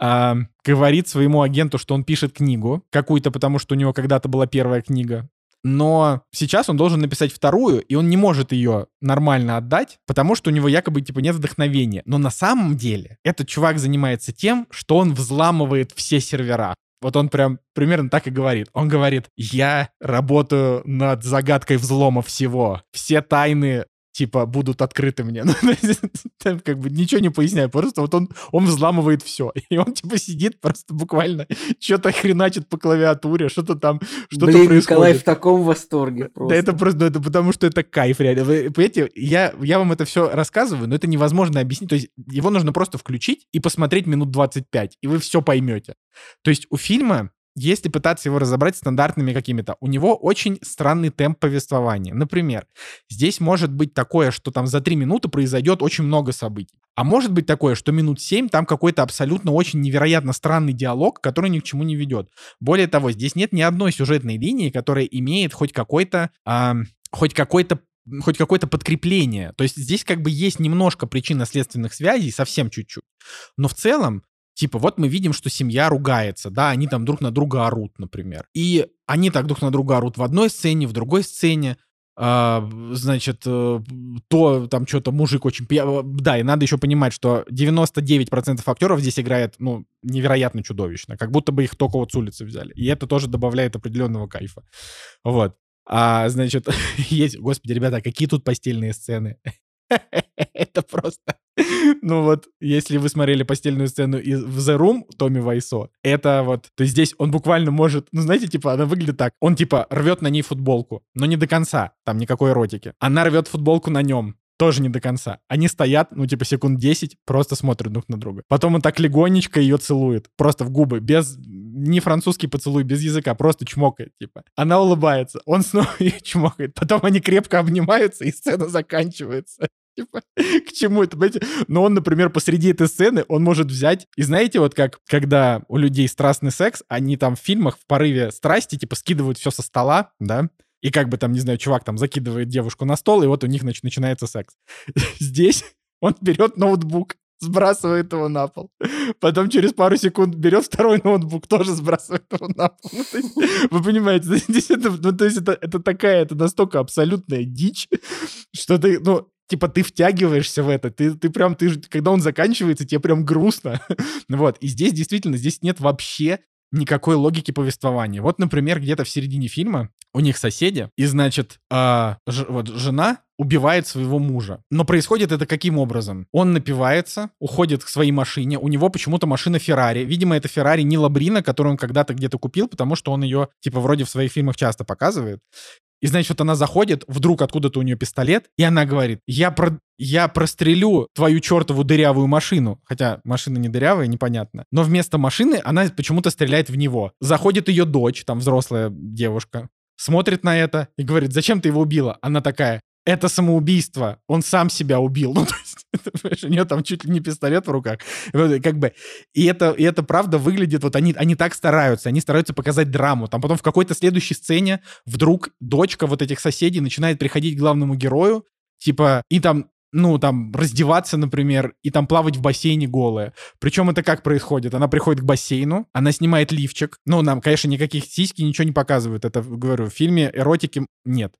A: а, говорит своему агенту, что он пишет книгу какую-то, потому что у него когда-то была первая книга. Но сейчас он должен написать вторую, и он не может ее нормально отдать, потому что у него якобы типа нет вдохновения. Но на самом деле этот чувак занимается тем, что он взламывает все сервера. Вот он прям примерно так и говорит. Он говорит, я работаю над загадкой взлома всего. Все тайны типа, будут открыты мне. Ну, там как бы ничего не поясняю, просто вот он, он взламывает все. И он типа сидит просто буквально, что-то хреначит по клавиатуре, что-то там, что-то
C: Блин,
A: происходит.
C: Николай в таком восторге просто.
A: Да это просто, ну, это потому что это кайф реально. Вы понимаете, я, я вам это все рассказываю, но это невозможно объяснить. То есть его нужно просто включить и посмотреть минут 25, и вы все поймете. То есть у фильма если пытаться его разобрать стандартными какими-то, у него очень странный темп повествования. Например, здесь может быть такое, что там за три минуты произойдет очень много событий. А может быть такое, что минут семь там какой-то абсолютно очень невероятно странный диалог, который ни к чему не ведет. Более того, здесь нет ни одной сюжетной линии, которая имеет хоть какой-то... Э, хоть какой-то хоть какое-то подкрепление. То есть здесь как бы есть немножко причинно-следственных связей, совсем чуть-чуть. Но в целом Типа, вот мы видим, что семья ругается, да, они там друг на друга орут, например. И они так друг на друга орут в одной сцене, в другой сцене. А, значит, э, то там что-то мужик очень... Э, да, и надо еще понимать, что 99% актеров здесь играет, ну, невероятно чудовищно. Как будто бы их только вот с улицы взяли. И это тоже добавляет определенного кайфа. Вот. А, значит, есть... Господи, ребята, какие тут постельные сцены? Это просто... Ну вот, если вы смотрели постельную сцену из в The Room Томми Вайсо, это вот... То есть здесь он буквально может... Ну, знаете, типа, она выглядит так. Он, типа, рвет на ней футболку, но не до конца. Там никакой эротики. Она рвет футболку на нем тоже не до конца. Они стоят, ну, типа, секунд 10, просто смотрят друг на друга. Потом он так легонечко ее целует, просто в губы, без... Не французский поцелуй, без языка, просто чмокает, типа. Она улыбается, он снова ее чмокает. Потом они крепко обнимаются, и сцена заканчивается. Типа, к чему это, понимаете? Но он, например, посреди этой сцены, он может взять... И знаете, вот как, когда у людей страстный секс, они там в фильмах в порыве страсти, типа, скидывают все со стола, да? И как бы там, не знаю, чувак там закидывает девушку на стол, и вот у них значит, начинается секс. Здесь он берет ноутбук, сбрасывает его на пол. Потом через пару секунд берет второй ноутбук, тоже сбрасывает его на пол. Ну, вы понимаете, здесь это, ну, то есть это, это такая, это настолько абсолютная дичь, что ты, ну, типа ты втягиваешься в это, ты, ты прям, ты, когда он заканчивается, тебе прям грустно. вот, и здесь действительно, здесь нет вообще никакой логики повествования. Вот, например, где-то в середине фильма у них соседи, и, значит, э, ж, вот жена убивает своего мужа. Но происходит это каким образом? Он напивается, уходит к своей машине, у него почему-то машина Феррари. Видимо, это Феррари не Лабрина, которую он когда-то где-то купил, потому что он ее, типа, вроде в своих фильмах часто показывает. И, значит, она заходит, вдруг откуда-то у нее пистолет, и она говорит, я, про... я прострелю твою чертову дырявую машину. Хотя машина не дырявая, непонятно. Но вместо машины она почему-то стреляет в него. Заходит ее дочь, там взрослая девушка, смотрит на это и говорит, зачем ты его убила? Она такая, это самоубийство, он сам себя убил. Ну, то есть, у нее там чуть ли не пистолет в руках. Как бы, и это, и это правда выглядит, вот они, они так стараются, они стараются показать драму. Там потом в какой-то следующей сцене вдруг дочка вот этих соседей начинает приходить к главному герою, типа, и там ну, там, раздеваться, например, и там плавать в бассейне голая. Причем это как происходит? Она приходит к бассейну, она снимает лифчик. Ну, нам, конечно, никаких сиськи ничего не показывают. Это, говорю, в фильме эротики нет.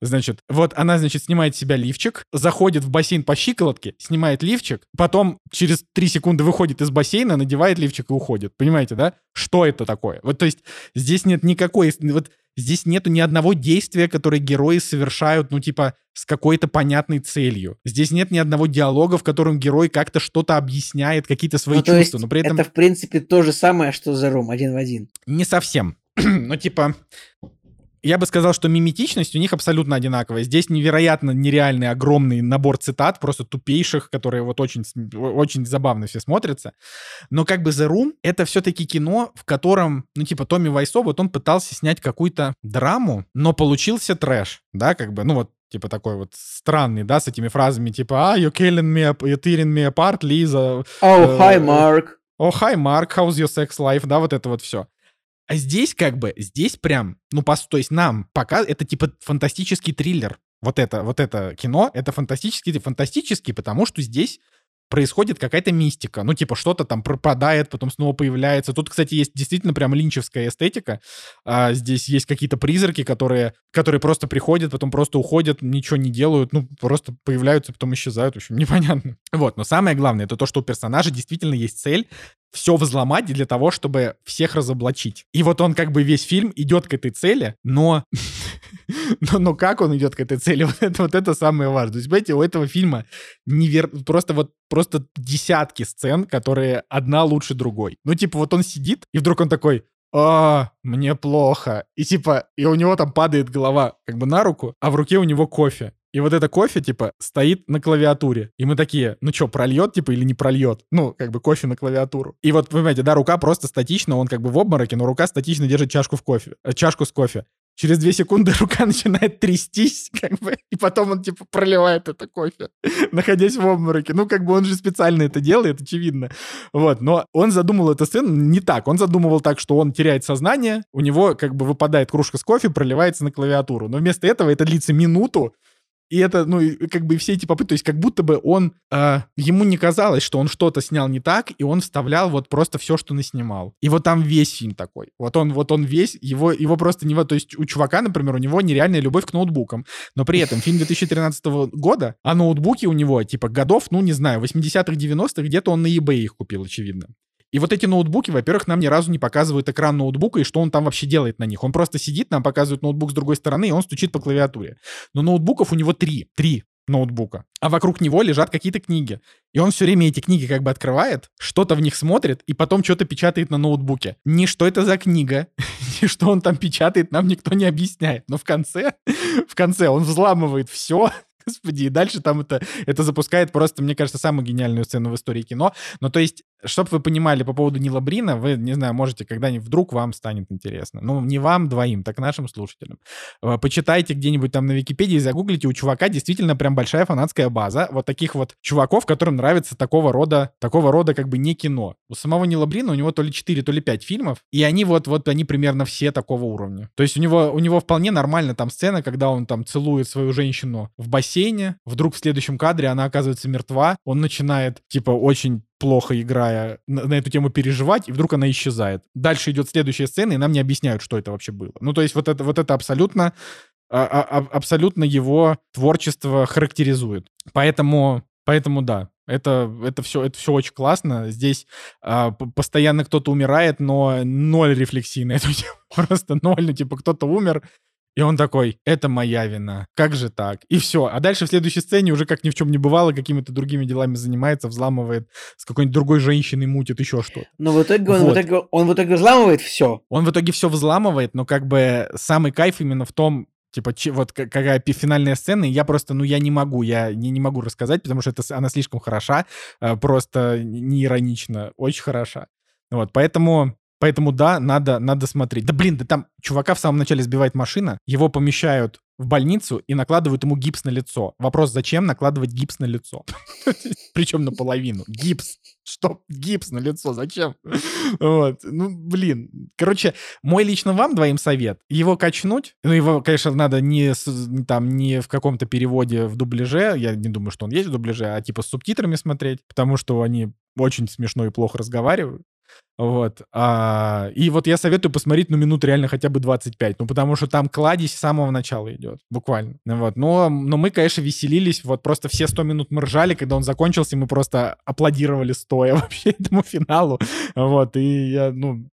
A: Значит, вот она, значит, снимает себя лифчик, заходит в бассейн по щиколотке, снимает лифчик, потом через три секунды выходит из бассейна, надевает лифчик и уходит. Понимаете, да? Что это такое? Вот, то есть, здесь нет никакой... Вот Здесь нету ни одного действия, которое герои совершают, ну, типа, с какой-то понятной целью. Здесь нет ни одного диалога, в котором герой как-то что-то объясняет, какие-то свои
C: ну,
A: чувства.
C: Есть
A: но при этом...
C: Это, в принципе, то же самое, что за Ром, один в один.
A: Не совсем. ну, типа, я бы сказал, что миметичность у них абсолютно одинаковая. Здесь невероятно нереальный огромный набор цитат, просто тупейших, которые вот очень, очень забавно все смотрятся. Но как бы The Room — это все-таки кино, в котором, ну типа Томми Вайсо, вот он пытался снять какую-то драму, но получился трэш, да, как бы, ну вот типа такой вот странный, да, с этими фразами типа «А, you're killing me, you're tearing me apart, Лиза».
C: Oh, hi, Mark.
A: Oh, hi, Mark, how's your sex life, да, вот это вот все. А здесь как бы, здесь прям, ну, по, то есть нам пока это типа фантастический триллер. Вот это, вот это кино, это фантастический, фантастический, потому что здесь происходит какая-то мистика. Ну, типа, что-то там пропадает, потом снова появляется. Тут, кстати, есть действительно прям линчевская эстетика. А, здесь есть какие-то призраки, которые, которые просто приходят, потом просто уходят, ничего не делают, ну, просто появляются, потом исчезают. В общем, непонятно. Вот, но самое главное, это то, что у персонажа действительно есть цель все взломать для того, чтобы всех разоблачить. И вот он как бы весь фильм идет к этой цели, но... но, но как он идет к этой цели? Вот это, вот это самое важное. То есть, понимаете, у этого фильма невер... просто вот просто десятки сцен, которые одна лучше другой. Ну, типа, вот он сидит, и вдруг он такой, а, мне плохо. И типа, и у него там падает голова как бы на руку, а в руке у него кофе. И вот это кофе, типа, стоит на клавиатуре. И мы такие, ну что, прольет, типа, или не прольет? Ну, как бы кофе на клавиатуру. И вот, понимаете, да, рука просто статично, он как бы в обмороке, но рука статично держит чашку в кофе, э, чашку с кофе. Через две секунды рука начинает трястись, как бы, и потом он, типа, проливает это кофе, находясь в обмороке. Ну, как бы он же специально это делает, очевидно. Вот, но он задумал эту сцену не так. Он задумывал так, что он теряет сознание, у него, как бы, выпадает кружка с кофе, проливается на клавиатуру. Но вместо этого это длится минуту, и это, ну, как бы все эти попытки, то есть как будто бы он, э, ему не казалось, что он что-то снял не так, и он вставлял вот просто все, что наснимал. И вот там весь фильм такой. Вот он, вот он весь, его, его просто не... То есть у чувака, например, у него нереальная любовь к ноутбукам. Но при этом фильм 2013 года, а ноутбуки у него, типа, годов, ну, не знаю, 80-х, 90-х, где-то он на eBay их купил, очевидно. И вот эти ноутбуки, во-первых, нам ни разу не показывают экран ноутбука и что он там вообще делает на них. Он просто сидит, нам показывает ноутбук с другой стороны, и он стучит по клавиатуре. Но ноутбуков у него три. Три ноутбука. А вокруг него лежат какие-то книги. И он все время эти книги как бы открывает, что-то в них смотрит, и потом что-то печатает на ноутбуке. Ни что это за книга, ни что он там печатает, нам никто не объясняет. Но в конце, в конце он взламывает все, господи, и дальше там это, это запускает просто, мне кажется, самую гениальную сцену в истории кино. Но то есть чтобы вы понимали по поводу Нила Брина, вы, не знаю, можете когда-нибудь вдруг вам станет интересно. Ну, не вам двоим, так нашим слушателям. Э, почитайте где-нибудь там на Википедии, загуглите, у чувака действительно прям большая фанатская база вот таких вот чуваков, которым нравится такого рода, такого рода как бы не кино. У самого Нила Брина у него то ли 4, то ли 5 фильмов, и они вот, вот они примерно все такого уровня. То есть у него, у него вполне нормально там сцена, когда он там целует свою женщину в бассейне, вдруг в следующем кадре она оказывается мертва, он начинает типа очень плохо играя, на, на эту тему переживать, и вдруг она исчезает. Дальше идет следующая сцена, и нам не объясняют, что это вообще было. Ну, то есть вот это, вот это абсолютно, а, а, абсолютно его творчество характеризует. Поэтому, поэтому да, это, это, все, это все очень классно. Здесь а, постоянно кто-то умирает, но ноль рефлексии на эту тему. Просто ноль. Ну, типа, кто-то умер, и он такой, это моя вина. Как же так? И все. А дальше в следующей сцене уже как ни в чем не бывало, какими-то другими делами занимается, взламывает, с какой-нибудь другой женщиной мутит, еще что-то.
C: Но в итоге, вот. он, в итоге он в итоге взламывает все.
A: Он в итоге все взламывает, но как бы самый кайф именно в том, типа, че, вот какая финальная сцена, и я просто, ну, я не могу, я не, не могу рассказать, потому что это, она слишком хороша, э, просто не иронично, очень хороша. Вот, поэтому Поэтому да, надо, надо смотреть. Да блин, да там чувака в самом начале сбивает машина, его помещают в больницу и накладывают ему гипс на лицо. Вопрос, зачем накладывать гипс на лицо? Причем наполовину. Гипс. Что? Гипс на лицо. Зачем? Вот. Ну, блин. Короче, мой лично вам двоим совет. Его качнуть. Ну, его, конечно, надо не там, не в каком-то переводе в дубляже. Я не думаю, что он есть в дубляже, а типа с субтитрами смотреть, потому что они очень смешно и плохо разговаривают. Вот. А, и вот я советую посмотреть, ну, минут реально хотя бы 25. Ну, потому что там кладезь с самого начала идет. Буквально. Вот. Но, но мы, конечно, веселились. Вот просто все 100 минут мы ржали, когда он закончился, мы просто аплодировали стоя вообще этому финалу. Вот. И я, ну,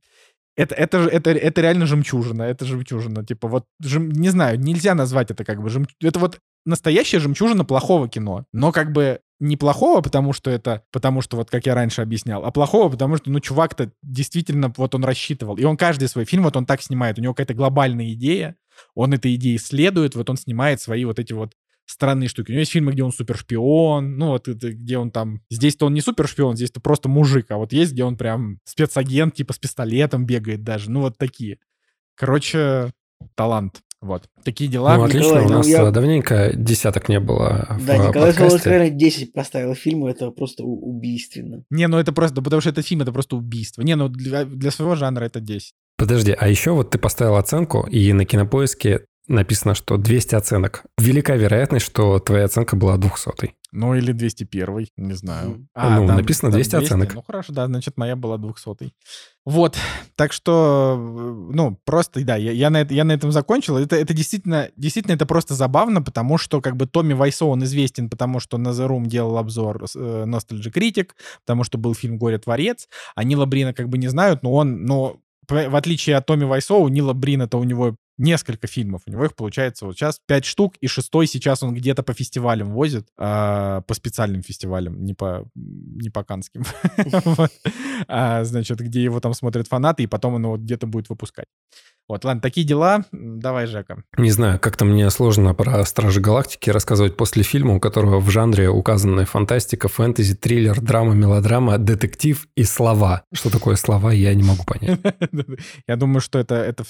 A: это, это, это, это реально жемчужина, это жемчужина. Типа вот, жем, не знаю, нельзя назвать это как бы жем... Это вот настоящая жемчужина плохого кино. Но как бы не плохого, потому что это, потому что вот как я раньше объяснял, а плохого, потому что, ну, чувак-то действительно вот он рассчитывал. И он каждый свой фильм вот он так снимает. У него какая-то глобальная идея, он этой идеей следует, вот он снимает свои вот эти вот странные штуки. У него есть фильмы, где он супершпион, ну вот это, где он там... Здесь-то он не супершпион, здесь-то просто мужик, а вот есть, где он прям спецагент, типа с пистолетом бегает даже, ну вот такие. Короче, талант. Вот. Такие дела.
B: Ну, отлично, Николай, у нас ну, я... давненько десяток не было
C: Да, в Николай Солоскайна 10 поставил фильму, это просто убийственно.
A: Не, ну это просто, потому что это фильм, это просто убийство. Не, ну для, для своего жанра это 10.
B: Подожди, а еще вот ты поставил оценку, и на кинопоиске написано, что 200 оценок. Велика вероятность, что твоя оценка была 200.
A: Ну, или 201, не знаю.
B: А, ну, там, написано 200, 200 оценок.
A: Ну, хорошо, да, значит, моя была 200. Вот, так что, ну, просто, да, я, я, на, это, я на этом закончил. Это, это действительно, действительно, это просто забавно, потому что, как бы, Томми Вайсо, он известен, потому что на The Room делал обзор э, Nostalgia Critic, потому что был фильм «Горе-творец», а Нила Брина, как бы, не знают, но он, но в отличие от Томми Вайсо, у Нила Брина, то у него несколько фильмов. У него их получается вот сейчас пять штук, и шестой сейчас он где-то по фестивалям возит, а, по специальным фестивалям, не по, не по канским. А, значит, где его там смотрят фанаты, и потом он его где-то будет выпускать. Вот, ладно, такие дела. Давай, Жека.
B: Не знаю, как-то мне сложно про Стражи Галактики рассказывать после фильма, у которого в жанре указаны фантастика, фэнтези, триллер, драма, мелодрама, детектив и слова. Что такое слова, я не могу понять.
A: Я думаю, что это, это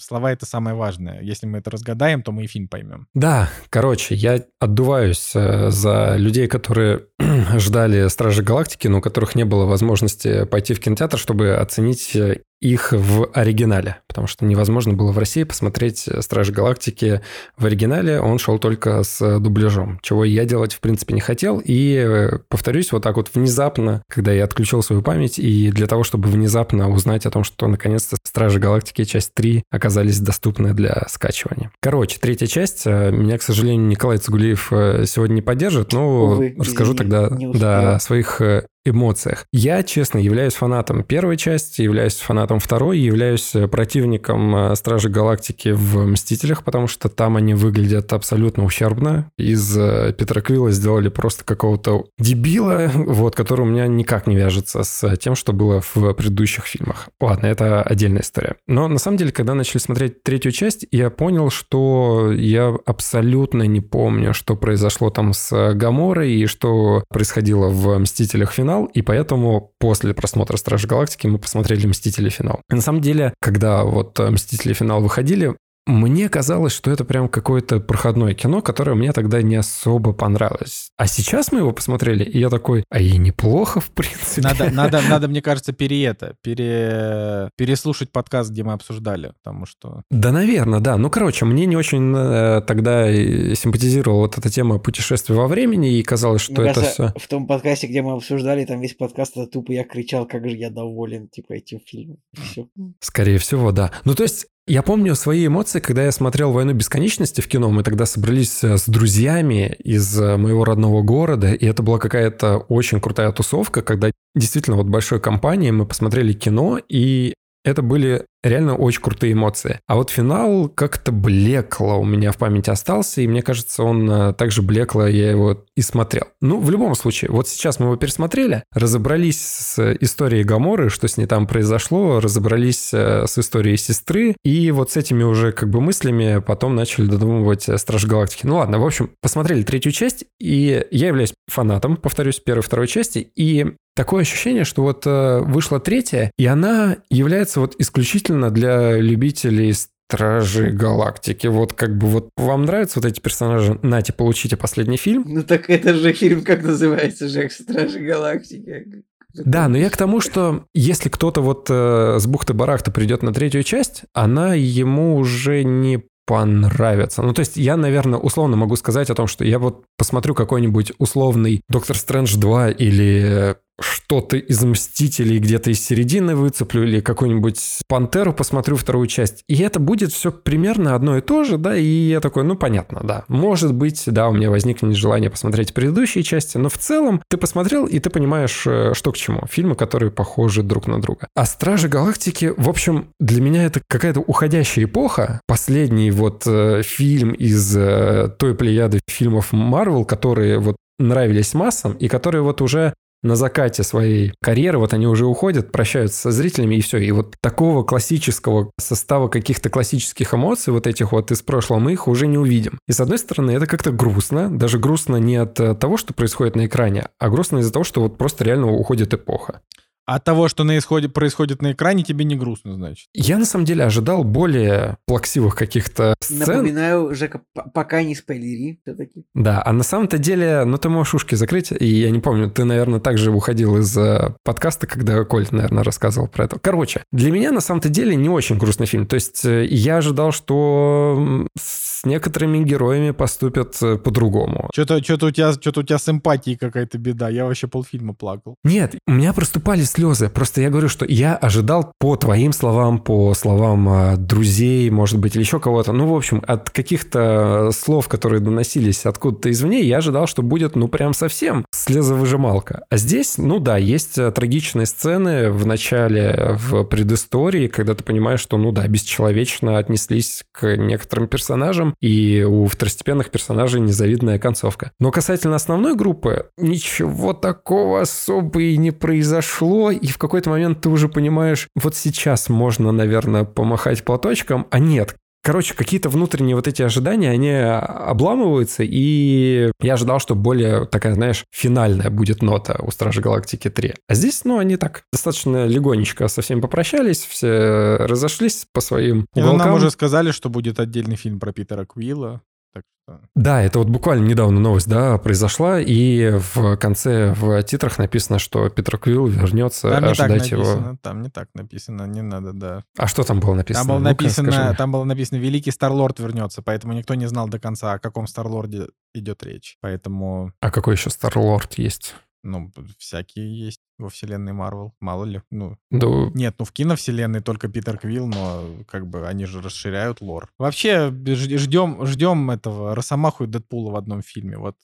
A: слова — это самое важное. Если мы это разгадаем, то мы и фильм поймем.
B: Да, короче, я отдуваюсь э, за людей, которые ждали Стражи Галактики, но у которых не было возможности пойти в кинотеатр, чтобы оценить э, их в оригинале, потому что невозможно было в России посмотреть «Стражи Галактики» в оригинале, он шел только с дубляжом, чего я делать в принципе не хотел, и э, повторюсь, вот так вот внезапно, когда я отключил свою память, и для того, чтобы внезапно узнать о том, что наконец-то «Стражи Галактики» часть 3 оказались доступны для скачивания. Короче, третья часть, э, меня, к сожалению, Николай Цугулиев э, сегодня не поддержит, но Увы, расскажу тогда да, о своих эмоциях. Я, честно, являюсь фанатом первой части, являюсь фанатом второй, являюсь э, противником э, Стражи Галактики в «Мстителях», потому что там они выглядят абсолютно ущербно. Из э, Петра Квилла сделали просто какого-то дебила, вот, который у меня никак не вяжется с тем, что было в предыдущих фильмах. Ладно, это отдельная история. Но на самом деле, когда начали смотреть третью часть, я понял, что я абсолютно не помню, что произошло там с Гаморой и что происходило в «Мстителях. Финал» финал, и поэтому после просмотра Стражи Галактики мы посмотрели Мстители финал. И на самом деле, когда вот э, Мстители финал выходили, мне казалось, что это прям какое-то проходное кино, которое мне тогда не особо понравилось. А сейчас мы его посмотрели, и я такой, а и неплохо, в принципе.
A: Надо, надо, надо мне кажется, пере это, пере, переслушать подкаст, где мы обсуждали, потому что...
B: Да, наверное, да. Ну, короче, мне не очень э, тогда симпатизировала вот эта тема путешествия во времени, и казалось, что мне это кажется,
C: все... В том подкасте, где мы обсуждали, там весь подкаст, это тупо я кричал, как же я доволен, типа, этим фильмом. Все.
B: Скорее всего, да. Ну, то есть, я помню свои эмоции, когда я смотрел «Войну бесконечности» в кино. Мы тогда собрались э, с друзьями из э, моего родного города, и это была какая-то очень крутая тусовка, когда действительно вот большой компанией мы посмотрели кино, и это были реально очень крутые эмоции. А вот финал как-то блекло у меня в памяти остался, и мне кажется, он э, также блекло, я его и смотрел. Ну, в любом случае, вот сейчас мы его пересмотрели, разобрались с историей Гаморы, что с ней там произошло, разобрались э, с историей сестры, и вот с этими уже как бы мыслями потом начали додумывать э, Страж Галактики. Ну ладно, в общем, посмотрели третью часть, и я являюсь фанатом, повторюсь, первой второй части, и Такое ощущение, что вот вышла третья, и она является вот исключительно исключительно для любителей Стражи Галактики. Вот как бы вот вам нравятся вот эти персонажи? Нате, получите последний фильм.
C: Ну так это же фильм, как называется же, Стражи Галактики.
B: Да, но я к тому, что если кто-то вот э, с бухты-барахта придет на третью часть, она ему уже не понравится. Ну, то есть я, наверное, условно могу сказать о том, что я вот посмотрю какой-нибудь условный Доктор Стрэндж 2 или что-то из Мстителей где-то из середины выцеплю или какую-нибудь Пантеру посмотрю вторую часть. И это будет все примерно одно и то же, да, и я такой, ну, понятно, да. Может быть, да, у меня возникнет желание посмотреть предыдущие части, но в целом ты посмотрел, и ты понимаешь, э, что к чему. Фильмы, которые похожи друг на друга. А Стражи Галактики, в общем, для меня это какая-то уходящая эпоха. Последний вот э, фильм из э, той плеяды фильмов Марвел, которые вот нравились массам, и которые вот уже на закате своей карьеры, вот они уже уходят, прощаются со зрителями, и все. И вот такого классического состава каких-то классических эмоций, вот этих вот из прошлого, мы их уже не увидим. И с одной стороны, это как-то грустно, даже грустно не от того, что происходит на экране, а грустно из-за того, что вот просто реально уходит эпоха.
A: От того, что на исходе происходит на экране, тебе не грустно, значит.
B: Я на самом деле ожидал более плаксивых каких-то сцен.
C: Напоминаю, Жека, пока не спойлери все-таки.
B: Да, а на самом-то деле, ну ты можешь ушки закрыть, и я не помню, ты, наверное, также уходил из э, подкаста, когда Коль, наверное, рассказывал про это. Короче, для меня на самом-то деле не очень грустный фильм. То есть э, я ожидал, что с некоторыми героями поступят э, по-другому.
A: Что-то что у тебя что-то у тебя с эмпатией какая-то беда. Я вообще полфильма плакал.
B: Нет, у меня проступали слезы. Просто я говорю, что я ожидал по твоим словам, по словам э, друзей, может быть, или еще кого-то. Ну, в общем, от каких-то слов, которые доносились откуда-то извне, я ожидал, что будет, ну, прям совсем слезовыжималка. А здесь, ну да, есть э, трагичные сцены в начале, в предыстории, когда ты понимаешь, что, ну да, бесчеловечно отнеслись к некоторым персонажам, и у второстепенных персонажей незавидная концовка. Но касательно основной группы, ничего такого особо и не произошло, и в какой-то момент ты уже понимаешь, вот сейчас можно, наверное, помахать платочком, а нет, Короче, какие-то внутренние вот эти ожидания, они обламываются, и я ожидал, что более такая, знаешь, финальная будет нота у Стражи Галактики 3. А здесь, ну, они так достаточно легонечко со всеми попрощались, все разошлись по своим
A: И, ну,
B: уголкам.
A: нам уже сказали, что будет отдельный фильм про Питера Квилла. Так что...
B: Да, это вот буквально недавно новость, да, произошла, и в конце в титрах написано, что Питер Квилл вернется,
A: Там не так
B: ожидать его.
A: написано. Там не так написано, не надо, да.
B: А что там было написано?
A: Там было
B: скажи
A: написано, там было написано Великий Старлорд вернется, поэтому никто не знал до конца, о каком Старлорде идет речь. Поэтому,
B: А какой еще Старлорд есть?
A: ну, всякие есть во вселенной Марвел. Мало ли. Ну,
B: Да,
A: нет, ну в киновселенной только Питер Квилл, но как бы они же расширяют лор. Вообще ждем, ждем этого Росомаху и Дэдпула в одном фильме. Вот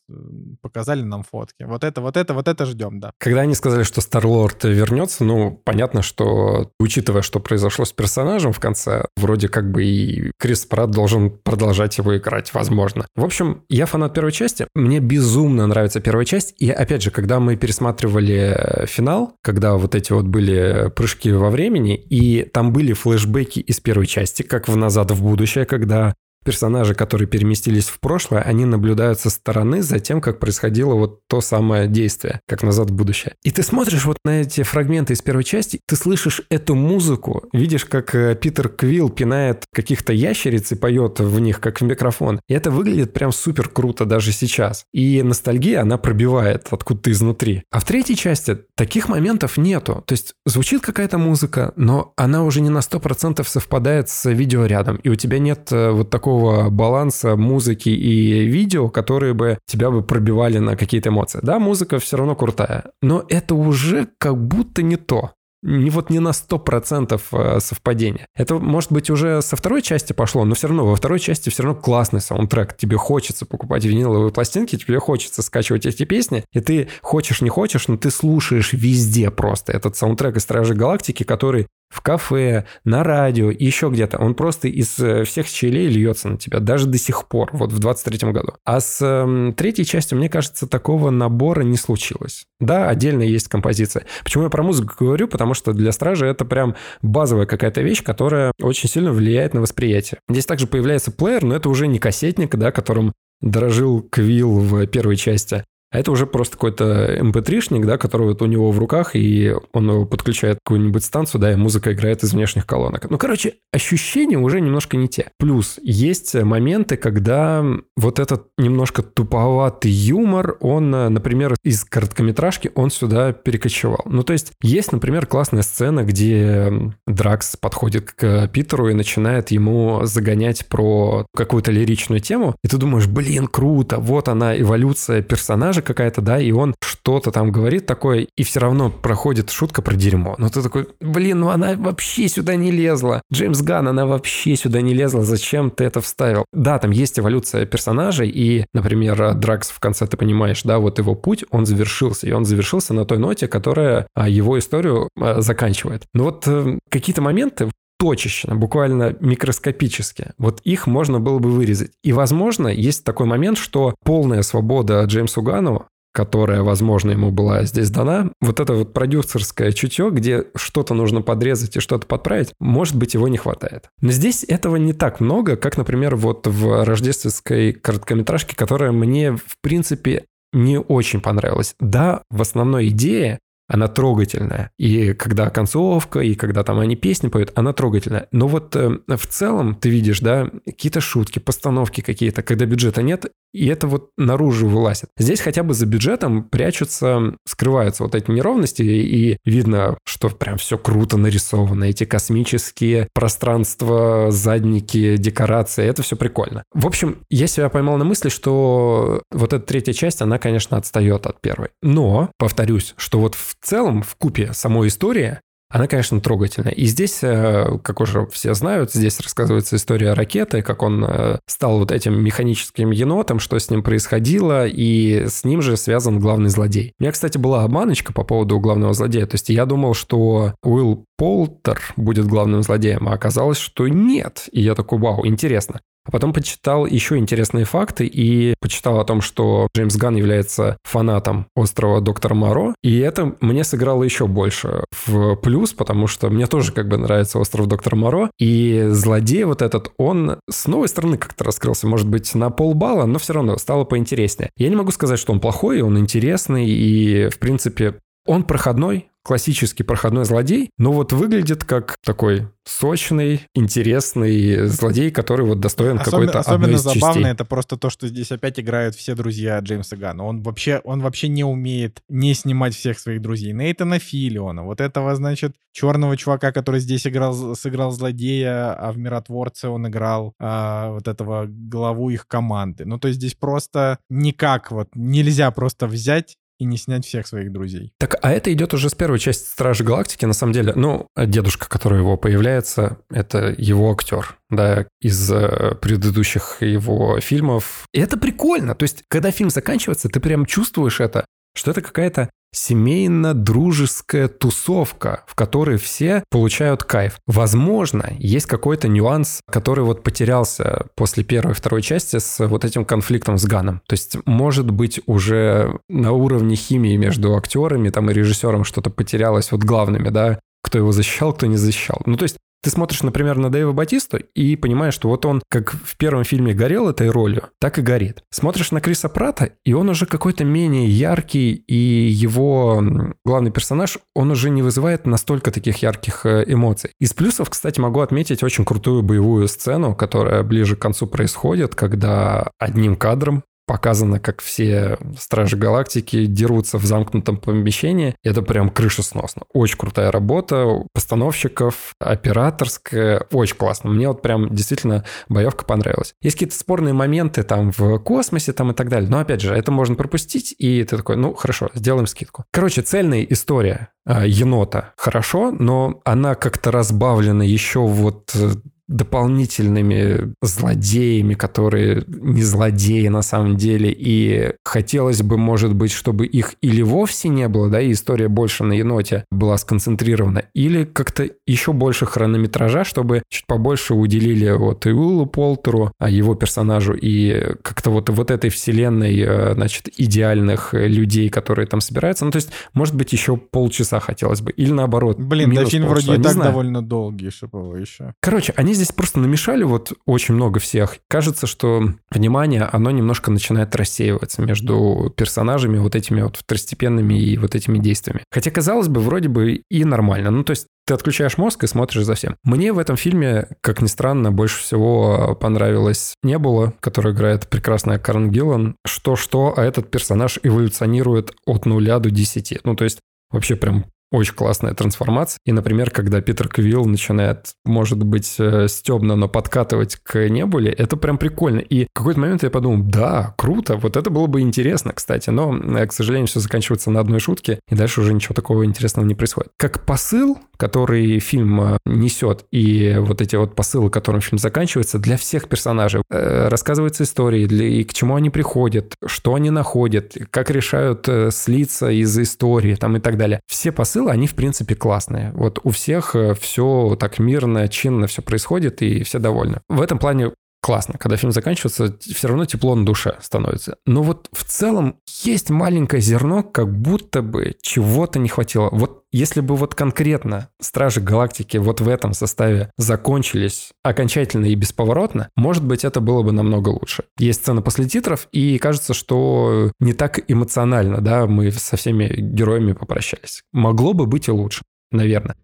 A: показали нам фотки. Вот это, вот это, вот это ждем, да.
B: Когда они сказали, что Старлорд вернется, ну, понятно, что, учитывая, что произошло с персонажем в конце, вроде как бы и Крис Пратт должен продолжать его играть, возможно. В общем, я фанат первой части, мне безумно нравится первая часть, и опять же, когда мы пересматривали э, финал, когда вот эти вот были прыжки во времени, и там были флешбеки из первой части, как в «Назад в будущее», когда персонажи, которые переместились в прошлое, они наблюдают со стороны за тем, как происходило вот то самое действие, как назад в будущее. И ты смотришь вот на эти фрагменты из первой части, ты слышишь эту музыку, видишь, как э, Питер Квилл пинает каких-то ящериц и поет в них, как в микрофон. И это выглядит прям супер круто даже сейчас. И ностальгия, она пробивает откуда-то изнутри. А в третьей части таких моментов нету. То есть звучит какая-то музыка, но она уже не на 100% совпадает с видеорядом. И у тебя нет э, вот такого баланса музыки и видео, которые бы тебя бы пробивали на какие-то эмоции. Да, музыка все равно крутая, но это уже как будто не то. Не вот не на 100% э, совпадения. Это, может быть, уже со второй части пошло, но все равно во второй части все равно классный саундтрек. Тебе хочется покупать виниловые пластинки, тебе хочется скачивать эти песни, и ты хочешь, не хочешь, но ты слушаешь везде просто этот саундтрек из Стражей Галактики, который в кафе, на радио еще где-то. Он просто из э, всех щелей льется на тебя, даже до сих пор, вот в 23-м году. А с эм, третьей частью, мне кажется, такого набора не случилось. Да, отдельно есть композиция. Почему я про музыку говорю? Потому что для Стражи это прям базовая какая-то вещь, которая очень сильно влияет на восприятие. Здесь также появляется плеер, но это уже не кассетник, да, которым дорожил Квилл в первой части, а это уже просто какой-то mp3-шник, да, который вот у него в руках, и он его подключает какую-нибудь станцию, да, и музыка играет из внешних колонок. Ну, короче, ощущения уже немножко не те. Плюс есть моменты, когда вот этот немножко туповатый юмор, он, например, из короткометражки, он сюда перекочевал. Ну, то есть есть, например, классная сцена, где Дракс подходит к Питеру и начинает ему загонять про какую-то лиричную тему, и ты думаешь, блин, круто, вот она, эволюция персонажа какая-то, да, и он что-то там говорит такое, и все равно проходит шутка про дерьмо. Но ты такой, блин, ну она вообще сюда не лезла. Джеймс Ган, она вообще сюда не лезла, зачем ты это вставил? Да, там есть эволюция персонажей, и, например, Дракс в конце, ты понимаешь, да, вот его путь, он завершился, и он завершился на той ноте, которая а, его историю а, заканчивает. Но вот э, какие-то моменты точечно, буквально микроскопически. Вот их можно было бы вырезать. И, возможно, есть такой момент, что полная свобода Джеймсу Гану которая, возможно, ему была здесь дана, вот это вот продюсерское чутье, где что-то нужно подрезать и что-то подправить, может быть, его не хватает. Но здесь этого не так много, как, например, вот в рождественской короткометражке, которая мне, в принципе, не очень понравилась. Да, в основной идее она трогательная. И когда концовка, и когда там они песни поют, она трогательная. Но вот э, в целом ты видишь, да, какие-то шутки, постановки какие-то, когда бюджета нет, и это вот наружу вылазит. Здесь хотя бы за бюджетом прячутся, скрываются вот эти неровности, и видно, что прям все круто нарисовано. Эти космические пространства, задники, декорации, это все прикольно. В общем, я себя поймал на мысли, что вот эта третья часть, она, конечно, отстает от первой. Но, повторюсь, что вот в целом, в купе самой истории, она, конечно, трогательная. И здесь, э, как уже все знают, здесь рассказывается история ракеты, как он э, стал вот этим механическим енотом, что с ним происходило, и с ним же связан главный злодей. У меня, кстати, была обманочка по поводу главного злодея. То есть я думал, что Уилл Полтер будет главным злодеем, а оказалось, что нет. И я такой, вау, интересно. А потом почитал еще интересные факты и почитал о том, что Джеймс Ган является фанатом острова Доктора Моро. И это мне сыграло еще больше в плюс, потому что мне тоже как бы нравится остров Доктора Моро. И злодей вот этот, он с новой стороны как-то раскрылся. Может быть, на полбалла, но все равно стало поинтереснее. Я не могу сказать, что он плохой, он интересный. И, в принципе, он проходной, классический проходной злодей, но вот выглядит как такой сочный, интересный злодей, который вот достоин какой-то
A: Особенно
B: из
A: забавно
B: частей.
A: это просто то, что здесь опять играют все друзья Джеймса Гана. Он вообще, он вообще не умеет не снимать всех своих друзей. Нейтана Филиона, вот этого, значит, черного чувака, который здесь играл, сыграл злодея, а в «Миротворце» он играл а, вот этого главу их команды. Ну, то есть здесь просто никак вот нельзя просто взять и не снять всех своих друзей.
B: Так, а это идет уже с первой части Стражи Галактики, на самом деле. Ну, дедушка, который его появляется, это его актер, да, из э, предыдущих его фильмов. И это прикольно. То есть, когда фильм заканчивается, ты прям чувствуешь это, что это какая-то семейно-дружеская тусовка, в которой все получают кайф. Возможно, есть какой-то нюанс, который вот потерялся после первой и второй части с вот этим конфликтом с Ганом. То есть, может быть, уже на уровне химии между актерами там и режиссером что-то потерялось вот главными, да, кто его защищал, кто не защищал. Ну, то есть ты смотришь, например, на Дэйва Батисту и понимаешь, что вот он, как в первом фильме горел этой ролью, так и горит. Смотришь на Криса Прата, и он уже какой-то менее яркий, и его главный персонаж, он уже не вызывает настолько таких ярких э, эмоций. Из плюсов, кстати, могу отметить очень крутую боевую сцену, которая ближе к концу происходит, когда одним кадром показано, как все Стражи Галактики дерутся в замкнутом помещении. Это прям крышесносно. Очень крутая работа постановщиков, операторская. Очень классно. Мне вот прям действительно боевка понравилась. Есть какие-то спорные моменты там в космосе там и так далее. Но опять же, это можно пропустить, и ты такой, ну хорошо, сделаем скидку. Короче, цельная история а, енота хорошо, но она как-то разбавлена еще вот э, дополнительными злодеями, которые не злодеи на самом деле, и хотелось бы, может быть, чтобы их или вовсе не было, да, и история больше на еноте была сконцентрирована, или как-то еще больше хронометража, чтобы чуть побольше уделили вот и Уиллу Полтеру, а его персонажу, и как-то вот, вот этой вселенной, э, значит, идеальных людей, которые там собираются. Ну, то есть, может быть, еще полчаса хотелось бы, или наоборот.
A: Блин, да фильм вроде и так знаю. довольно долгий, чтобы еще.
B: Короче, они здесь просто намешали вот очень много всех. Кажется, что внимание, оно немножко начинает рассеиваться между персонажами, вот этими вот второстепенными и вот этими действиями. Хотя, казалось бы, вроде бы и нормально. Ну, то есть ты отключаешь мозг и смотришь за всем. Мне в этом фильме, как ни странно, больше всего понравилась Небула, которая играет прекрасная Карн Гиллан. Что-что, а этот персонаж эволюционирует от нуля до десяти. Ну, то есть вообще прям очень классная трансформация. И, например, когда Питер Квилл начинает, может быть, э, стебно, но подкатывать к небуле, это прям прикольно. И в какой-то момент я подумал, да, круто, вот это было бы интересно, кстати. Но, э, к сожалению, все заканчивается на одной шутке, и дальше уже ничего такого интересного не происходит. Как посыл, который фильм э, несет, и вот эти вот посылы, которым фильм заканчивается, для всех персонажей. Рассказывается истории, для, и к чему они приходят, что они находят, как решают слиться из истории там и так далее. Все посылы посылы, они, в принципе, классные. Вот у всех э, все так мирно, чинно все происходит, и все довольны. В этом плане классно. Когда фильм заканчивается, все равно тепло на душе становится. Но вот в целом есть маленькое зерно, как будто бы чего-то не хватило. Вот если бы вот конкретно Стражи Галактики вот в этом составе закончились окончательно и бесповоротно, может быть, это было бы намного лучше. Есть сцена после титров, и кажется, что не так эмоционально, да, мы со всеми героями попрощались. Могло бы быть и лучше, наверное.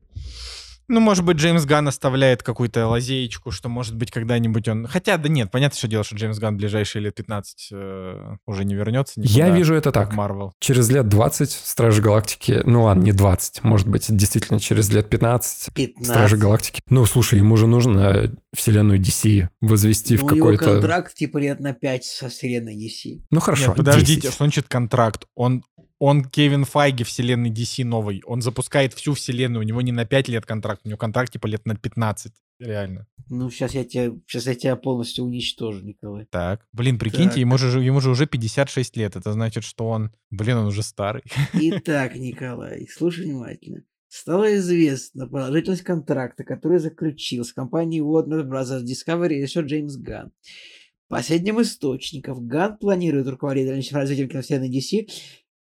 A: Ну, может быть, Джеймс Ганн оставляет какую-то лазеечку, что, может быть, когда-нибудь он... Хотя, да нет, понятно, что дело, что Джеймс Ганн в ближайшие лет 15 э, уже не вернется никуда.
B: Я вижу это так.
A: Марвел.
B: Через лет 20 Стражи Галактики... Ну ладно, не 20, может быть, действительно через лет 15,
C: 15.
B: Стражи Галактики. Ну, слушай, ему же нужно вселенную DC возвести
C: Ну,
B: в какой-то...
C: контракт типа лет на 5 со вселенной DC.
B: Ну, хорошо,
A: Нет, подождите,
B: 10.
A: что значит контракт? Он, он Кевин Файги вселенной DC новый. Он запускает всю вселенную. У него не на 5 лет контракт, у него контракт типа лет на 15. Реально.
C: Ну, сейчас я тебя, сейчас я тебя полностью уничтожу, Николай.
A: Так. Блин, прикиньте,
C: Так.
A: ему же, ему же уже 56 лет. Это значит, что он... Блин, он уже старый.
C: Итак, Николай, слушай внимательно. Стало известно положительность контракта, который заключил с компанией Warner Bros. Discovery режиссер Джеймс Ганн. По последним источникам, Ганн планирует руководить дальнейшим развитием киновселенной DC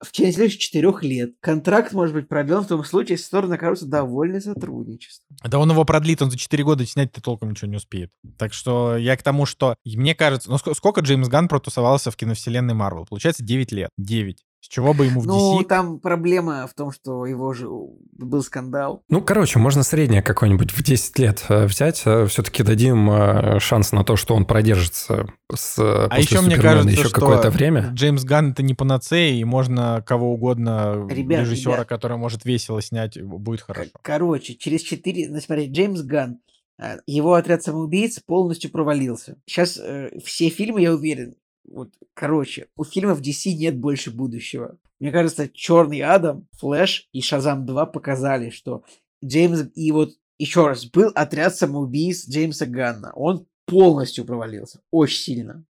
C: в течение следующих четырех лет. Контракт может быть продлен в том случае, если стороны окажутся довольны сотрудничеством.
A: Да он его продлит, он за 4 года снять-то толком ничего не успеет. Так что я к тому, что... Мне кажется... Ну, ск- сколько Джеймс Ганн протусовался в киновселенной Марвел? Получается, 9 лет. 9. С чего бы ему в
C: Ну,
A: DC...
C: там проблема в том, что его же был скандал.
B: Ну, короче, можно среднее какое-нибудь в 10 лет э, взять. Все-таки дадим э, шанс на то, что он продержится с, э,
A: А
B: после
A: еще мне
B: Супермена
A: кажется,
B: еще
A: что
B: какое-то время.
A: Джеймс Ганн это не панацея, и можно кого угодно
C: Ребят,
A: режиссера,
C: ребят.
A: который может весело снять, будет хорошо.
C: Короче, через четыре... Ну, смотри, Джеймс Ганн, э, его отряд самоубийц полностью провалился. Сейчас все фильмы, я уверен, вот, короче, у фильмов DC нет больше будущего. Мне кажется, Черный Адам, Флэш и Шазам 2 показали, что Джеймс... И вот еще раз, был отряд самоубийц Джеймса Ганна. Он полностью провалился. Очень сильно.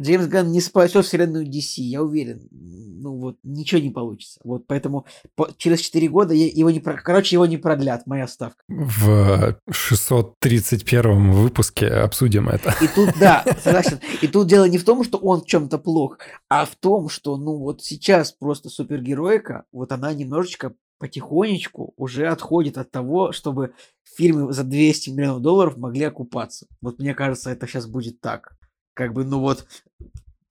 C: Джеймс Ганн не спасет вселенную DC, я уверен. Ну вот, ничего не получится. Вот поэтому по- через 4 года я- его не... Короче, его не продлят, моя ставка.
B: В 631 выпуске обсудим это.
C: И тут, да, согласен. И тут дело не в том, что он в чем-то плох, а в том, что, ну, вот сейчас просто супергероика, вот она немножечко потихонечку уже отходит от того, чтобы фильмы за 200 миллионов долларов могли окупаться. Вот мне кажется, это сейчас будет так. Как бы, ну вот,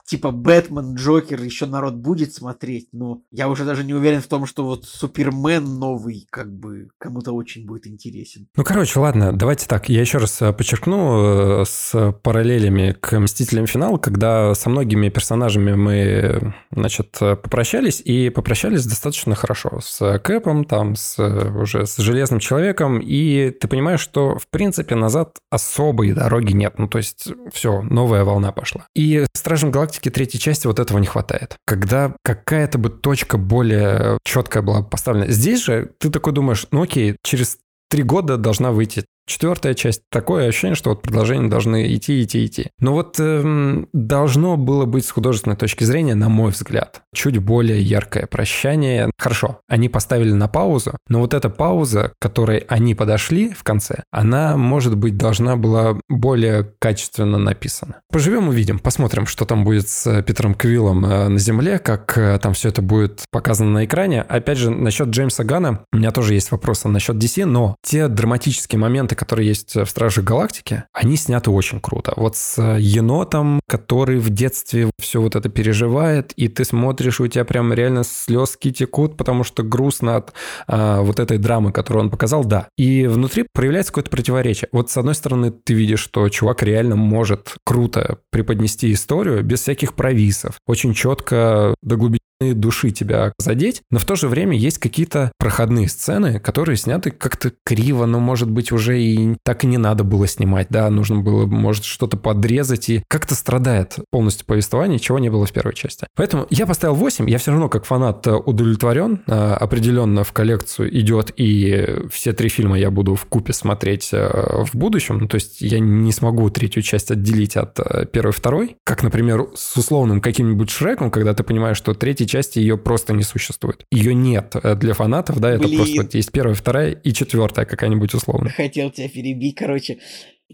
C: типа Бэтмен, Джокер, еще народ будет смотреть, но я уже даже не уверен в том, что вот Супермен новый, как бы, кому-то очень будет интересен.
B: Ну, короче, ладно, давайте так. Я еще раз э, подчеркну э, с параллелями к «Мстителям. Финал», когда со многими персонажами мы, значит, попрощались, и попрощались достаточно хорошо. С Кэпом, там, с, уже с Железным Человеком, и ты понимаешь, что, в принципе, назад особой дороги нет. Ну, то есть, все, новая волна пошла. И «Стражам Галактики» третьей части вот этого не хватает. Когда какая-то бы точка более четкая была поставлена. Здесь же ты такой думаешь, ну окей, через три года должна выйти четвертая часть. Такое ощущение, что вот продолжения должны идти, идти, идти. Но вот эм, должно было быть с художественной точки зрения, на мой взгляд, чуть более яркое прощание. Хорошо, они поставили на паузу, но вот эта пауза, к которой они подошли в конце, она, может быть, должна была более качественно написана. Поживем, увидим, посмотрим, что там будет с Питером Квиллом э, на Земле, как э, там все это будет показано на экране. Опять же, насчет Джеймса Гана у меня тоже есть вопросы насчет DC, но те драматические моменты, которые есть в Страже Галактики, они сняты очень круто. Вот с енотом, который в детстве все вот это переживает, и ты смотришь, у тебя прям реально слезки текут, потому что грустно от а, вот этой драмы, которую он показал, да. И внутри проявляется какое-то противоречие. Вот с одной стороны, ты видишь, что чувак реально может круто преподнести историю без всяких провисов, очень четко до глубины души тебя задеть, но в то же время есть какие-то проходные сцены, которые сняты как-то криво, но, может быть, уже и так и не надо было снимать, да, нужно было, может, что-то подрезать, и как-то страдает полностью повествование, чего не было в первой части. Поэтому я поставил 8, я все равно как фанат э, удовлетворен, э, определенно в коллекцию идет, и все три фильма я буду в купе смотреть э, в будущем, ну, то есть я не смогу третью часть отделить от первой второй, как, например, с условным каким-нибудь Шреком, когда ты понимаешь, что третьей части ее просто не существует. Ее нет э, для фанатов, да, это
C: Блин.
B: просто вот есть первая, вторая и четвертая какая-нибудь условная.
C: Хотел тебя перебить, короче.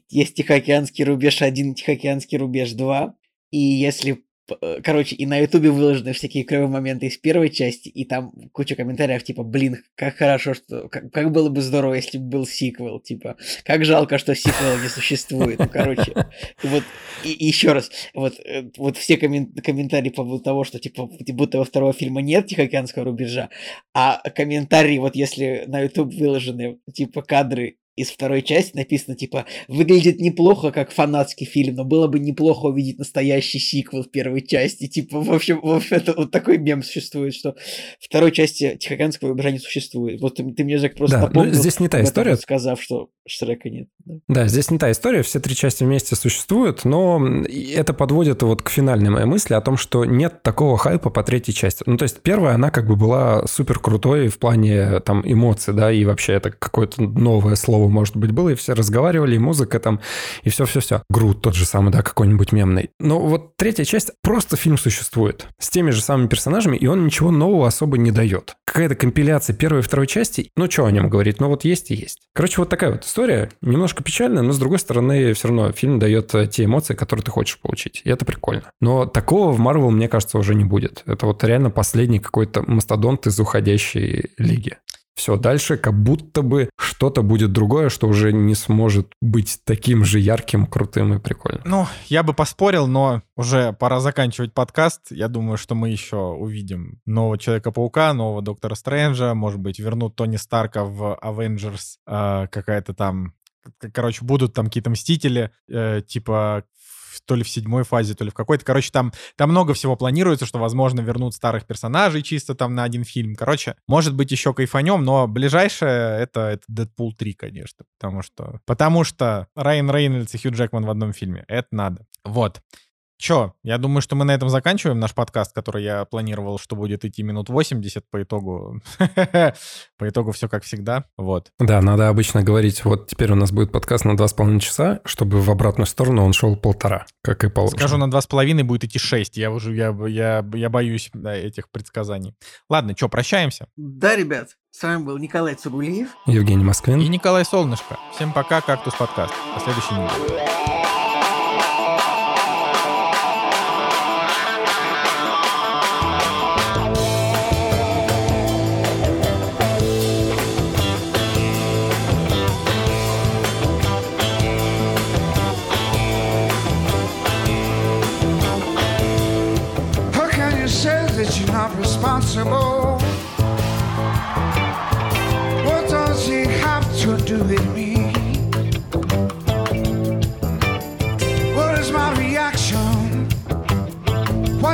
C: есть Тихоокеанский рубеж 1, Тихоокеанский рубеж 2. И если короче, и на Ютубе выложены всякие клевые моменты из первой части, и там куча комментариев, типа, блин, как хорошо, что... Как, как было бы здорово, если бы был сиквел, типа, как жалко, что сиквела не существует. Ну, короче, вот, и, и еще раз, вот, э, вот все коммен, комментарии по поводу того, что, типа, будто во второго фильма нет Тихоокеанского рубежа, а комментарии, вот если на YouTube выложены, типа, кадры из второй части написано, типа, выглядит неплохо, как фанатский фильм, но было бы неплохо увидеть настоящий сиквел в первой части. Типа, в общем, в общем это вот такой мем существует, что второй части Тихоокеанского рубежа не существует. Вот ты, ты мне, Жек, просто
B: да, ну,
C: напомнил,
B: здесь не та история.
C: сказав, что Шрека нет.
B: Да. да, здесь не та история, все три части вместе существуют, но это подводит вот к финальной моей мысли о том, что нет такого хайпа по третьей части. Ну, то есть первая, она как бы была супер крутой в плане там эмоций, да, и вообще это какое-то новое слово шоу, может быть, было, и все разговаривали, и музыка там, и все-все-все. Грут тот же самый, да, какой-нибудь мемный. Но вот третья часть, просто фильм существует с теми же самыми персонажами, и он ничего нового особо не дает. Какая-то компиляция первой и второй части, ну, что о нем говорить, ну, вот есть и есть. Короче, вот такая вот история, немножко печальная, но, с другой стороны, все равно фильм дает э, те эмоции, которые ты хочешь получить, и это прикольно. Но такого в Марвел, мне кажется, уже не будет. Это вот реально последний какой-то мастодонт из уходящей лиги. Все, дальше как будто бы что-то будет другое, что уже не сможет быть таким же ярким, крутым и прикольным.
A: Ну, я бы поспорил, но уже пора заканчивать подкаст. Я думаю, что мы еще увидим нового Человека-паука, нового Доктора Стрэнджа, может быть, вернут Тони Старка в Avengers, э, какая-то там короче, будут там какие-то мстители, э, типа то ли в седьмой фазе, то ли в какой-то. Короче, там, там много всего планируется, что, возможно, вернут старых персонажей чисто там на один фильм. Короче, может быть, еще кайфанем, но ближайшее это, это Дэдпул 3, конечно. Потому что, потому что Райан Рейнольдс и Хью Джекман в одном фильме. Это надо. Вот. Че, я думаю, что мы на этом заканчиваем наш подкаст, который я планировал, что будет идти минут 80 по итогу. по итогу все как всегда. Вот.
B: Да, надо обычно говорить, вот теперь у нас будет подкаст на 2,5 часа, чтобы в обратную сторону он шел полтора, как и положено.
A: Скажу, на 2,5 будет идти 6. Я уже, я, я, я боюсь да, этих предсказаний. Ладно, что, прощаемся?
C: Да, ребят. С вами был Николай Цугулиев.
B: Евгений Москвин.
A: И Николай Солнышко. Всем пока, Кактус подкаст. До следующей недели.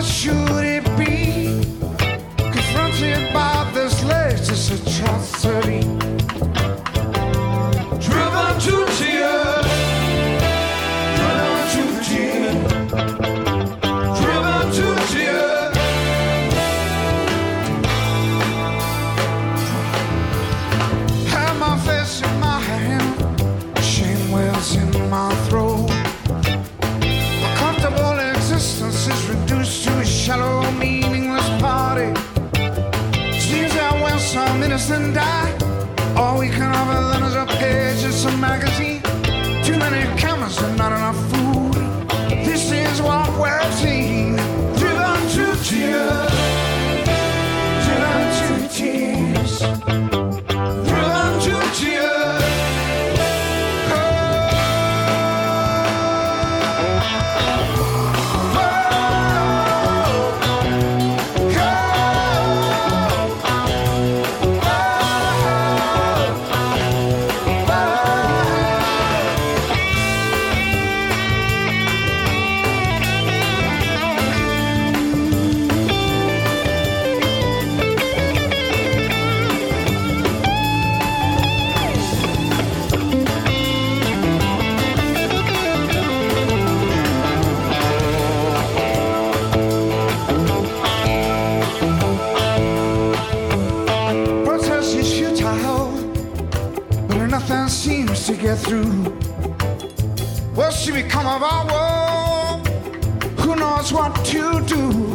A: What should it be? Confronted by this latest atrocity. And die. All we can offer them is a page in some magazine. Too many cameras and not enough food. This is what we're seeing. Driven to tears. Driven to tears. Get through. Will she become of our world? Who knows what to do?